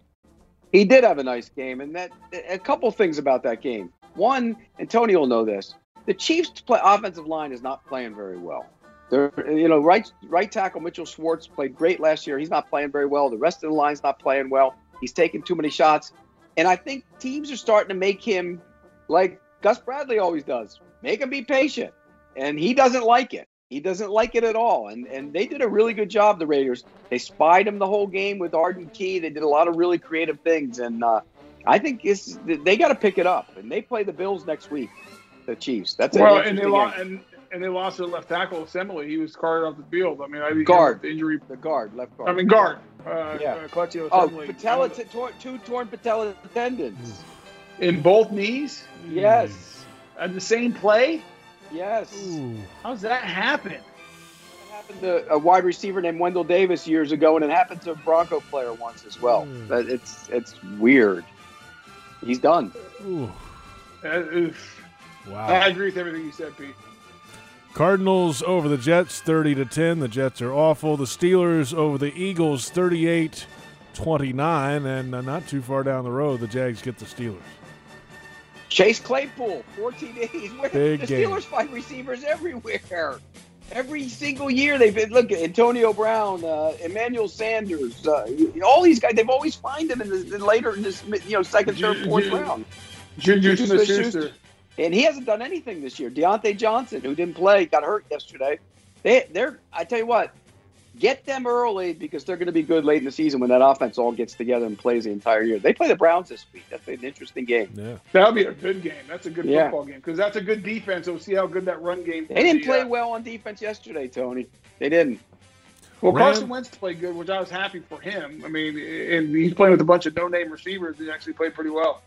He did have a nice game, and that a couple things about that game. One, and Tony will know this: the Chiefs' play, offensive line is not playing very well. They're, you know, right right tackle Mitchell Schwartz played great last year. He's not playing very well. The rest of the line's not playing well. He's taking too many shots, and I think teams are starting to make him like Gus Bradley always does. Make him be patient, and he doesn't like it. He doesn't like it at all. And and they did a really good job. The Raiders. They spied him the whole game with Arden Key. They did a lot of really creative things, and uh, I think it's, they got to pick it up. And they play the Bills next week. The Chiefs. That's well, and they and, and they lost their left tackle Osemele. He was carted off the field. I mean, I guard the injury. The guard, left guard. I mean, guard. Uh, yeah. Uh, oh, patella, t- tor- two torn patella tendons in both knees. Yes. At the same play. Yes. Ooh. How's that happen? It happened to a wide receiver named Wendell Davis years ago, and it happened to a Bronco player once as well. Mm. But it's it's weird. He's done. Ooh. wow. I agree with everything you said, Pete. Cardinals over the Jets 30 to 10. The Jets are awful. The Steelers over the Eagles 38 29 and uh, not too far down the road the Jags get the Steelers. Chase Claypool 14 days. [LAUGHS] Where Big the game. Steelers find receivers everywhere. Every single year they've been look at Antonio Brown, uh, Emmanuel Sanders, uh, all these guys. They've always find them in the, in later in this you know second, third, fourth round. Juju Smith-Schuster and he hasn't done anything this year. Diontae Johnson, who didn't play, got hurt yesterday. They, they're. I tell you what, get them early because they're going to be good late in the season when that offense all gets together and plays the entire year. They play the Browns this week. That's an interesting game. Yeah, that'll be a good game. That's a good Yeah. football game because that's a good defense. We'll see how good that run game. They didn't the, play uh, well on defense yesterday, Tony. They didn't. Well, Ram- Carson Wentz played good, which I was happy for him. I mean, and he's playing with a bunch of no-name receivers. He actually played pretty well.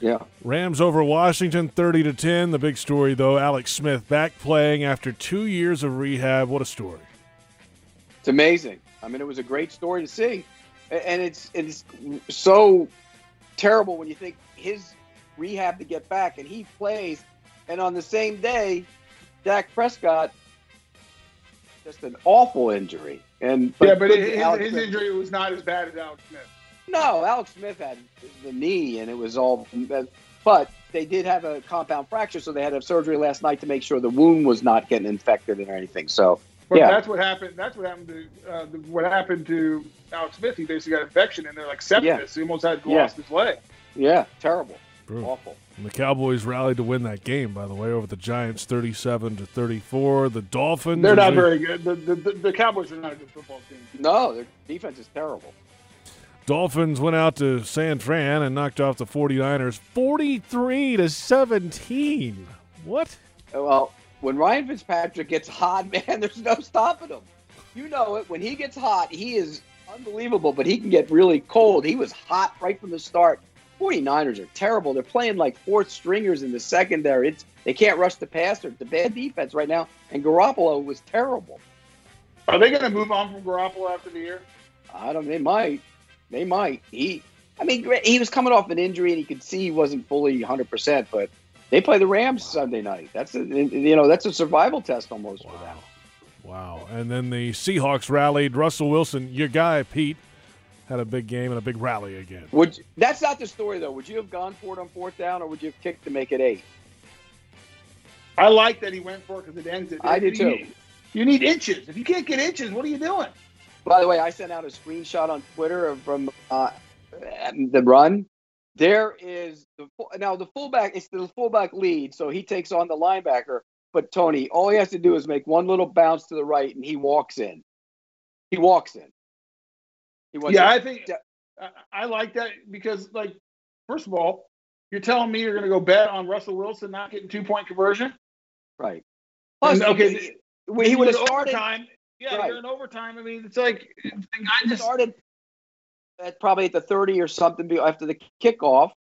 Yeah. Rams over Washington 30 to 10. The big story though, Alex Smith back playing after 2 years of rehab. What a story. It's amazing. I mean, it was a great story to see, and it's it's so terrible when you think his rehab to get back, and he plays, and on the same day, Dak Prescott just an awful injury. And yeah, but his, his injury was not as bad as Alex Smith. No, Alex Smith had the knee, and it was all. But they did have a compound fracture, so they had to have surgery last night to make sure the wound was not getting infected or anything. So, But yeah, that's what happened. That's what happened to uh, what happened to Alex Smith. He basically got infection, and they're like sepsis. Yeah. He almost had Yeah. lost his leg. yeah, terrible, Brutal. awful. And the Cowboys rallied to win that game, by the way, over the Giants 37 to 34. The Dolphins They're not they- very good. The, the, the, the Cowboys are not a good football team. No, their defense is terrible. Dolphins went out to San Fran and knocked off the 49ers 43 to 17. What? Well, when Ryan Fitzpatrick gets hot, [LAUGHS] man, there's no stopping him. You know it. When he gets hot, he is unbelievable, but he can get really cold. He was hot right from the start. 49ers are terrible. They're playing like fourth stringers in the secondary. It's they can't rush the passer. It's a bad defense right now. And Garoppolo was terrible. Are they going to move on from Garoppolo after the year? I don't. Know. They might. They might. He. I mean, he was coming off an injury, and he could see he wasn't fully 100. percent But they play the Rams Sunday night. That's a you know that's a survival test almost for them. Wow. And then the Seahawks rallied. Russell Wilson, your guy, Pete, had a big game and a big rally again. Would that's not the story though? Would you have gone for it on fourth down, or would you have kicked to make it eight? I like that he went for it because it ends it. I do You too. need- You need inches. If you can't get inches, what are you doing? By the way, I sent out a screenshot on Twitter from uh, the run. There is the now the fullback. It's the fullback lead, so he takes on the linebacker. But Tony, all he has to do is make one little bounce to the right, and he walks in. He walks in. He Yeah, I think I, I like that because, like, first of all, you're telling me you're going to go bet on Russell Wilson not getting two point conversion? right. And, Plus, okay, he- he, he would have started. overtime. Yeah, Right. you're in overtime. I mean, it's like I just started at probably at the 30 or something after the kickoff.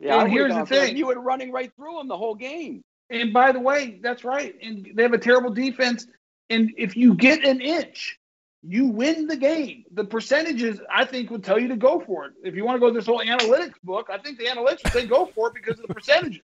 Yeah, And here's the thing. You were running right through them the whole game. And by the way, that's right. And they have a terrible defense. And if you get an inch, you win the game. The percentages, I think, would tell you to go for it. If you want to go this whole analytics book, I think the analytics would say go for it because of the percentages.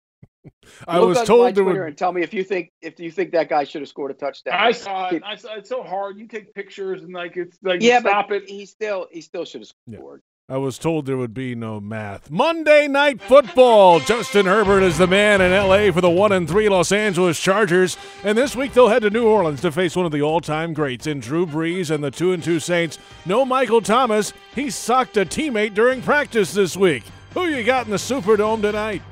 [LAUGHS] I Look was told there Twitter would. and tell me if you think if you think that guy should have scored a touchdown. I saw it. I saw it's so hard. You take pictures and like it's like yeah, stop but it. he still he still should have Yeah. scored. I was told there would be no math. Monday Night Football. Justin Herbert is the man in LA for the 1 and 3 Los Angeles Chargers. And this week they'll head to New Orleans to face one of the all time greats in Drew Brees and the 2 and 2 Saints. No Michael Thomas. He socked a teammate during practice this week. Who you got in the Superdome tonight?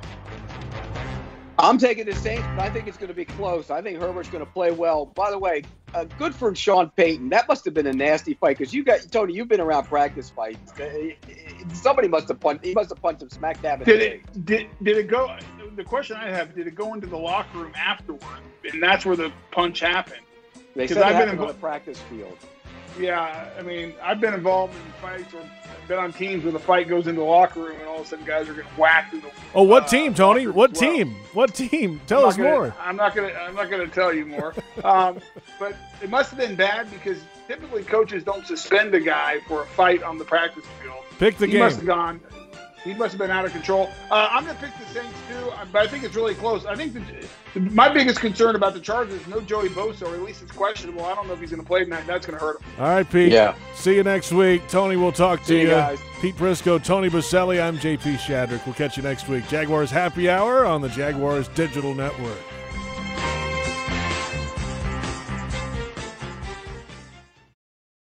I'm taking the Saints, but I think it's going to be close. I think Herbert's going to play well. By the way, uh, good for Sean Payton. That must have been a nasty fight because you got Tony. You've been around practice fights. Uh, somebody must have punched. He must have punched him smack dab did it, did, did it go? The question I have: Did it go into the locker room afterward, and that's where the punch happened? They said I've been in the practice field. Yeah, I mean, I've been involved in fights or been on teams where the fight goes into the locker room and all of a sudden guys are getting whacked. In the, oh, what uh, team, Tony? What well. team? What team? Tell us gonna, more. I'm not gonna. I'm not gonna tell you more. [LAUGHS] um, but it must have been bad because typically coaches don't suspend a guy for a fight on the practice field. Pick the he game. He must have gone. He must have been out of control. Uh, I'm going to pick the Saints too, but I think it's really close. I think the, the, my biggest concern about the Chargers no Joey Bosa, or at least it's questionable. I don't know if he's going to play tonight. That's going to hurt him. All right, Pete. Yeah. See you next week. Tony, we'll talk to you. Guys. Pete Prisco, Tony Boselli. I'm JP Shadrick. We'll catch you next week. Jaguars Happy Hour on the Jaguars Digital Network.